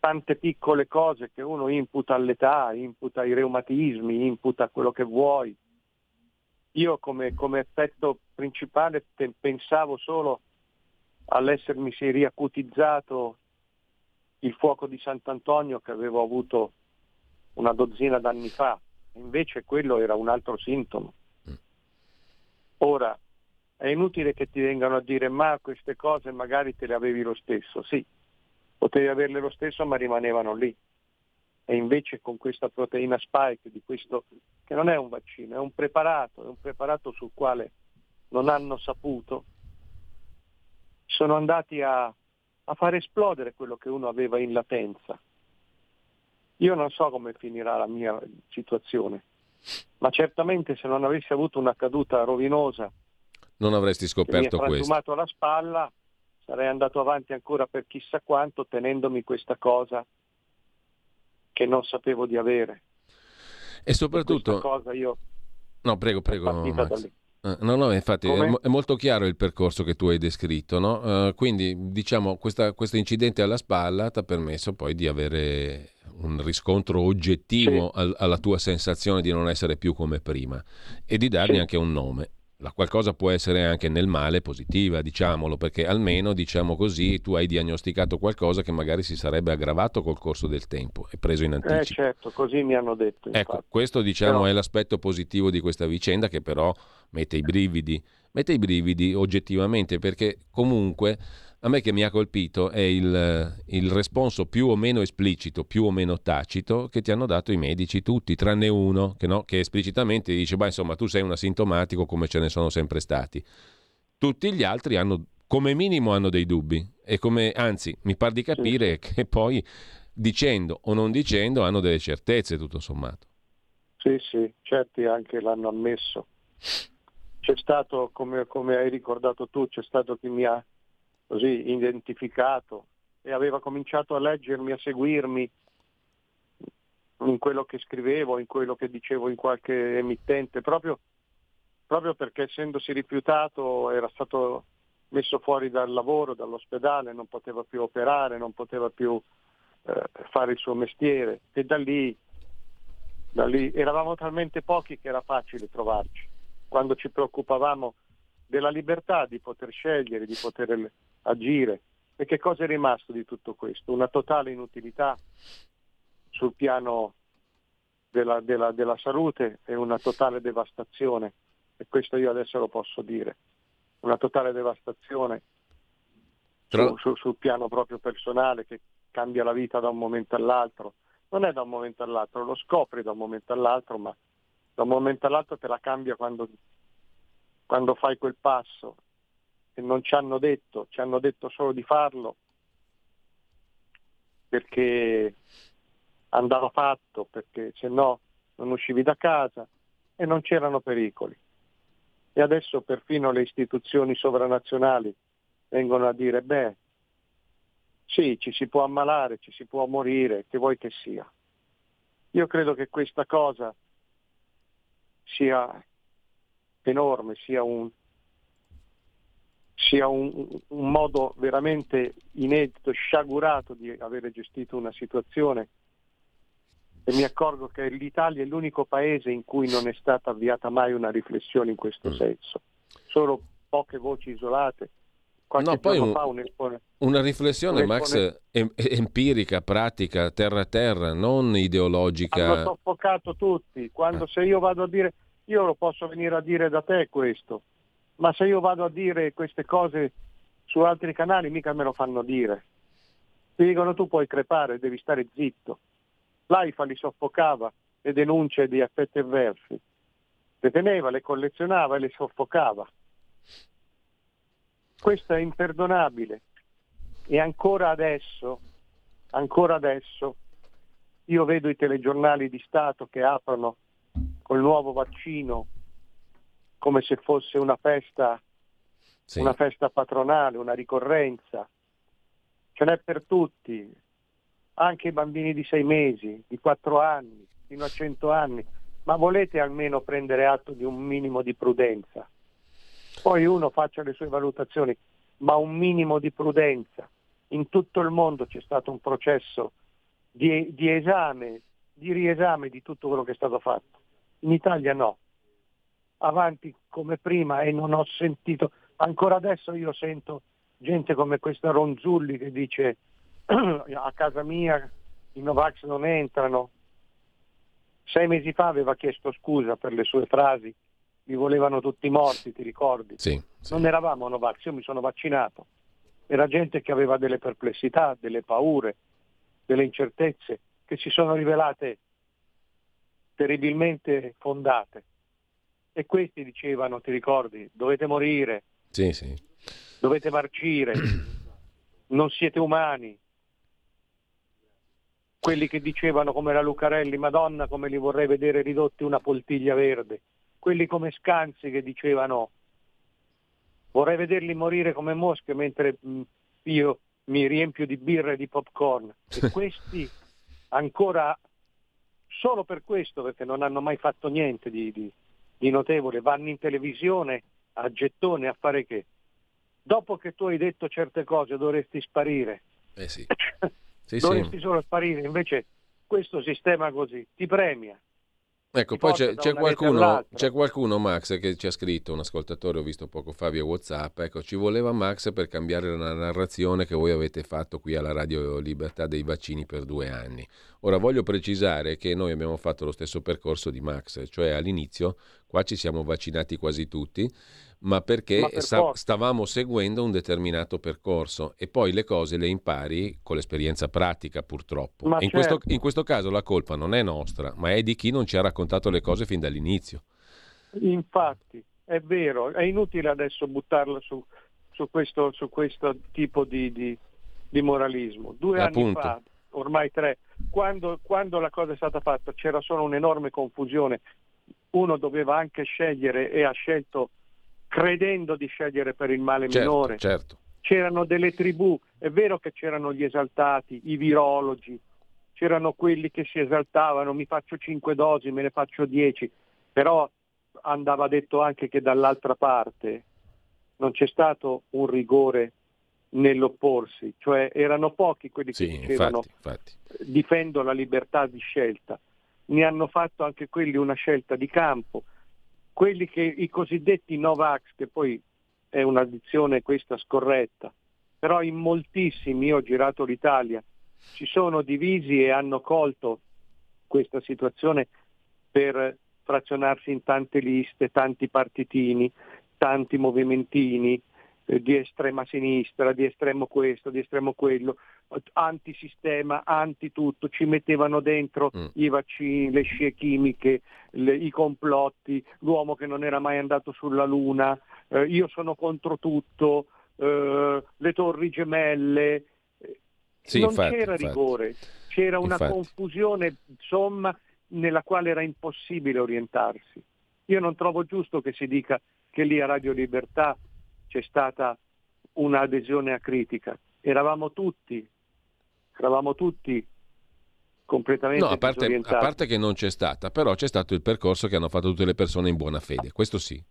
Tante piccole cose che uno imputa all'età, imputa ai reumatismi, imputa quello che vuoi. Io come, come effetto principale pensavo solo all'essermi riacutizzato il fuoco di Sant'Antonio che avevo avuto una dozzina d'anni fa invece quello era un altro sintomo. Ora, è inutile che ti vengano a dire ma queste cose magari te le avevi lo stesso, sì, potevi averle lo stesso ma rimanevano lì. e invece con questa proteina spike, di questo, che non è un vaccino, è un preparato, è un preparato sul quale non hanno saputo, sono andati a, a far esplodere quello che uno aveva in latenza. Io non so come finirà la mia situazione, ma certamente se non avessi avuto una caduta rovinosa non avresti scoperto mi ha questo. la spalla, sarei andato avanti ancora per chissà quanto tenendomi questa cosa che non sapevo di avere. E soprattutto... E cosa io no, prego, prego. Eh, no, no, infatti è, è, molto chiaro il percorso che tu hai descritto, no? uh, quindi diciamo questa, questo incidente alla spalla ti ha permesso poi di avere un riscontro oggettivo sì. al, alla tua sensazione di non essere più come prima e di dargli sì. anche un nome la qualcosa può essere anche nel male positiva, diciamolo, perché almeno, diciamo così, tu hai diagnosticato qualcosa che magari si sarebbe aggravato col corso del tempo e preso in anticipo. Eh certo, così mi hanno detto. Infatti. Ecco, questo diciamo però... è l'aspetto positivo di questa vicenda che però mette i brividi, mette i brividi oggettivamente perché comunque a me che mi ha colpito è il, il, responso più o meno esplicito, più o meno tacito che ti hanno dato i medici tutti, tranne uno che, no, che esplicitamente dice, beh insomma tu sei un asintomatico come ce ne sono sempre stati. Tutti gli altri hanno, come minimo hanno dei dubbi e come, anzi mi par di capire che poi dicendo o non dicendo hanno delle certezze tutto sommato. Sì, sì, certi anche l'hanno ammesso. C'è stato, come, come hai ricordato tu, c'è stato chi mi ha così identificato e aveva cominciato a leggermi, a seguirmi in quello che scrivevo, in quello che dicevo in qualche emittente, proprio, proprio perché essendosi rifiutato era stato messo fuori dal lavoro, dall'ospedale, non poteva più operare, non poteva più eh, fare il suo mestiere e da lì, da lì eravamo talmente pochi che era facile trovarci. Quando ci preoccupavamo della libertà di poter scegliere, di poter agire. E che cosa è rimasto di tutto questo? Una totale inutilità sul piano della, della, della salute e una totale devastazione. E questo io adesso lo posso dire. Una totale devastazione su, su, sul piano proprio personale che cambia la vita da un momento all'altro. Non è da un momento all'altro, lo scopri da un momento all'altro, ma da un momento all'altro te la cambia quando, quando fai quel passo che non ci hanno detto, ci hanno detto solo di farlo perché andava fatto, perché se no non uscivi da casa e non c'erano pericoli. E adesso perfino le istituzioni sovranazionali vengono a dire, beh, sì, ci si può ammalare, ci si può morire, che vuoi che sia. Io credo che questa cosa sia enorme, sia un, sia un, un, modo veramente inedito, sciagurato di avere gestito una situazione e mi accorgo che l'Italia è l'unico paese in cui non è stata avviata mai una riflessione in questo mm. senso, solo poche voci isolate. Qualche no, poi un, un una riflessione, un Max, em- empirica, pratica, terra a terra, non ideologica. Hanno soffocato tutti. Quando eh. se io vado a dire, io lo posso venire a dire da te questo, ma se io vado a dire queste cose su altri canali mica me lo fanno dire. Ti dicono tu puoi crepare, devi stare zitto. L'AIFA li soffocava le denunce di effetti avversi, le teneva, le collezionava e le soffocava. Questo è imperdonabile. E ancora adesso, ancora adesso, io vedo i telegiornali di Stato che aprono col nuovo vaccino come se fosse una festa, sì. una festa patronale, una ricorrenza. Ce n'è per tutti, anche i bambini di sei mesi, di quattro anni, fino a cento anni. Ma volete almeno prendere atto di un minimo di prudenza? Poi uno faccia le sue valutazioni, ma un minimo di prudenza. In tutto il mondo c'è stato un processo di, di esame, di riesame di tutto quello che è stato fatto. In Italia no avanti come prima e non ho sentito, ancora adesso io sento gente come questa Ronzulli che dice a casa mia i Novax non entrano. Sei mesi fa aveva chiesto scusa per le sue frasi, mi volevano tutti morti, ti ricordi? Sì, sì. Non eravamo Novax, io mi sono vaccinato. Era gente che aveva delle perplessità, delle paure, delle incertezze, che si sono rivelate terribilmente fondate. E questi dicevano, ti ricordi, dovete morire, Sì, sì. dovete marcire, non siete umani. Quelli che dicevano come la Lucarelli, Madonna come li vorrei vedere ridotti una poltiglia verde. Quelli come Scanzi che dicevano vorrei vederli morire come mosche mentre mh, io mi riempio di birra e di popcorn. E questi ancora solo per questo, perché non hanno mai fatto niente di, di- di notevole, vanno in televisione a gettone a fare che? Dopo che tu hai detto certe cose dovresti sparire. Eh sì. Sì, dovresti sì. solo sparire, invece questo sistema così ti premia. Ecco, poi c'è, c'è qualcuno, c'è qualcuno, Max, che ci ha scritto, un ascoltatore, ho visto poco fa via Whatsapp, ecco, ci voleva Max per cambiare la narrazione che voi avete fatto qui alla Radio Libertà dei vaccini per due anni. Ora voglio precisare che noi abbiamo fatto lo stesso percorso di Max, cioè all'inizio qua ci siamo vaccinati quasi tutti, ma perché Ma per forza. stavamo seguendo un determinato percorso e poi le cose le impari con l'esperienza pratica purtroppo. Ma in, questo, certo. in questo caso la colpa non è nostra, ma è di chi non ci ha raccontato le cose fin dall'inizio. Infatti, è vero, è inutile adesso buttarla su, su questo, su questo tipo di, di- di moralismo. Due Appunto. anni fa, ormai tre, quando, quando la cosa è stata fatta c'era solo un'enorme confusione. Uno doveva anche scegliere e ha scelto credendo di scegliere per il male Certo, minore. certo. C'erano delle tribù, è vero che c'erano gli esaltati, i virologi, c'erano quelli che si esaltavano, mi faccio cinque dosi, me ne faccio dieci, però andava detto anche che dall'altra parte non c'è stato un rigore nell'opporsi, cioè erano pochi quelli che Sì, dicevano infatti, infatti. difendo la libertà di scelta, ne hanno fatto anche quelli una scelta di campo, quelli che i cosiddetti Novax, che poi è una dizione questa scorretta, però in moltissimi, io ho girato l'Italia, si sono divisi e hanno colto questa situazione per frazionarsi in tante liste, tanti partitini, tanti movimentini eh, di estrema sinistra, di estremo questo, di estremo quello, antisistema, antitutto, ci mettevano dentro Mm. i vaccini, le scie chimiche, le- i complotti, l'uomo che non era mai andato sulla Luna, eh, io sono contro tutto, eh, le torri gemelle. Sì, non infatti, c'era infatti. rigore, c'era una Infatti. confusione, insomma, nella quale era impossibile orientarsi. Io non trovo giusto che si dica che lì a Radio Libertà c'è stata un'adesione acritica. Eravamo tutti, eravamo tutti completamente No, a parte, a parte che non c'è stata, però c'è stato il percorso che hanno fatto tutte le persone in buona fede, questo sì.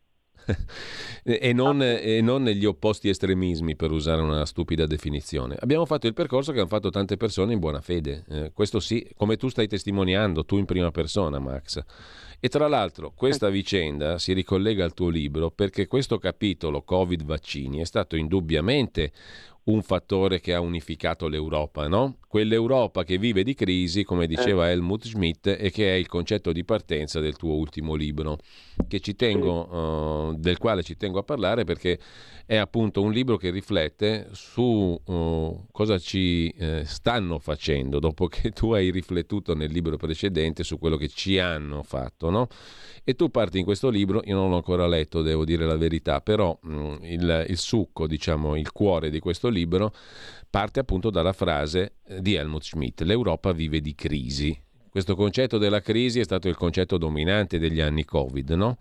e, non, e non negli opposti estremismi, per usare una stupida definizione. Abbiamo fatto il percorso che hanno fatto tante persone in buona fede, eh, questo sì, come tu stai testimoniando, tu in prima persona, Max. E tra l'altro questa vicenda si ricollega al tuo libro perché questo capitolo Covid vaccini è stato indubbiamente un fattore che ha unificato l'Europa, no? Quell'Europa che vive di crisi, come diceva Helmut Schmidt, e che è il concetto di partenza del tuo ultimo libro, che ci tengo, eh, del quale ci tengo a parlare perché è appunto un libro che riflette su eh, cosa ci eh, stanno facendo dopo che tu hai riflettuto nel libro precedente su quello che ci hanno fatto, no? E tu parti in questo libro, io non l'ho ancora letto, devo dire la verità, però mh, il, il succo, diciamo, il cuore di questo libro parte appunto dalla frase eh, di Helmut Schmidt, l'Europa vive di crisi. Questo concetto della crisi è stato il concetto dominante degli anni Covid, no?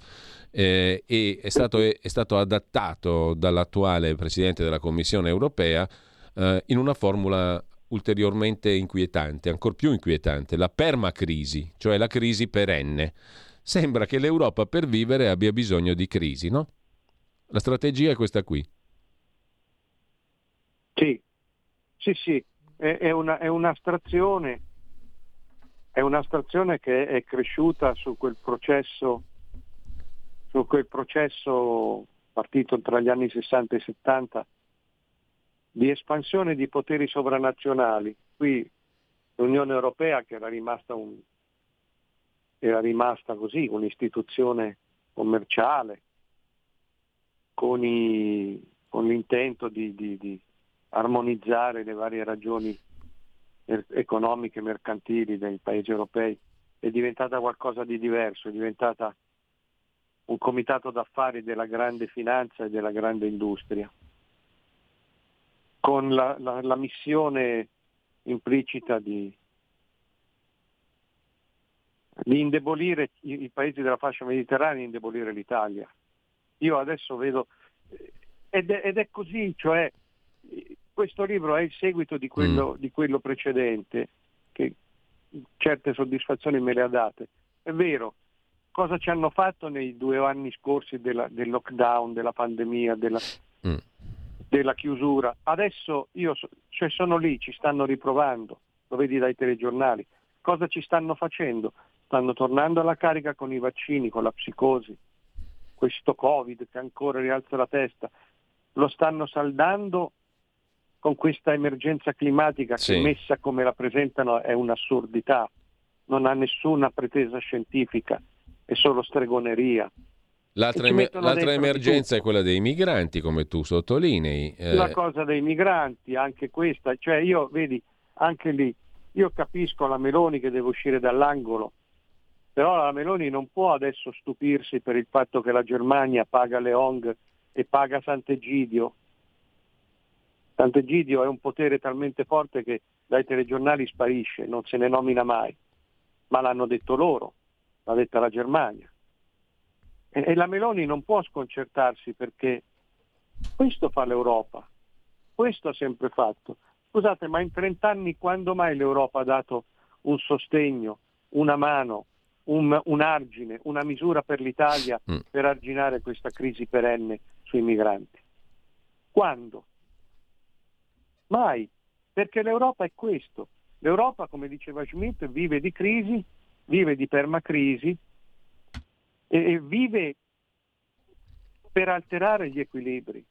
Eh, e è stato, è stato adattato dall'attuale Presidente della Commissione europea eh, in una formula ulteriormente inquietante, ancora più inquietante, la permacrisi, cioè la crisi perenne. Sembra che l'Europa per vivere abbia bisogno di crisi, no? La strategia è questa qui. Sì, sì, sì, è, è una- è un'astrazione, è un'astrazione che è cresciuta su quel processo, su quel processo partito tra gli anni 60 e 70 di espansione di poteri sovranazionali. Qui l'Unione Europea che era rimasta, un, era rimasta così, un'istituzione commerciale con, i- con l'intento di, di- di armonizzare le varie ragioni economiche, mercantili dei paesi europei, è diventata qualcosa di diverso, è diventata un comitato d'affari della grande finanza e della grande industria, con la, la, la missione implicita di, di indebolire i, i, paesi della fascia mediterranea, indebolire l'Italia. Io adesso vedo, ed è, ed è così, cioè questo libro è il seguito di quello, mm. di quello precedente, che certe soddisfazioni me le ha date. È vero, cosa ci hanno fatto nei due anni scorsi della, del lockdown, della pandemia, della, mm. della chiusura. Adesso io cioè sono lì, ci stanno riprovando, lo vedi dai telegiornali. Cosa ci stanno facendo? Stanno tornando alla carica con i vaccini, con la psicosi, questo Covid che ancora rialza la testa. Lo stanno saldando con questa emergenza climatica sì. che messa come la presentano è un'assurdità, non ha nessuna pretesa scientifica è solo stregoneria. L'altra, em- l'altra emergenza è quella dei migranti, come tu sottolinei. Eh... La cosa dei migranti, anche questa, cioè io, vedi, anche lì, io capisco la Meloni che deve uscire dall'angolo, però la Meloni non può adesso stupirsi per il fatto che la Germania paga le ONG e paga Sant'Egidio. Sant'Egidio è un potere talmente forte che dai telegiornali sparisce, non se ne nomina mai, ma l'hanno detto loro l'ha detta la Germania. E, e la Meloni non può sconcertarsi perché questo fa l'Europa, questo ha sempre fatto. Scusate, ma in 30 anni quando mai l'Europa ha dato un sostegno, una mano, un, un argine, una misura per l'Italia mm. per arginare questa crisi perenne sui migranti? Quando? Mai, perché l'Europa è questo. L'Europa, come diceva Schmidt, vive di crisi vive di permacrisi e vive per alterare gli equilibri.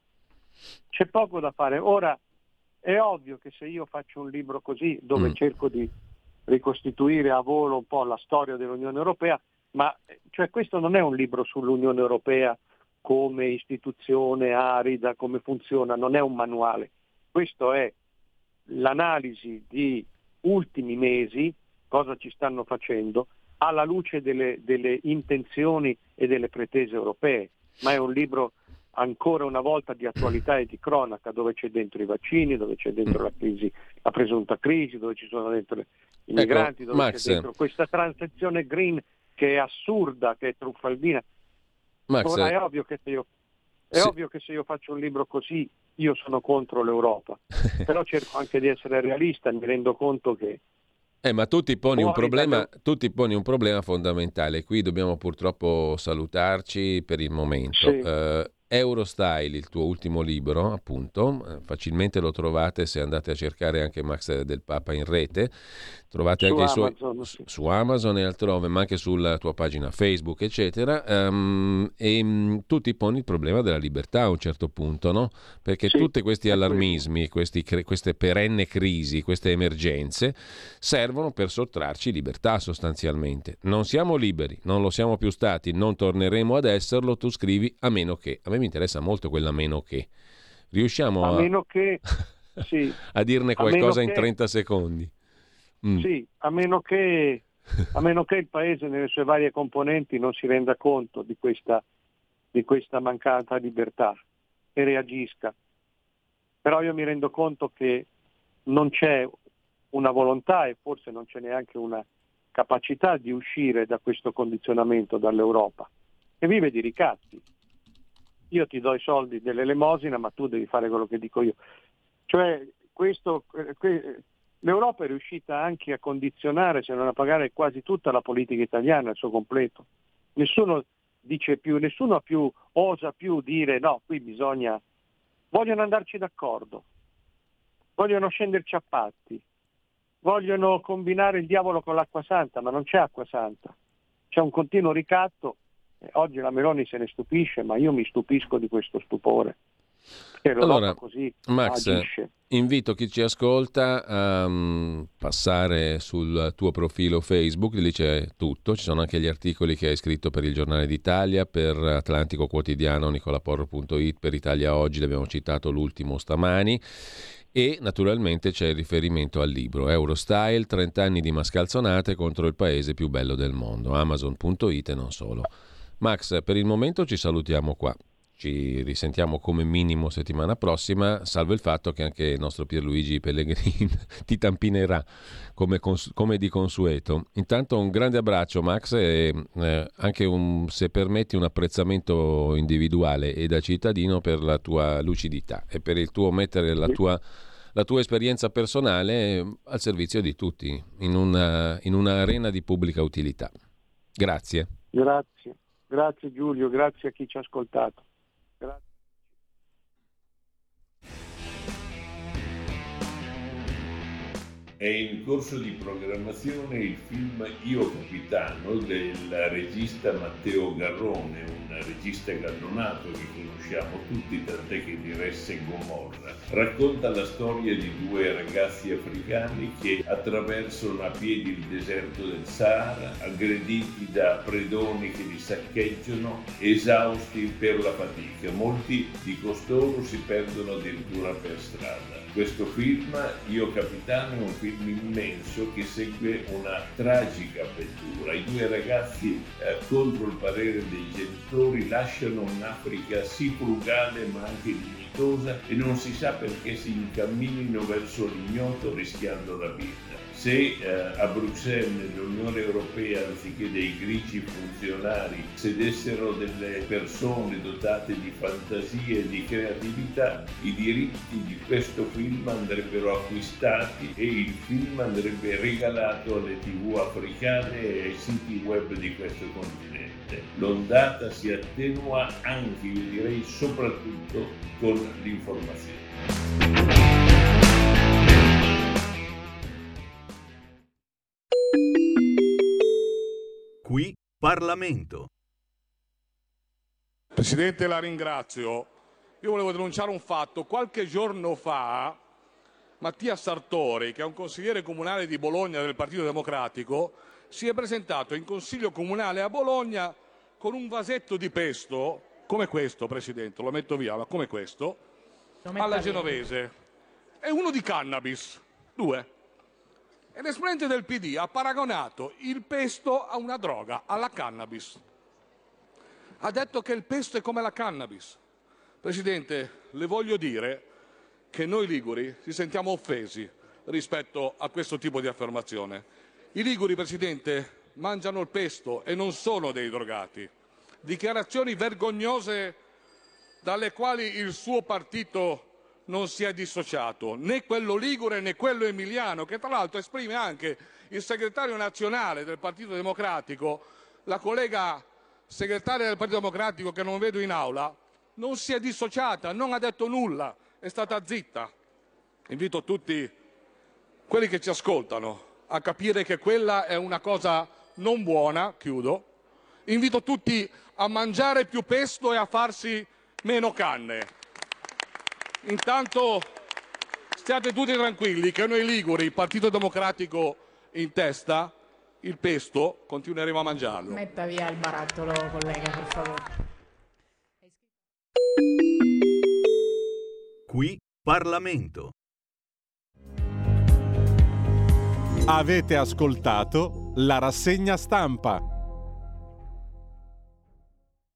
C'è poco da fare. Ora, è ovvio che se io faccio un libro così, dove mm. cerco di ricostituire a volo un po' la storia dell'Unione Europea, ma cioè, questo non è un libro sull'Unione Europea come istituzione arida, come funziona, non è un manuale. Questo è l'analisi di ultimi mesi cosa ci stanno facendo, alla luce delle, delle intenzioni e delle pretese europee, ma è un libro ancora una volta di attualità e di cronaca, dove c'è dentro i vaccini, dove c'è dentro la crisi, la presunta crisi, dove ci sono dentro i ecco, migranti, ecco, dove Max. c'è dentro questa transizione green che è assurda, che è truffaldina. Max. Ora è ovvio che io è sì. ovvio che se io faccio un libro così io sono contro l'Europa, però cerco anche di essere realista mi rendo conto che eh, ma tu ti, poni un problema, tu ti poni un problema fondamentale. Qui dobbiamo purtroppo salutarci per il momento. Sì. Uh, Eurostyle, il tuo ultimo libro, appunto, eh, facilmente lo trovate se andate a cercare anche Max del Papa in rete. Trovate su anche Amazon, su, sì. su, Amazon e altrove, ma anche sulla tua pagina Facebook, eccetera. Um, e um, tu ti poni il problema della libertà a un certo punto, no? Perché sì, tutti questi allarmismi, questi, queste perenne crisi, queste emergenze servono per sottrarci libertà sostanzialmente. Non siamo liberi, non lo siamo più stati, non torneremo ad esserlo. Tu scrivi a meno che. A me mi interessa molto quella meno che. Riusciamo a, a, meno che, sì. a dirne qualcosa a in 30 secondi? Mm. Sì, a meno, che, a meno che il Paese nelle sue varie componenti non si renda conto di questa, di questa mancata libertà e reagisca. Però io mi rendo conto che non c'è una volontà e forse non c'è neanche una capacità di uscire da questo condizionamento dall'Europa, che vive di ricatti. Io ti do i soldi dell'elemosina, ma tu devi fare quello che dico io. Cioè, questo, eh, L'Europa è riuscita anche a condizionare, se non a pagare quasi tutta la politica italiana al suo completo. Nessuno dice più, nessuno più, osa più dire no, qui bisogna, vogliono andarci d'accordo, vogliono scenderci a patti, vogliono combinare il diavolo con l'acqua santa, ma non c'è acqua santa, c'è un continuo ricatto. Oggi la Meloni se ne stupisce, ma io mi stupisco di questo stupore. Allora, Max, agisce. invito chi ci ascolta a um, passare sul tuo profilo Facebook, lì c'è tutto, ci sono anche gli articoli che hai scritto per il Giornale d'Italia, per Atlantico Quotidiano, nicolaporro.it, per Italia Oggi, l'abbiamo citato l'ultimo stamani E naturalmente c'è il riferimento al libro Eurostyle, 30 anni di mascalzonate contro il paese più bello del mondo, amazon.it e non solo. Max, per il momento ci salutiamo qua. Ci risentiamo come minimo settimana prossima, salvo il fatto che anche il nostro Pierluigi Pellegrini ti tampinerà come, cons- come, di consueto. Intanto un grande abbraccio Max e eh, anche un, se permetti un apprezzamento individuale e da cittadino per la tua lucidità e per il tuo mettere la tua, la tua esperienza personale al servizio di tutti in una, in un'arena di pubblica utilità. Grazie. Grazie, grazie Giulio, grazie a chi ci ha ascoltato. Grazie. È in corso di programmazione il film Io Capitano del regista Matteo Garrone, un regista gallonato che conosciamo tutti, tant'è che diresse Gomorra. Racconta la storia di due ragazzi africani che attraversano a piedi il deserto del Sahara, aggrediti da predoni che li saccheggiano, esausti per la fatica. Molti di costoro si perdono addirittura per strada. Questo film, Io Capitano, è un film immenso che segue una tragica avventura. I due ragazzi, eh, contro il parere dei genitori, lasciano un'Africa sì frugale ma anche dignitosa e non si sa perché si incamminino verso l'ignoto rischiando la vita se eh, a Bruxelles, nell'Unione Europea, anziché dei grigi funzionari, sedessero delle persone dotate di fantasia e di creatività, i diritti di questo film andrebbero acquistati e il film andrebbe regalato alle tv africane e ai siti web di questo continente. L'ondata si attenua anche, io direi, soprattutto con l'informazione. Qui Parlamento. Presidente, la ringrazio. Io volevo denunciare un fatto. Qualche giorno fa Mattia Sartori, che è un consigliere comunale di Bologna del Partito Democratico, si è presentato in consiglio comunale a Bologna con un vasetto di pesto, come questo, Presidente, lo metto via, ma come questo, alla genovese, e uno di cannabis, due. E l'esponente del PD ha paragonato il pesto a una droga, alla cannabis. Ha detto che il pesto è come la cannabis. Presidente, le voglio dire che noi liguri ci sentiamo offesi rispetto a questo tipo di affermazione. I liguri, Presidente, mangiano il pesto e non sono dei drogati. Dichiarazioni vergognose dalle quali il suo partito non si è dissociato, né quello ligure né quello emiliano, che tra l'altro esprime anche il segretario nazionale del Partito Democratico, la collega segretaria del Partito Democratico che non vedo in aula, non si è dissociata, non ha detto nulla, è stata zitta. Invito tutti quelli che ci ascoltano a capire che quella è una cosa non buona, chiudo. Invito tutti a mangiare più pesto e a farsi meno canne. Intanto stiate tutti tranquilli che noi Liguri, Partito Democratico in testa, il pesto continueremo a mangiarlo. Metta via il barattolo, collega, per favore. Qui Parlamento. Avete ascoltato la rassegna stampa.